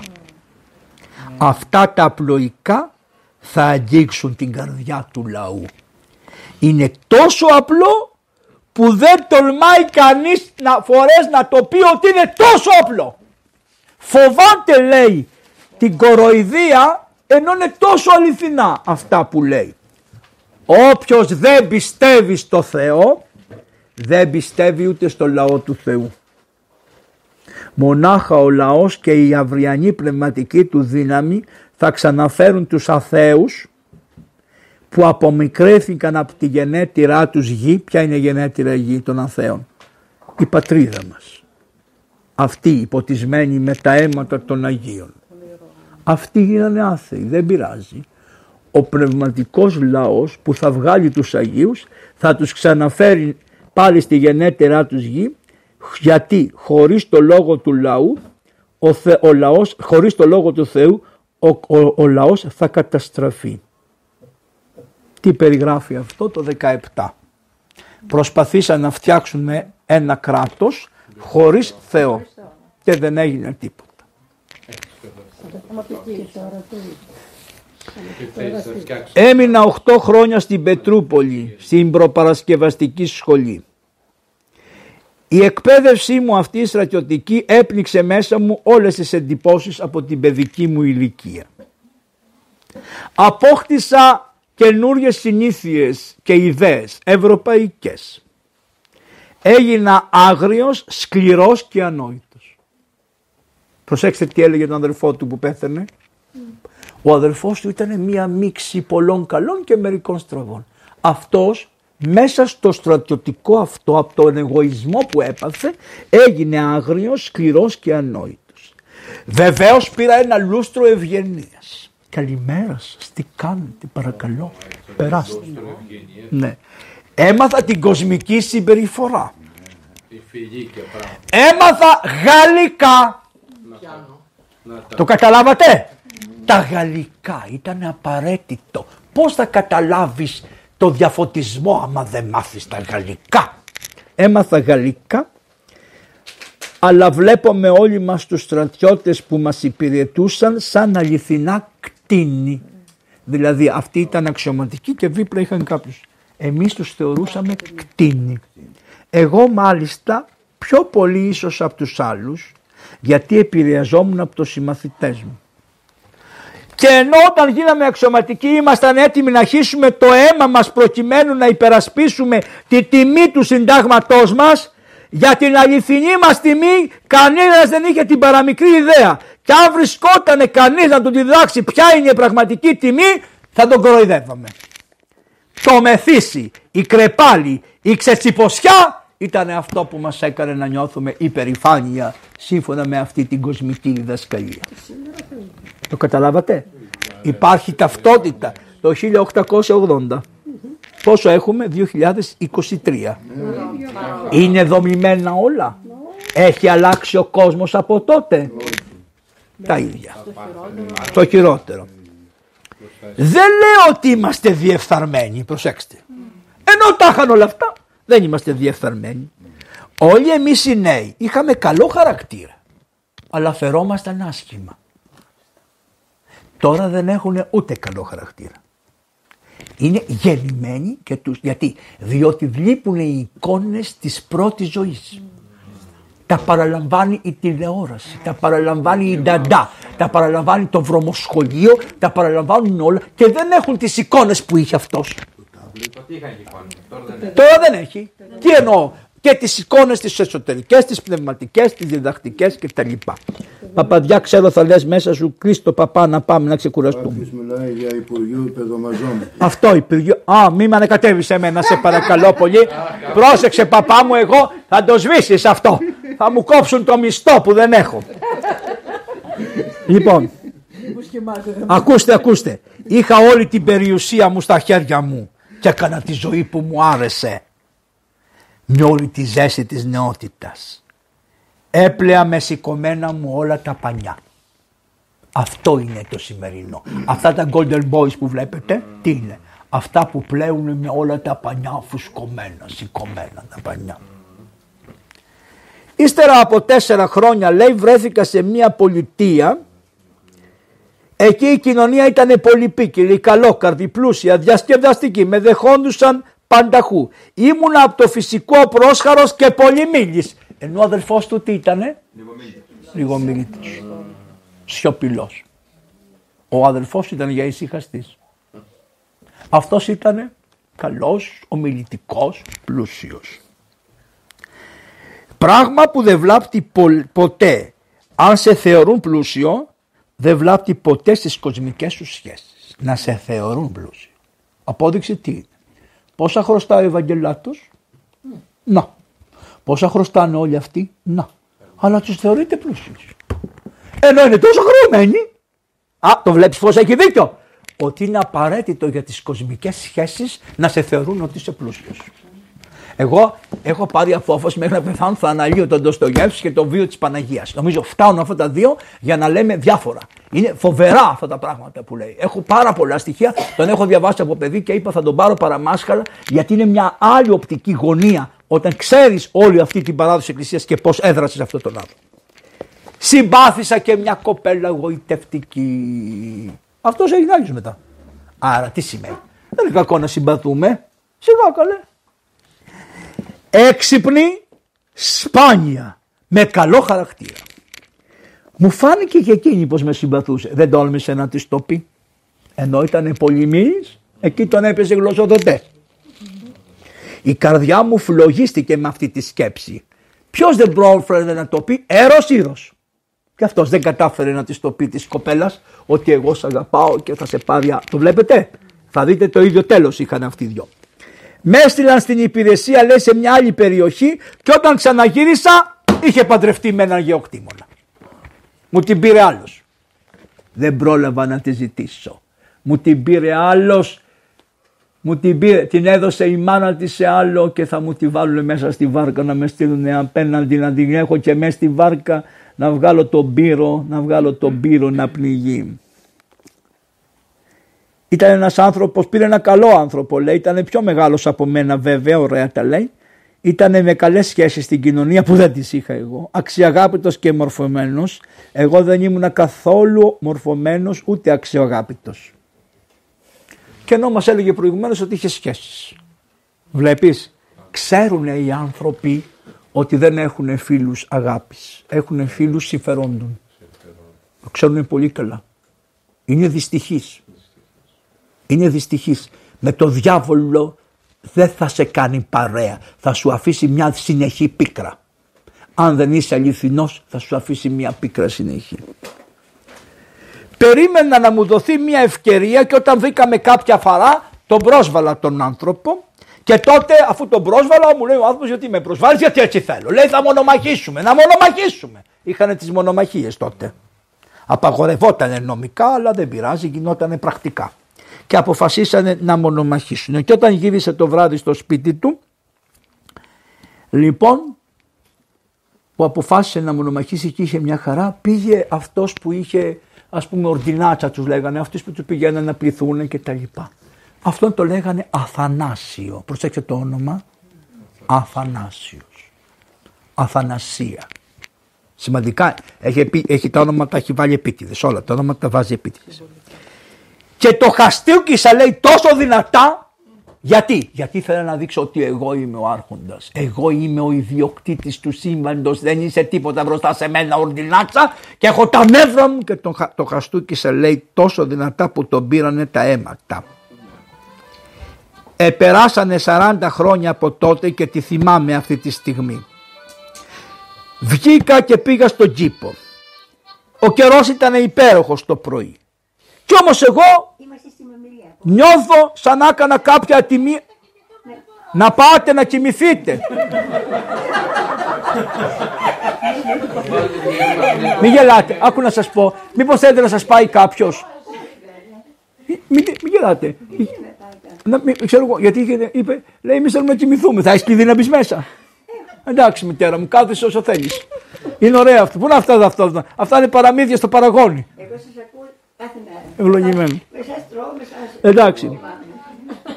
S1: Αυτά τα απλοϊκά θα αγγίξουν την καρδιά του λαού. Είναι τόσο απλό που δεν τολμάει κανείς να φορές να το πει ότι είναι τόσο απλό. Φοβάται λέει την κοροϊδία ενώ είναι τόσο αληθινά αυτά που λέει. Όποιος δεν πιστεύει στο Θεό δεν πιστεύει ούτε στο λαό του Θεού. Μονάχα ο λαός και η αυριανή πνευματική του δύναμη θα ξαναφέρουν τους αθέους που απομικρέθηκαν από τη γενέτειρά τους γη. Ποια είναι η γενέτειρα γη των Αθέων; Η πατρίδα μας. Αυτή υποτισμένη με τα αίματα των Αγίων. Αυτοί γίνανε άθεοι, δεν πειράζει. Ο πνευματικός λαός που θα βγάλει τους Αγίους θα τους ξαναφέρει πάλι στη γενέτειρά τους γη γιατί χωρίς το λόγο του λαού ο, θε, ο λαός, χωρίς το λόγο του Θεού ο, ο, ο λαός θα καταστραφεί. Τι περιγράφει αυτό το 17. Προσπαθήσαν να φτιάξουν ένα κράτος χωρίς Θεό και δεν έγινε τίποτα. Έμεινα 8 χρόνια στην Πετρούπολη, στην προπαρασκευαστική σχολή. Η εκπαίδευσή μου αυτή η στρατιωτική έπνιξε μέσα μου όλες τις εντυπώσεις από την παιδική μου ηλικία. Απόκτησα καινούριες συνήθειες και ιδέες ευρωπαϊκές. Έγινα άγριος, σκληρός και ανόητος. Προσέξτε τι έλεγε τον αδερφό του που πέθανε. Ο αδερφός του ήταν μία μίξη πολλών καλών και μερικών στραβών. Αυτός μέσα στο στρατιωτικό αυτό από τον εγωισμό που έπαθε έγινε άγριος, σκληρός και ανόητος. Βεβαίως πήρα ένα λούστρο ευγενίας. Καλημέρα σας, τι κάνετε παρακαλώ, περάστε. Ναι. Έμαθα την κοσμική συμπεριφορά. Έμαθα γαλλικά. Το καταλάβατε; Τα γαλλικά ήταν απαραίτητο. Πώς θα καταλάβεις το διαφωτισμό άμα δεν μάθεις τα γαλλικά. Έμαθα γαλλικά αλλά βλέπουμε όλοι μας τους στρατιώτες που μας υπηρετούσαν σαν αληθινά κτίνη. Δηλαδή αυτοί ήταν αξιωματικοί και δίπλα είχαν κάποιους. Εμείς τους θεωρούσαμε κτίνη. Εγώ μάλιστα πιο πολύ ίσως από τους άλλους γιατί επηρεαζόμουν από τους συμμαθητές μου. Και ενώ όταν γίναμε αξιωματικοί ήμασταν έτοιμοι να χύσουμε το αίμα μας προκειμένου να υπερασπίσουμε τη τιμή του συντάγματός μας, για την αληθινή μας τιμή κανένας δεν είχε την παραμικρή ιδέα. Και αν βρισκόταν κανείς να του διδάξει ποια είναι η πραγματική τιμή, θα τον κοροϊδεύαμε. Το μεθύσι, η κρεπάλη, η ξετσιποσιά ήταν αυτό που μας έκανε να νιώθουμε υπερηφάνεια σύμφωνα με αυτή την κοσμική διδασκαλία. Το καταλάβατε; Υπάρχει ταυτότητα το 1880. Πόσο έχουμε, 2023. Είναι δομημένα όλα. Έχει αλλάξει ο κόσμος από τότε. Τα ίδια. Το χειρότερο. Δεν λέω ότι είμαστε διεφθαρμένοι, προσέξτε. Ενώ τα είχαν όλα αυτά, δεν είμαστε διεφθαρμένοι. Όλοι εμείς οι νέοι είχαμε καλό χαρακτήρα, αλλά φερόμασταν άσχημα. Τώρα δεν έχουν ούτε καλό χαρακτήρα. Είναι γεννημένοι και τους, γιατί, διότι λείπουν οι εικόνες της πρώτης ζωής. Τα παραλαμβάνει η τηλεόραση, τα παραλαμβάνει η νταντά, τα παραλαμβάνει το βρωμοσχολείο, τα παραλαμβάνουν όλα και δεν έχουν τις εικόνες που είχε αυτός. Τώρα δεν έχει. Τι εννοώ, και τις εικόνες τις εσωτερικές, τις πνευματικές, τις διδακτικές κτλ. Παπαδιά ξέρω θα λες μέσα σου Κρίστο παπά να πάμε να ξεκουραστούμε.
S2: μιλάει για Υπουργείο Παιδομαζών.
S1: Αυτό Υπουργείο. Α, μη με ανακατεύεις εμένα σε παρακαλώ πολύ. Πρόσεξε παπά μου εγώ θα το σβήσεις αυτό. Θα μου κόψουν το μισθό που δεν έχω. λοιπόν, ακούστε, ακούστε. Είχα όλη την περιουσία μου στα χέρια μου και έκανα τη ζωή που μου άρεσε με όλη τη ζέση της νεότητας. Έπλεα με σηκωμένα μου όλα τα πανιά. Αυτό είναι το σημερινό. Αυτά τα Golden Boys που βλέπετε, τι είναι; Αυτά που πλέουν με όλα τα πανιά φουσκωμένα, σηκωμένα τα πανιά. Ύστερα από τέσσερα χρόνια λέει βρέθηκα σε μια πολιτεία Εκεί η κοινωνία ήταν πολυπίκυλη, καλόκαρδη, πλούσια, διασκεδαστική. Με δεχόντουσαν πανταχού. Ήμουν από το φυσικό πρόσχαρος και πολυμίλης. Ενώ ο αδελφός του τι ήτανε; Λιγομίλητος. Σιωπηλός. Ο αδελφός ήταν για ησυχαστής. Αυτός ήταν καλός, ομιλητικός, πλούσιος. Πράγμα που δεν βλάπτει ποτέ. Αν σε θεωρούν πλούσιο, δεν βλάπτει ποτέ στις κοσμικές σου σχέσεις. Να σε θεωρούν πλούσιο. Απόδειξη τι είναι. Πόσα χρωστάει ο Ευαγγελάτος; Να. Πόσα χρωστάνε όλοι αυτοί; Να. Αλλά τους θεωρείτε πλούσιους. Ενώ είναι τόσο χρεωμένοι. Α, το βλέπεις πως έχει δίκιο. Ότι είναι απαραίτητο για τις κοσμικές σχέσεις να σε θεωρούν ότι είσαι πλούσιος. Εγώ έχω πάρει απόφαση μέχρι να πεθάνω θα αναλύω τον Ντοστογεύση και το βίο της Παναγίας. Νομίζω φτάνουν αυτά τα δύο για να λέμε διάφορα. Είναι φοβερά αυτά τα πράγματα που λέει. Έχω πάρα πολλά στοιχεία, τον έχω διαβάσει από παιδί και είπα θα τον πάρω παραμάσχαλα γιατί είναι μια άλλη οπτική γωνία όταν ξέρεις όλη αυτή την παράδοση της Εκκλησίας και πώς έδρασες αυτό τον άνθρωπο. Συμπάθησα και μια κοπέλα γοητευτική. Αυτός έγινε άλλο μετά. Άρα τι σημαίνει; Δεν είναι κακό να συμπαθούμε. Σιγά καλέ έξυπνη, σπάνια, με καλό χαρακτήρα. Μου φάνηκε και εκείνη πως με συμπαθούσε. Δεν τόλμησε να της το πει. Ενώ ήταν πολυμής, εκεί τον έπαιζε γλωσσοδοτές. Η καρδιά μου φλογίστηκε με αυτή τη σκέψη. Ποιος δεν πρόφερε να το πει, έρος ήρος. Και αυτός δεν κατάφερε να της το πει της κοπέλας ότι εγώ σε αγαπάω και θα σε πάρει. Το βλέπετε, θα δείτε το ίδιο τέλος είχαν αυτοί οι δυο. Με έστειλαν στην υπηρεσία λέει σε μια άλλη περιοχή και όταν ξαναγύρισα είχε παντρευτεί με έναν γεωκτήμονα. Μου την πήρε άλλος. Δεν πρόλαβα να τη ζητήσω. Μου την πήρε άλλος. Μου την πήρε, την έδωσε η μάνα της σε άλλο και θα μου τη βάλουν μέσα στη βάρκα να με στείλουν απέναντι να την έχω και μέσα στη βάρκα να βγάλω τον πύρο, να βγάλω τον πύρο να πνιγεί. Ήταν ένας άνθρωπος, πήρε ένα καλό άνθρωπο, λέει. Ήταν πιο μεγάλος από μένα, βέβαια, ωραία τα λέει. Ήταν με καλές σχέσεις στην κοινωνία που δεν τις είχα εγώ. Αξιαγάπητος και μορφωμένος. Εγώ δεν ήμουν καθόλου μορφωμένος ούτε αξιογάπητο. Και ενώ μας έλεγε προηγουμένως ότι είχε σχέσεις. Βλέπεις, ξέρουν οι άνθρωποι ότι δεν έχουν φίλους αγάπης. Έχουν φίλους συμφερόντων. Το ξέρουν πολύ καλά. Είναι δυστυχείς είναι δυστυχής. Με το διάβολο δεν θα σε κάνει παρέα. Θα σου αφήσει μια συνεχή πίκρα. Αν δεν είσαι αληθινός θα σου αφήσει μια πίκρα συνεχή. Περίμενα να μου δοθεί μια ευκαιρία και όταν βρήκαμε κάποια φορά τον πρόσβαλα τον άνθρωπο και τότε αφού τον πρόσβαλα μου λέει ο άνθρωπος γιατί με προσβάλλεις γιατί έτσι θέλω. Λέει θα μονομαχήσουμε, να μονομαχήσουμε. Είχαν τις μονομαχίες τότε. Απαγορευόταν νομικά αλλά δεν πειράζει γινόταν πρακτικά και αποφασίσανε να μονομαχήσουν. Και όταν γύρισε το βράδυ στο σπίτι του, λοιπόν, που αποφάσισε να μονομαχήσει και είχε μια χαρά, πήγε αυτός που είχε, ας πούμε, ορδινάτσα τους λέγανε, αυτοί που τους πηγαίνανε να πληθούν και τα λοιπά. Αυτόν το λέγανε Αθανάσιο. Προσέξτε το όνομα. Αθανάσιος. Αθανασία. Σημαντικά. Έχει, έχει τα όνομα τα έχει βάλει επίτηδες. Όλα τα όνομα τα βάζει επίτηδες και το χαστούκισα λέει τόσο δυνατά γιατί, γιατί ήθελα να δείξω ότι εγώ είμαι ο άρχοντας, εγώ είμαι ο ιδιοκτήτης του σύμπαντος, δεν είσαι τίποτα μπροστά σε μένα ορδινάτσα και έχω τα νεύρα μου και το, το χαστούκισα λέει τόσο δυνατά που τον πήρανε τα αίματα. Επεράσανε 40 χρόνια από τότε και τη θυμάμαι αυτή τη στιγμή. Βγήκα και πήγα στον κήπο. Ο καιρός ήταν υπέροχος το πρωί. Κι όμως εγώ νιώθω σαν να έκανα κάποια ατιμία να πάτε να κοιμηθείτε. Μην γελάτε, άκου να σας πω. Μήπως θέλετε να σας πάει κάποιος. Μην, γελάτε. Να, ξέρω εγώ, γιατί είπε, λέει, εμείς θέλουμε να κοιμηθούμε. Θα έχεις κλειδί να μπεις μέσα. Εντάξει, μητέρα μου, κάθεσαι όσο θέλεις. Είναι ωραίο αυτό. Πού είναι αυτά, αυτά, αυτά είναι παραμύθια στο παραγόνι. Εγώ σας ακούω Ευλογημένο. Εντάξει.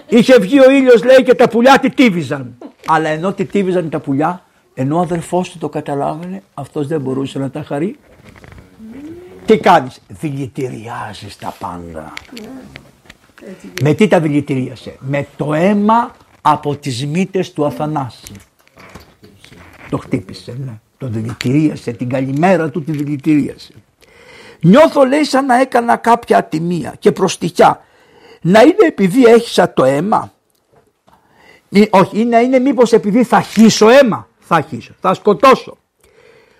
S1: Είχε βγει ο ήλιος λέει και τα πουλιά τη τίβιζαν. Αλλά ενώ τη τίβιζαν τα πουλιά, ενώ ο αδερφός του το καταλάβαινε, αυτός δεν μπορούσε να τα χαρεί. Τι κάνεις, δηλητηριάζεις τα πάντα. Με τι τα δηλητηρίασε, με το αίμα από τις μύτες του Αθανάση. Το χτύπησε, ναι. Το δηλητηρίασε, την καλημέρα του τη δηλητηρίασε. Νιώθω λέει σαν να έκανα κάποια ατιμία και προστιχιά. Να είναι επειδή έχισα το αίμα. Όχι, είναι, είναι μήπως επειδή θα χύσω αίμα. Θα χύσω, θα σκοτώσω.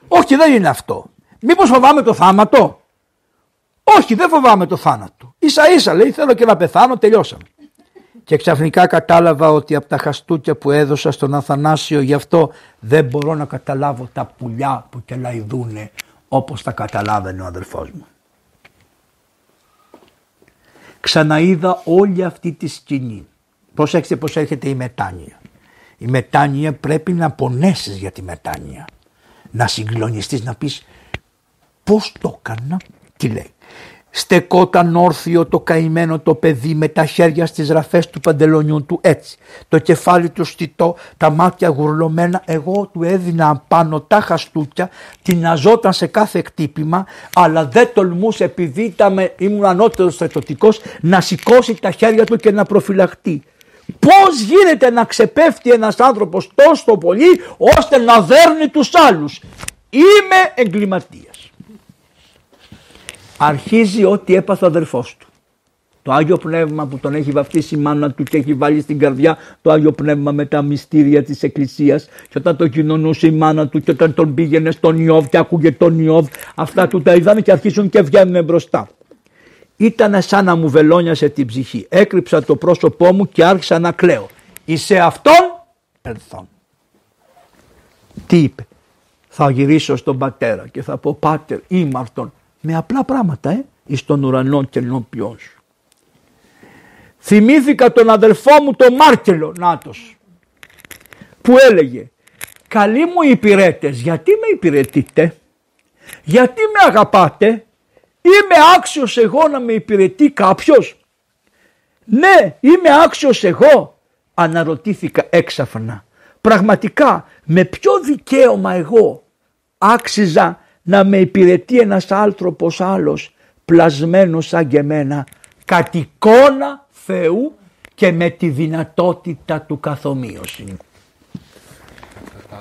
S1: Όχι δεν είναι αυτό. Μήπως φοβάμαι το θάνατο. Όχι δεν φοβάμαι το θάνατο. Ίσα ίσα λέει θέλω και να πεθάνω τελειώσαμε. και ξαφνικά κατάλαβα ότι από τα χαστούκια που έδωσα στον Αθανάσιο γι' αυτό δεν μπορώ να καταλάβω τα πουλιά που κελαϊδούνε όπως τα καταλάβαινε ο αδελφός μου. Ξαναείδα όλη αυτή τη σκηνή. Προσέξτε πως έρχεται η μετάνοια. Η μετάνοια πρέπει να πονέσεις για τη μετάνοια. Να συγκλονιστείς, να πεις πώς το έκανα, τι λέει. Στεκόταν όρθιο το καημένο το παιδί με τα χέρια στις ραφές του παντελονιού του έτσι. Το κεφάλι του στιτό, τα μάτια γουρλωμένα, εγώ του έδινα πάνω τα χαστούκια, τειναζόταν σε κάθε χτύπημα, αλλά δεν τολμούσε επειδή ήταν, ήμουν ανώτερος στρατιωτικός να σηκώσει τα χέρια του και να προφυλαχτεί. Πώς γίνεται να ξεπέφτει ένας άνθρωπος τόσο πολύ ώστε να δέρνει τους άλλους; Είμαι εγκληματίας. Αρχίζει ό,τι έπαθε ο αδερφός του. Το Άγιο Πνεύμα που τον έχει βαφτίσει η μάνα του και έχει βάλει στην καρδιά το Άγιο Πνεύμα με τα μυστήρια της Εκκλησίας και όταν το κοινωνούσε η μάνα του και όταν τον πήγαινε στον Ιώβ και άκουγε τον Ιώβ αυτά του τα είδανε και αρχίζουν και βγαίνουν μπροστά. Ήταν σαν να μου βελόνιασε την ψυχή. Έκρυψα το πρόσωπό μου και άρχισα να κλαίω. Είσαι αυτόν ελθόν. Τι είπε; Θα γυρίσω στον πατέρα και θα πω πάτερ είμαι αυτόν. Με απλά πράγματα ε. Εις τον ουρανό και ενώπιόν σου. Θυμήθηκα τον αδελφό μου τον Μάρκελο Νάτος που έλεγε καλοί μου υπηρέτες γιατί με υπηρετείτε; Γιατί με αγαπάτε; Είμαι άξιος εγώ να με υπηρετεί κάποιος; Ναι, είμαι άξιος εγώ. Αναρωτήθηκα έξαφνα. Πραγματικά με ποιο δικαίωμα εγώ άξιζα να με υπηρετεί ένας άνθρωπος άλλος πλασμένος σαν και εμένα κατ' εικόνα Θεού και με τη δυνατότητα του καθομοίωσης.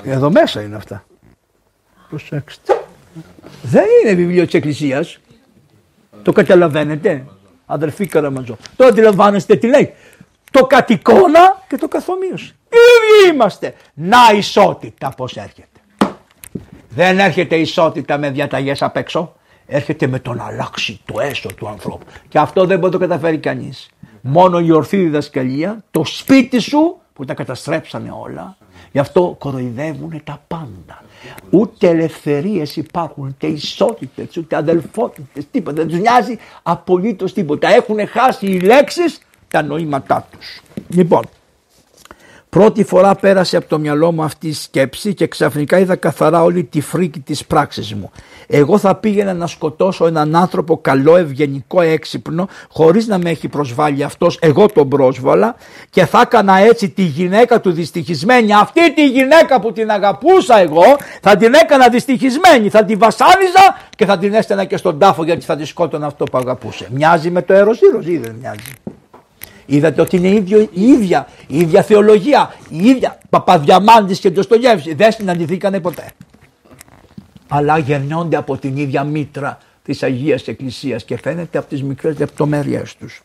S1: Εδώ μέσα είναι αυτά. Προσέξτε. Δεν είναι βιβλίο της Εκκλησίας. Το καταλαβαίνετε, αδερφοί Καραμαζό. Το αντιλαμβάνεστε τι λέει. Το κατοικώνα και το καθομοίωση. Ίδιοι είμαστε. Να ισότητα πώς έρχεται. Δεν έρχεται ισότητα με διαταγές απ' έξω. Έρχεται με τον αλλάξει το έσω του ανθρώπου. Και αυτό δεν μπορεί να το καταφέρει κανείς. Μόνο η ορθή διδασκαλία, το σπίτι σου που τα καταστρέψανε όλα. Γι' αυτό κοροϊδεύουν τα πάντα. Ούτε ελευθερίες υπάρχουν, ούτε ισότητες, ούτε αδελφότητες, τίποτα. Δεν τους νοιάζει απολύτως τίποτα. Έχουν χάσει οι λέξεις τα νοήματά τους. Λοιπόν, Πρώτη φορά πέρασε από το μυαλό μου αυτή η σκέψη και ξαφνικά είδα καθαρά όλη τη φρίκη της πράξης μου. Εγώ θα πήγαινα να σκοτώσω έναν άνθρωπο καλό, ευγενικό, έξυπνο, χωρίς να με έχει προσβάλει αυτός, εγώ τον πρόσβαλα και θα έκανα έτσι τη γυναίκα του δυστυχισμένη, αυτή τη γυναίκα που την αγαπούσα εγώ, θα την έκανα δυστυχισμένη, θα την βασάνιζα και θα την έστενα και στον τάφο γιατί θα τη σκότωνα αυτό που αγαπούσε. Μοιάζει με το Ερωσύρος ή δεν μοιάζει; Είδατε ότι είναι ίδιο, η ίδια, η ίδια θεολογία, η ίδια Παπαδιαμάντης και Ντοστογεύση. Δεν συναντηθήκανε ποτέ. Αλλά γεννιόνται από την ίδια μήτρα της Αγίας Εκκλησίας και φαίνεται από τις μικρές λεπτομέρειες τους.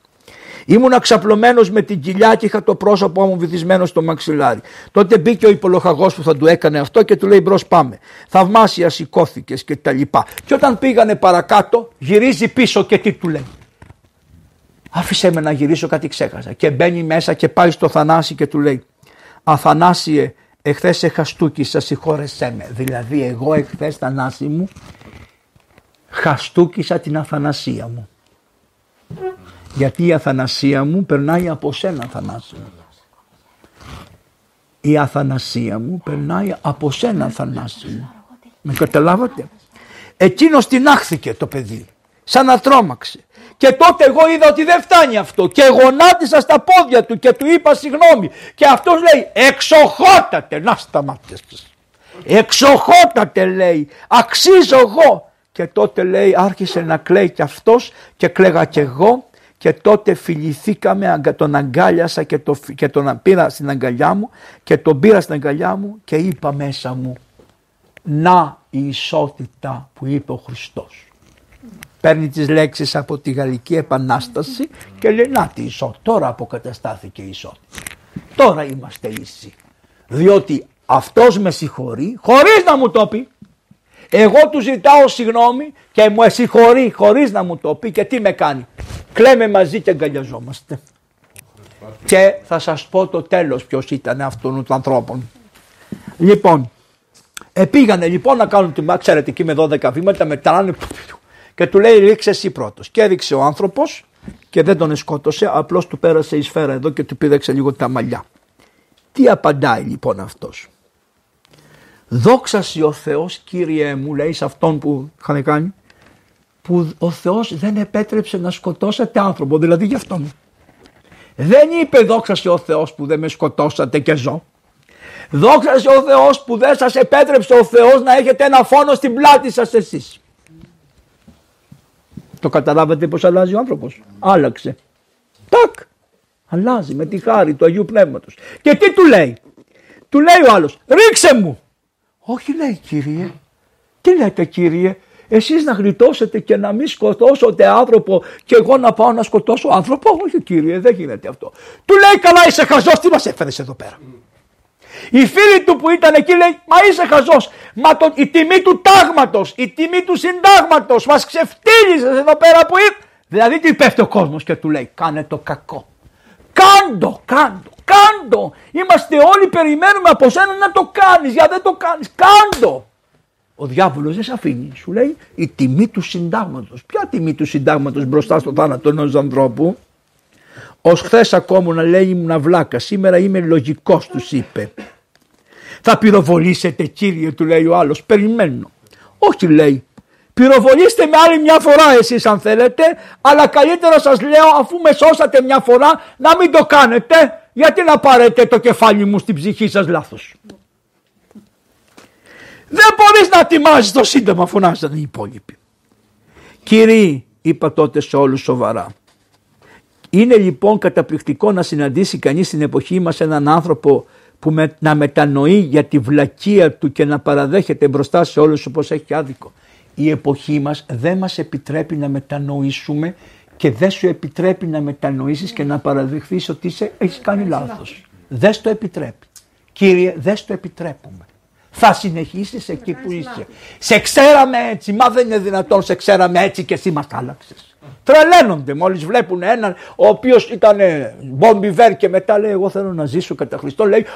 S1: Ήμουν αξαπλωμένο με την κοιλιά και είχα το πρόσωπό μου βυθισμένο στο μαξιλάρι. Τότε μπήκε ο υπολογαγό που θα του έκανε αυτό και του λέει μπρος πάμε. Θαυμάσια σηκώθηκες και τα λοιπά. Και όταν πήγανε παρακάτω γυρίζει πίσω και τι του λέει. Άφησε με να γυρίσω κάτι ξέχασα. Και μπαίνει μέσα και πάει στο Θανάση και του λέει Αθανάσιε εχθές σε χαστούκισα συγχώρεσέ με. Δηλαδή εγώ εχθές Θανάση μου χαστούκισα την αθανασία μου. Γιατί η αθανασία μου περνάει από σένα Θανάση μου. Η αθανασία μου περνάει από σένα Θανάση μου. Με καταλάβατε; Εκείνος την άχθηκε το παιδί. Σαν να τρόμαξε. Και τότε εγώ είδα ότι δεν φτάνει αυτό και γονάτισα στα πόδια του και του είπα συγγνώμη. Και αυτός λέει εξοχότατε, να σταματήσετε. Εξοχότατε λέει, αξίζω εγώ. Και τότε λέει άρχισε να κλαίει και αυτός και κλαίγα και εγώ και τότε φιληθήκαμε, τον αγκάλιασα και, το, και τον πήρα στην αγκαλιά μου και τον πήρα στην αγκαλιά μου και είπα μέσα μου να η ισότητα που είπε ο Χριστός παίρνει τις λέξεις από τη Γαλλική Επανάσταση και λέει να τη ισότητα. Τώρα αποκαταστάθηκε η ισότητα. Τώρα είμαστε ίσοι. Διότι αυτός με συγχωρεί χωρίς να μου το πει. Εγώ του ζητάω συγγνώμη και μου συγχωρεί χωρίς να μου το πει και τι με κάνει. Κλαίμε μαζί και αγκαλιαζόμαστε. Και θα σας πω το τέλος ποιος ήταν αυτόν των ανθρώπων. Λοιπόν, επήγανε λοιπόν να κάνουν τη μάχη, ξέρετε εκεί με 12 βήματα μετράνε και του λέει ρίξε εσύ πρώτος. Και έριξε ο άνθρωπος και δεν τον σκότωσε, απλώς του πέρασε η σφαίρα εδώ και του πήδεξε λίγο τα μαλλιά. Τι απαντάει λοιπόν αυτός; Δόξα ο Θεός Κύριε μου λέει σε αυτόν που είχαν κάνει που ο Θεός δεν επέτρεψε να σκοτώσετε άνθρωπο, δηλαδή γι' αυτόν. Δεν είπε δόξα ο Θεός που δεν με σκοτώσατε και ζω. Δόξα ο Θεός που δεν σας επέτρεψε ο Θεός να έχετε ένα φόνο στην πλάτη σας εσείς. Το καταλάβατε πως αλλάζει ο άνθρωπος. Άλλαξε. Τάκ. Αλλάζει με τη χάρη του Αγίου Πνεύματος. Και τι του λέει; Του λέει ο άλλος ρίξε μου. Όχι λέει κύριε. Τι λέτε κύριε. Εσείς να γλιτώσετε και να μην σκοτώσετε άνθρωπο και εγώ να πάω να σκοτώσω άνθρωπο; Όχι κύριε δεν γίνεται αυτό. Του λέει καλά είσαι χαζός τι μας έφερες εδώ πέρα; Οι φίλοι του που ήταν εκεί λέει μα είσαι χαζός. Μα το, η τιμή του τάγματος, η τιμή του συντάγματος μας ξεφτύλισες εδώ πέρα που ήρθε. Δηλαδή τι πέφτει ο κόσμος και του λέει κάνε το κακό. Κάντο, κάντο, κάντο. Είμαστε όλοι περιμένουμε από σένα να το κάνεις. Για δεν το κάνεις, κάντο. Ο διάβολος δεν σε αφήνει. Σου λέει η τιμή του συντάγματος. Ποια τιμή του συντάγματος μπροστά στο θάνατο ενός ανθρώπου; Ω χθες ακόμα να λέει ήμουν βλάκα, σήμερα είμαι λογικός, τους είπε. Θα πυροβολήσετε κύριε, του λέει ο άλλος. Περιμένω. Όχι, λέει. Πυροβολήστε με άλλη μια φορά εσείς αν θέλετε, αλλά καλύτερα σας λέω αφού με σώσατε μια φορά να μην το κάνετε, γιατί να πάρετε το κεφάλι μου στην ψυχή σας λάθος. Δεν μπορείς να τιμάζεις το σύντομα φωνάζανε οι υπόλοιποι. Κύριοι, είπα τότε σε όλους σοβαρά, είναι λοιπόν καταπληκτικό να συναντήσει κανείς στην εποχή μας έναν άνθρωπο που με, να μετανοεί για τη βλακεία του και να παραδέχεται μπροστά σε όλους όπως έχει άδικο. Η εποχή μας δεν μας επιτρέπει να μετανοήσουμε και δεν σου επιτρέπει να μετανοήσεις και να παραδεχθείς ότι είσαι, έχεις κάνει λάθος. Δεν το επιτρέπει. Κύριε, δεν το επιτρέπουμε. Θα συνεχίσεις εκεί που είσαι. Σε ξέραμε έτσι, μα δεν είναι δυνατόν σε ξέραμε έτσι και εσύ μας άλλαξες. Τρελαίνονται μόλις βλέπουν έναν ο οποίος ήταν μπομπιβέρ και μετά λέει: Εγώ θέλω να ζήσω κατά Χριστό. Λέει: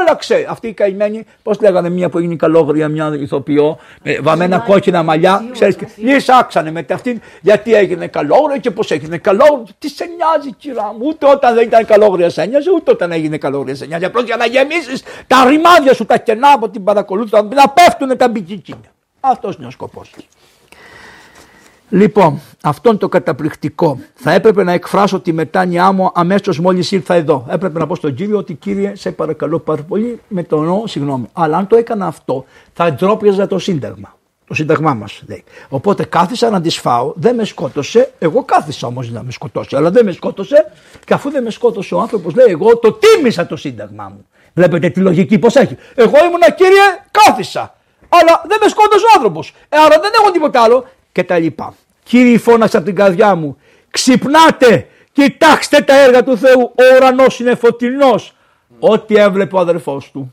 S1: Όλαξε! Αυτή η καημένη, πώς λέγανε μια που έγινε καλόγρια, μια ηθοποιό, με βαμμένα κόκκινα μαλλιά. Ξέρεις, λύσαξανε με αυτήν γιατί έγινε καλόγρια και πώς έγινε καλόγρια. Τι σε νοιάζει, κυρά μου, ούτε όταν δεν ήταν καλόγρια σε νοιάζει, ούτε όταν έγινε καλόγρια σε νοιάζει. Απλώς για να γεμίσεις τα ρημάδια σου, τα κενά από την παρακολούθηση, να πέφτουν τα μπικικίνια. Αυτός είναι ο σκοπός Λοιπόν, αυτό είναι το καταπληκτικό. Θα έπρεπε να εκφράσω τη μετάνοιά μου αμέσως μόλις ήρθα εδώ. Έπρεπε να πω στον κύριο ότι κύριε, σε παρακαλώ πάρα πολύ, με το νόμο, συγγνώμη. Αλλά αν το έκανα αυτό, θα ντρόπιαζα το Σύνταγμα. Το Σύνταγμά μας λέει. Οπότε κάθισα να της φάω, δεν με σκότωσε. Εγώ κάθισα όμως να με σκοτώσει, αλλά δεν με σκότωσε. Και αφού δεν με σκότωσε ο άνθρωπος, λέει, εγώ το τίμησα το Σύνταγμά μου. Βλέπετε τη λογική πώς έχει. Εγώ ήμουνα κύριε, κάθισα. Αλλά δεν με σκότωσε ο άνθρωπος. Ε, άρα δεν έχω τίποτα άλλο και τα λοιπά. Κύριοι φώναξα από την καρδιά μου, ξυπνάτε, κοιτάξτε τα έργα του Θεού, ο ουρανός είναι φωτεινός. Ό,τι έβλεπε ο αδερφός του.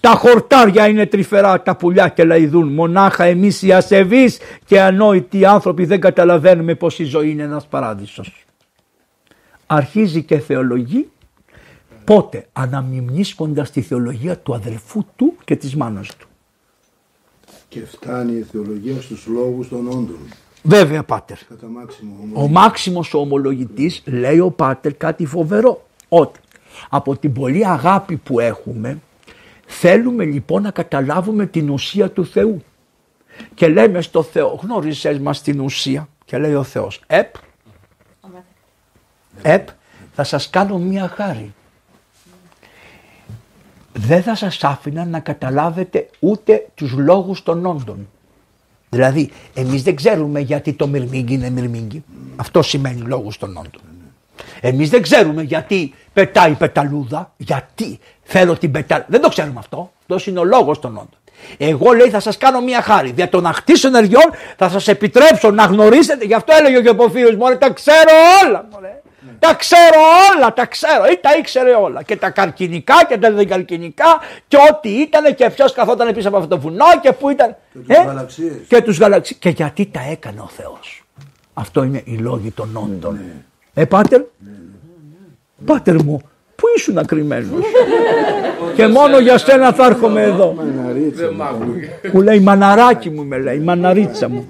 S1: Τα χορτάρια είναι τρυφερά, τα πουλιά και λαϊδούν. Μονάχα εμείς οι ασεβείς και ανόητοι άνθρωποι δεν καταλαβαίνουμε πως η ζωή είναι ένας παράδεισος. Αρχίζει και θεολογεί πότε αναμειμνίσκοντας τη θεολογία του αδερφού του και της μάνας του.
S2: Και φτάνει η θεολογία στους λόγους των όντων.
S1: Βέβαια πάτερ.
S2: Μάξιμο,
S1: ο Μάξιμος ο ομολογητής λέει ο πάτερ κάτι φοβερό. Ότι από την πολλή αγάπη που έχουμε θέλουμε λοιπόν να καταλάβουμε την ουσία του Θεού. Και λέμε στο Θεό γνώρισες μας την ουσία. Και λέει ο Θεός επ, επ θα σας κάνω μία χάρη. Δεν θα σας άφηνα να καταλάβετε ούτε τους λόγους των όντων. Δηλαδή, εμείς δεν ξέρουμε γιατί το μυρμήγκι είναι μυρμήγκι. Αυτό σημαίνει λόγο των όντων. Εμείς δεν ξέρουμε γιατί πετάει η πεταλούδα. Γιατί θέλω την πεταλούδα. Δεν το ξέρουμε αυτό. Αυτός είναι ο λόγος των όντων. Εγώ λέει θα σας κάνω μία χάρη. Δια των αχτήσεων ενεργειών θα σας επιτρέψω να γνωρίσετε. Γι' αυτό έλεγε ο Γεποφύριο μου, τα ξέρω όλα. Μωρέ. Τα ξέρω όλα, τα ξέρω. Ή τα ήξερε όλα. Και τα καρκινικά και τα δεν καρκινικά και ό,τι ήταν και ποιος καθόταν πίσω από αυτό το βουνό και πού ήταν.
S2: Και τους ε; γαλαξίες.
S1: Και τους γαλαξίες. Και γιατί τα έκανε ο Θεός. Αυτό είναι η λόγη των όντων. Ναι. Ε, πάτερ; Ναι, ναι. Πάτερ μου, πού ήσουν ακριμένος. και μόνο για σένα θα έρχομαι εδώ.
S2: Μαναρίτσα.
S4: Δεν μ' άκουγε.
S1: Μου λέει μαναράκι μου με λέει, μαναρίτσα μου.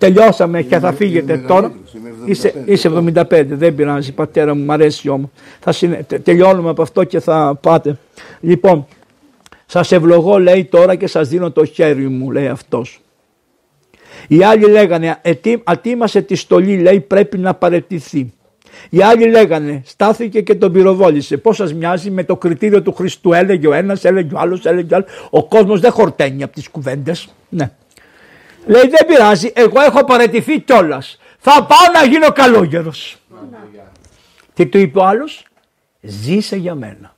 S1: Τελειώσαμε και θα φύγετε τώρα. Είσαι, είσαι 75, δεν πειράζει πατέρα μου, μ' αρέσει όμως. Θα συνε- τε- τελειώνουμε από αυτό και θα πάτε. Λοιπόν, σας ευλογώ λέει τώρα και σας δίνω το χέρι μου λέει αυτός. Οι άλλοι λέγανε «Ετοί- ατίμασε τη στολή λέει πρέπει να παρετηθεί. Οι άλλοι λέγανε στάθηκε και τον πυροβόλησε. Πώς σας μοιάζει με το κριτήριο του Χριστού; Έλεγε ο ένας, έλεγε ο άλλος, έλεγε ο άλλος. Ο κόσμος δεν χορταίνει από τις κουβέντες. Ναι. Λέει δεν πειράζει, εγώ έχω παρετηθεί κιόλας. Θα πάω να γίνω καλόγερος. Τι του είπε ο άλλος, ζήσε για μένα.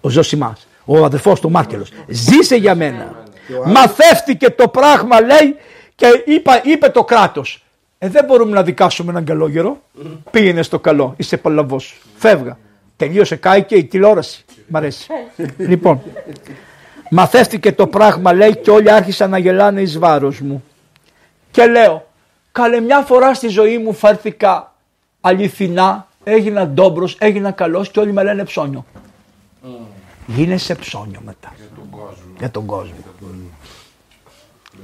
S1: Ο Ζωσιμάς, ο αδερφός του Μάρκελος, ζήσε για μένα. Μαθεύτηκε το πράγμα λέει και είπα, είπε το κράτος. Ε, δεν μπορούμε να δικάσουμε έναν καλόγερο. Πήγαινε στο καλό, είσαι παλαβός. Φεύγα. Τελείωσε, κάει και η τηλεόραση. Μ' αρέσει. λοιπόν, μαθεύτηκε το πράγμα λέει και όλοι άρχισαν να γελάνε εις βάρος μου. Και λέω, καλέ μια φορά στη ζωή μου φέρθηκα αληθινά, έγινα ντόμπρος, έγινα καλός και όλοι με λένε ψώνιο. Γίνεσαι ψώνιο μετά. Για τον κόσμο.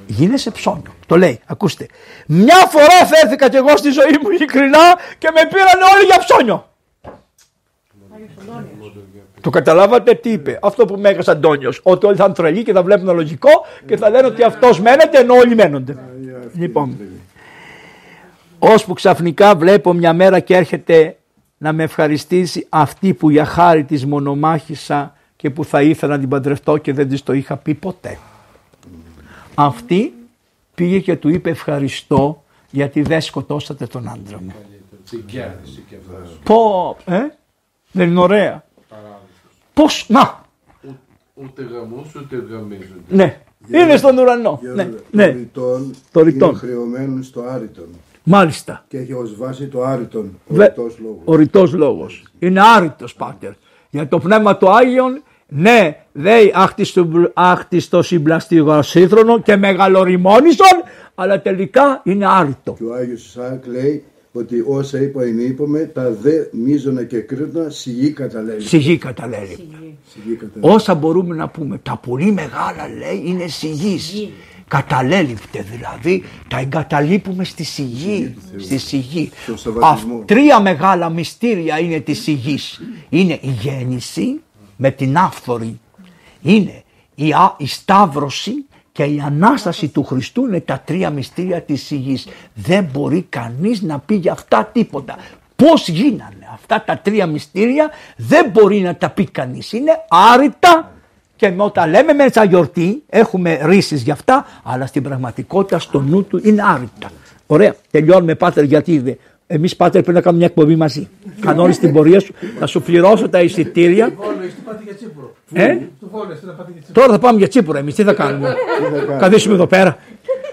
S1: Γίνεσαι ψώνιο. Το λέει, ακούστε. Μια φορά φέρθηκα κι εγώ στη ζωή μου ειλικρινά και με πήραν όλοι για ψώνιο. Το καταλάβατε τι είπε. Αυτό που με έκανε Αντώνιο. Ότι όλοι θα είναι τρελοί και θα βλέπουν λογικό και θα λένε ότι αυτό μένεται ενώ όλοι μένονται. Λοιπόν, ώσπου ξαφνικά βλέπω μια μέρα και έρχεται να με ευχαριστήσει αυτή που για χάρη της μονομάχησα και που θα ήθελα να την παντρευτώ και δεν της το είχα πει ποτέ. Αυτή πήγε και του είπε ευχαριστώ γιατί δεν σκοτώσατε τον άντρα μου.
S4: Την κέρδισε και αυτό.
S1: Πω, ε, δεν είναι ωραία. Πώς, να,
S4: Ούτε γαμούς ούτε γαμίζονται.
S1: ναι, είναι στον ουρανό.
S2: Για
S1: Ναι,
S2: το
S1: ναι,
S2: ρητόν
S1: Το ρητόν.
S2: είναι χρεωμένο στο άριτον
S1: μάλιστα.
S2: και έχει ως βάση το άριτον, ο
S1: Βε-
S2: ρητός λόγος.
S1: Ο ρητός λόγος. Είναι άρρητος πάτερ. Για το πνεύμα του Άγιον, ναι, δέει άχτιστο συμπλαστικό σύγχρονο και μεγαλοριμόνισον, αλλά τελικά είναι άρρητο.
S2: Και ο Άγιος Ισαάκ λέει ότι όσα είπα ενήπομε, τα δε μίζωνα και κρύτωνα σιγή καταλέλει.
S1: Σιγή καταλέλει.
S2: Σιγή καταλέλει.
S1: Όσα μπορούμε να πούμε, τα πολύ μεγάλα λέει είναι σιγής. Καταλέλειπτε δηλαδή, τα εγκαταλείπουμε στη σιγή. Στη σιγή.
S2: Στο σεβασμό.
S1: Αυ- τρία μεγάλα μυστήρια είναι της σιγής. Είναι η γέννηση με την άφθορη. Είναι η, α- η σταύρωση και η Ανάσταση του Χριστού είναι τα τρία μυστήρια της σιγής. Δεν μπορεί κανείς να πει για αυτά τίποτα. Πώς γίνανε αυτά τα τρία μυστήρια δεν μπορεί να τα πει κανείς. Είναι άρρητα και με όταν λέμε μέσα γιορτή έχουμε ρίσεις για αυτά αλλά στην πραγματικότητα στο νου του είναι άρρητα. Ωραία. Τελειώνουμε πάτερ γιατί δε. Εμείς πάτερ πρέπει να κάνουμε μια εκπομπή μαζί. Κανόνισε την πορεία σου. Θα σου πληρώσω τα εισιτήρια.
S6: Βόλες, τι πάτε για Τσίπρο.
S1: Ε;
S6: Του Βόλες, τι να πάτε για Τσίπρο.
S1: Τώρα θα πάμε για Τσίπουρα εμείς. Τι θα κάνουμε;
S2: Τι θα κάνουμε.
S1: Καθίσουμε εδώ πέρα.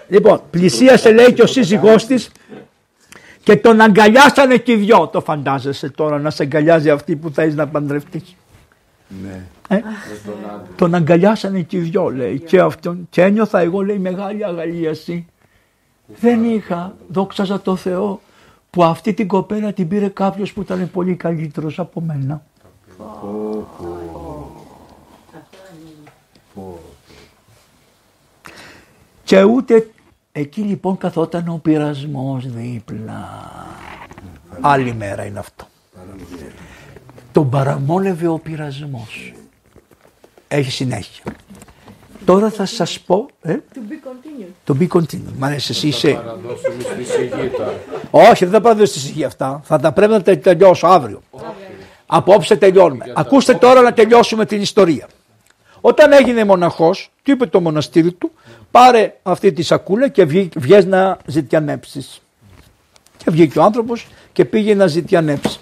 S1: Λοιπόν, πλησίασε λέει και ο σύζυγός της και τον αγκαλιάσανε και οι δυο. Το φαντάζεσαι τώρα να σε αγκαλιάζει αυτή που θες να παντρευτείς;
S2: Ναι.
S1: Ε; Τον αγκαλιάσανε και οι δυο λέει και αυτόν και ένιωθα εγώ λέει μεγάλη αγαλίαση. Δεν είχα, δόξαζα το Θεό, που αυτή την κοπέλα την πήρε κάποιος που ήταν πολύ καλύτερος από μένα. Και ούτε εκεί λοιπόν καθόταν ο πειρασμός δίπλα. Άλλη μέρα είναι αυτό. Τον παραμόνευε ο πειρασμός. Έχει συνέχεια. Τώρα θα σας πω... Ε, to be continued. Μ' αρέσει, εσύ είσαι...
S4: Παραδώσουμε στη σιγή τώρα.
S1: Όχι, δεν θα πάρω στη σιγή αυτά. Θα τα πρέπει να τα τελειώσω αύριο. Απόψε τελειώνουμε. Ακούστε τώρα να τελειώσουμε την ιστορία. Όταν έγινε μοναχός, του είπε το μοναστήρι του, πάρε αυτή τη σακούλα και βγει- βγες να ζητιανέψεις. Και βγήκε ο άνθρωπος και πήγε να ζητιανέψει.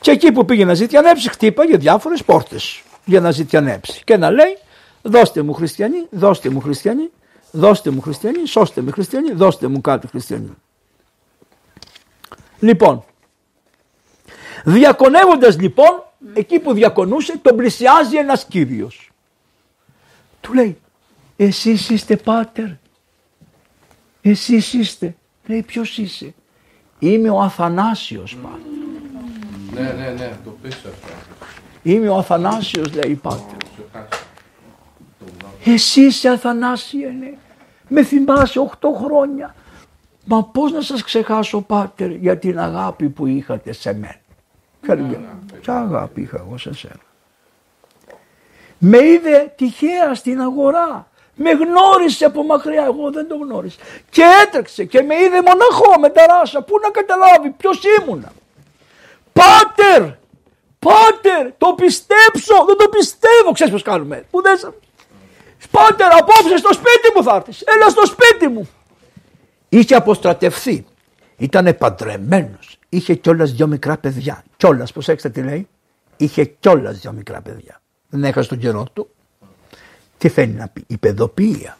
S1: Και εκεί που πήγε να ζητιανέψει, χτύπαγε διάφορες πόρτες για να ζητιανέψει. Και να λέει, δώστε μου χριστιανοί, δώστε μου χριστιανοί, δώστε μου χριστιανοί, σώστε με χριστιανοί, δώστε μου κάτι χριστιανοί. Λοιπόν, διακονεύοντας λοιπόν, εκεί που διακονούσε, τον πλησιάζει ένας κύριος. Του λέει, εσείς είστε πάτερ, εσείς είστε. Λέει, ποιος είσαι; Είμαι ο Αθανάσιος πάτερ.
S4: Ναι, ναι, ναι, το πεις αυτό.
S1: Είμαι ο Αθανάσιος λέει η Πάτερ.
S4: Σε χάσα.
S1: Εσύ είσαι Αθανάσιε ναι. Με θυμάσαι 8 χρόνια. Μα πώς να σας ξεχάσω Πάτερ για την αγάπη που είχατε σε μένα; Ποια, ποια αγάπη είχα εγώ σε σένα; Με είδε τυχαία στην αγορά. Με γνώρισε από μακριά, εγώ δεν το γνώρισα. Και έτρεξε και με είδε μοναχό με τα ράσα. Πού να καταλάβει ποιος ήμουνα; Πάτερ, πάτερ, το πιστέψω, δεν το πιστεύω. Ξέρεις πώς κάνουμε. Που δεν σα- Πάτερ, απόψε στο σπίτι μου θα έρθεις. Έλα στο σπίτι μου. Είχε αποστρατευθεί. Ήταν παντρεμένος. Είχε κιόλας δυο μικρά παιδιά. Κιόλας, προσέξτε τι λέει. Είχε κιόλας δυο μικρά παιδιά. Δεν έχασε τον καιρό του. Τι θέλει να πει. Η παιδοποιία.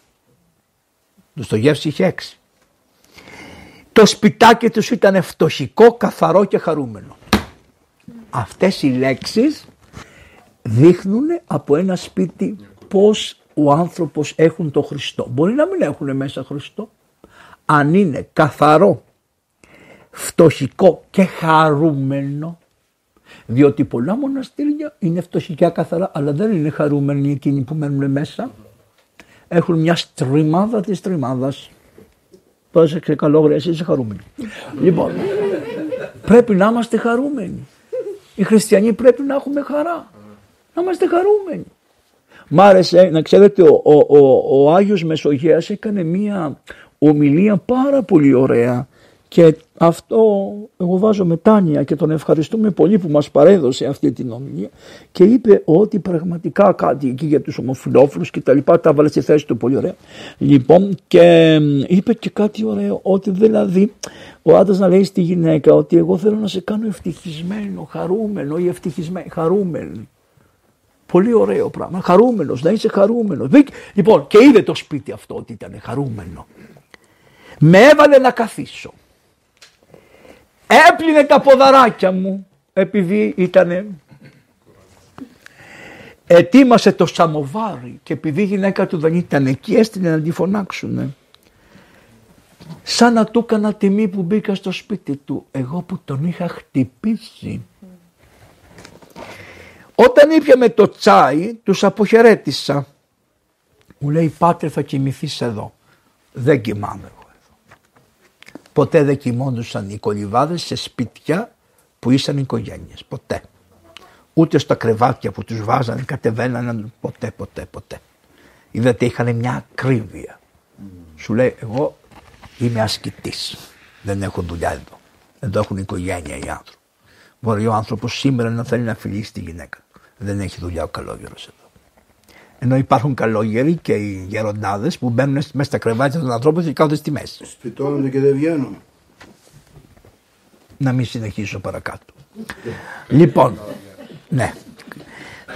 S1: Το στο γεύση είχε έξι. Το σπιτάκι τους ήταν φτωχικό, καθαρό και χαρούμενο. Αυτές οι λέξεις δείχνουν από ένα σπίτι πώς ο άνθρωπος έχουν το Χριστό. Μπορεί να μην έχουν μέσα Χριστό. Αν είναι καθαρό, φτωχικό και χαρούμενο, διότι πολλά μοναστήρια είναι φτωχικά καθαρά, αλλά δεν είναι χαρούμενοι εκείνοι που μένουν μέσα. Έχουν μια στριμάδα της τριμάδας. Πρόσεξε καλό εσύ είσαι χαρούμενοι. λοιπόν, πρέπει να είμαστε χαρούμενοι. Οι χριστιανοί πρέπει να έχουμε χαρά. Να είμαστε χαρούμενοι. Μ' άρεσε να ξέρετε ο, ο, ο, ο Άγιος Μεσογέας έκανε μία ομιλία πάρα πολύ ωραία και αυτό εγώ βάζω μετάνοια και τον ευχαριστούμε πολύ που μας παρέδωσε αυτή την ομιλία και είπε ότι πραγματικά κάτι εκεί για τους ομοφιλόφιλους και τα λοιπά τα έβαλε στη θέση του πολύ ωραία. Λοιπόν και είπε και κάτι ωραίο ότι δηλαδή ο άντρας να λέει στη γυναίκα ότι εγώ θέλω να σε κάνω ευτυχισμένο, χαρούμενο ή ευτυχισμένο, χαρούμενο. Πολύ ωραίο πράγμα. Χαρούμενος, να είσαι χαρούμενος. Μπήκε- Λοιπόν, και είδε το σπίτι αυτό ότι ήταν χαρούμενο. Με έβαλε να καθίσω. Έπλυνε τα ποδαράκια μου επειδή ήταν. Ετοίμασε το σαμοβάρι και επειδή η γυναίκα του δεν ήταν εκεί έστειλε να τη φωνάξουνε. Σαν να του έκανα τιμή που μπήκα στο σπίτι του. Εγώ που τον είχα χτυπήσει. Όταν ήπια με το τσάι, τους αποχαιρέτησα. Μου λέει, Πάτερ θα κοιμηθείς εδώ. Δεν κοιμάμαι εγώ εδώ. Ποτέ δεν κοιμόντουσαν οι κολυβάδες σε σπίτια που ήσαν οικογένειες. Ποτέ. Ούτε στα κρεβάτια που τους βάζανε κατεβαίνανε ποτέ, ποτέ, ποτέ. Είδατε είχαν μια ακρίβεια. Σου λέει, εγώ είμαι ασκητής. Δεν έχω δουλειά εδώ. Εδώ έχουν οικογένεια οι άνθρωποι. Μπορεί ο άνθρωπος σήμερα να θέλει να φιλήσει τη γυναίκα του. Δεν έχει δουλειά ο καλόγερος εδώ. Ενώ υπάρχουν καλόγεροι και οι γεροντάδες που μπαίνουν μέσα στα κρεβάτια των ανθρώπων και κάθονται στη μέση.
S2: Σπιτώνονται και δεν βγαίνουν.
S1: Να μην συνεχίσω παρακάτω. λοιπόν, ναι.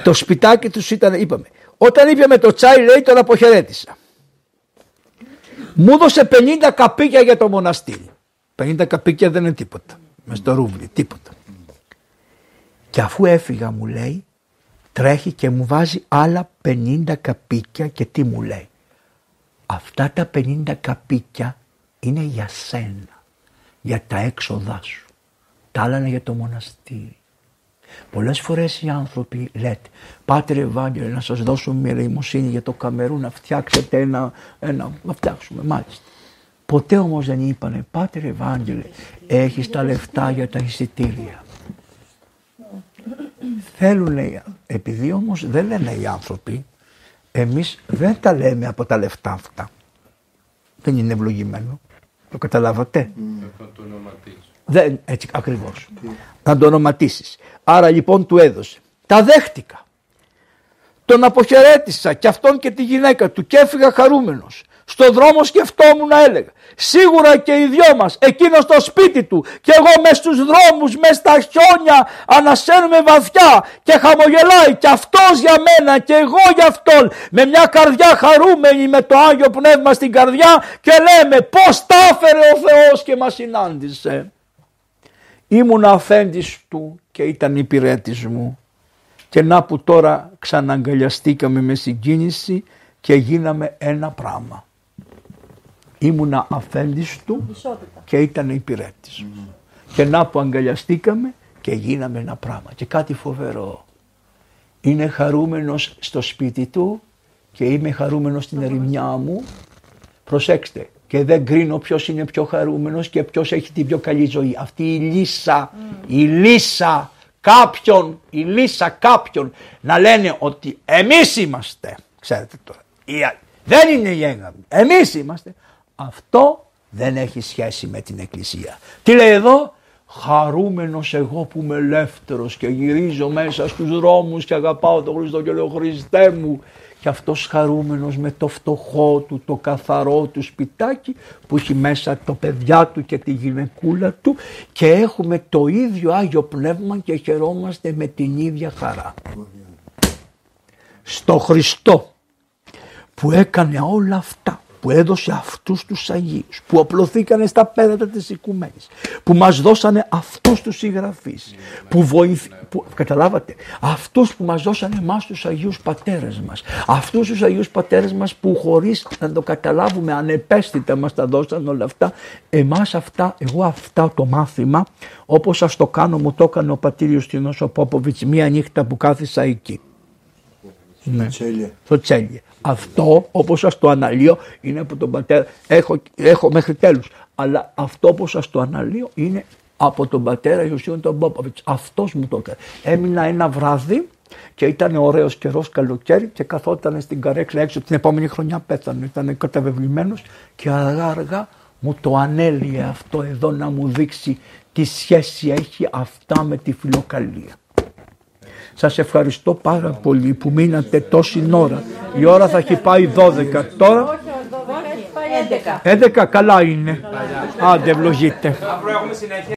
S1: Το σπιτάκι τους ήταν, είπαμε. Όταν ήπιαμε το τσάι, λέει, τον αποχαιρέτησα. Μου έδωσε 50 καπίκια για το μοναστήρι. 50 καπίκια δεν είναι τίποτα. Μες στο ρούβλι, τίποτα. Και αφού έφυγα μου λέει τρέχει και μου βάζει άλλα 50 καπίκια και τι μου λέει. Αυτά τα 50 καπίκια είναι για σένα, για τα έξοδά σου. Τα άλλα είναι για το μοναστήρι. Πολλές φορές οι άνθρωποι λέτε Πάτερ Ευάγγελε να σας δώσουμε μια ελεημοσύνη για το Καμερού να φτιάξετε ένα, ένα να φτιάξουμε μάλιστα. Ποτέ όμως δεν είπανε Πάτερ Ευάγγελε έχεις τα λεφτά για τα εισιτήρια. Θέλουν λέει, επειδή όμως δεν λένε οι άνθρωποι, εμείς δεν τα λέμε από τα λεφτά αυτά. Δεν είναι ευλογημένο. Το καταλάβατε;
S4: Θα το ονοματίσεις.
S1: Δεν, έτσι ακριβώς. Να το ονοματίσεις. Άρα λοιπόν του έδωσε. Τα δέχτηκα. Τον αποχαιρέτησα και αυτόν και τη γυναίκα του και έφυγα χαρούμενος. Στο δρόμο σκεφτόμουν να έλεγα. Σίγουρα και οι δυο μας, εκείνος στο σπίτι του και εγώ μες στους δρόμους, μες στα χιόνια ανασένουμε βαθιά και χαμογελάει και αυτός για μένα και εγώ για αυτόν με μια καρδιά χαρούμενη με το Άγιο Πνεύμα στην καρδιά και λέμε πως τα έφερε ο Θεός και μας συνάντησε. Ήμουν αφέντης του και ήταν υπηρέτης μου και να που τώρα ξαναγκαλιαστήκαμε με συγκίνηση και γίναμε ένα πράγμα. Ήμουνα αφέντης του και ήταν υπηρέτης μου. Και να που αγκαλιαστήκαμε και γίναμε ένα πράγμα. Και κάτι φοβερό. Είναι χαρούμενος στο σπίτι του και είμαι χαρούμενος στην ερημιά μου. Προσέξτε, και δεν κρίνω ποιος είναι πιο χαρούμενος και ποιος έχει την πιο καλή ζωή. Αυτή η λύσα, η λύσα κάποιον, η λύσα κάποιον να λένε ότι εμείς είμαστε, ξέρετε τώρα, η α- δεν είναι η έγαμη, εμείς είμαστε. Αυτό δεν έχει σχέση με την εκκλησία. Τι λέει εδώ, χαρούμενος εγώ που είμαι ελεύθερος και γυρίζω μέσα στους δρόμους και αγαπάω τον Χριστό και λέω Χριστέ μου και αυτός χαρούμενος με το φτωχό του, το καθαρό του σπιτάκι που έχει μέσα το παιδιά του και τη γυναικούλα του και έχουμε το ίδιο Άγιο Πνεύμα και χαιρόμαστε με την ίδια χαρά. Στο Χριστό που έκανε όλα αυτά, που έδωσε αυτούς τους Αγίους, που απλωθήκανε στα πέρατα της οικουμένης, που μας δώσανε αυτούς τους συγγραφείς, που βοηθ... που... καταλάβατε, αυτούς που μας δώσανε εμάς τους Αγίους Πατέρες μας, αυτούς τους Αγίους Πατέρες μας που χωρίς να το καταλάβουμε ανεπαίσθητα μας τα δώσαν όλα αυτά, εμάς αυτά, εγώ αυτά το μάθημα, όπως σας το κάνω, μου το έκανε ο πατήριος Στινός ο Πόποβιτς μία νύχτα που κάθισα εκεί. Ναι
S2: Τσέλια.
S1: στο τσέλι. Αυτό όπως σας το αναλύω είναι από τον πατέρα, έχω, έχω μέχρι τέλους, αλλά αυτό όπως σας το αναλύω είναι από τον πατέρα Ιωσήων τον Πόποβιτς. Αυτός μου το έκανε. Έμεινα ένα βράδυ και ήταν ωραίος καιρός καλοκαίρι και καθόταν στην καρέκλα έξω την επόμενη χρονιά πέθανε. Ήταν καταβεβλημένος και αργά αργά μου το ανέλυε αυτό εδώ να μου δείξει τι σχέση έχει αυτά με τη φιλοκαλία. Σας ευχαριστώ πάρα πολύ που μείνατε τόση ώρα. Η ώρα θα έχει πάει 12. Τώρα; 11 καλά είναι. Άντε ευλογείτε.
S7: Αύριο έχουμε συνέχεια.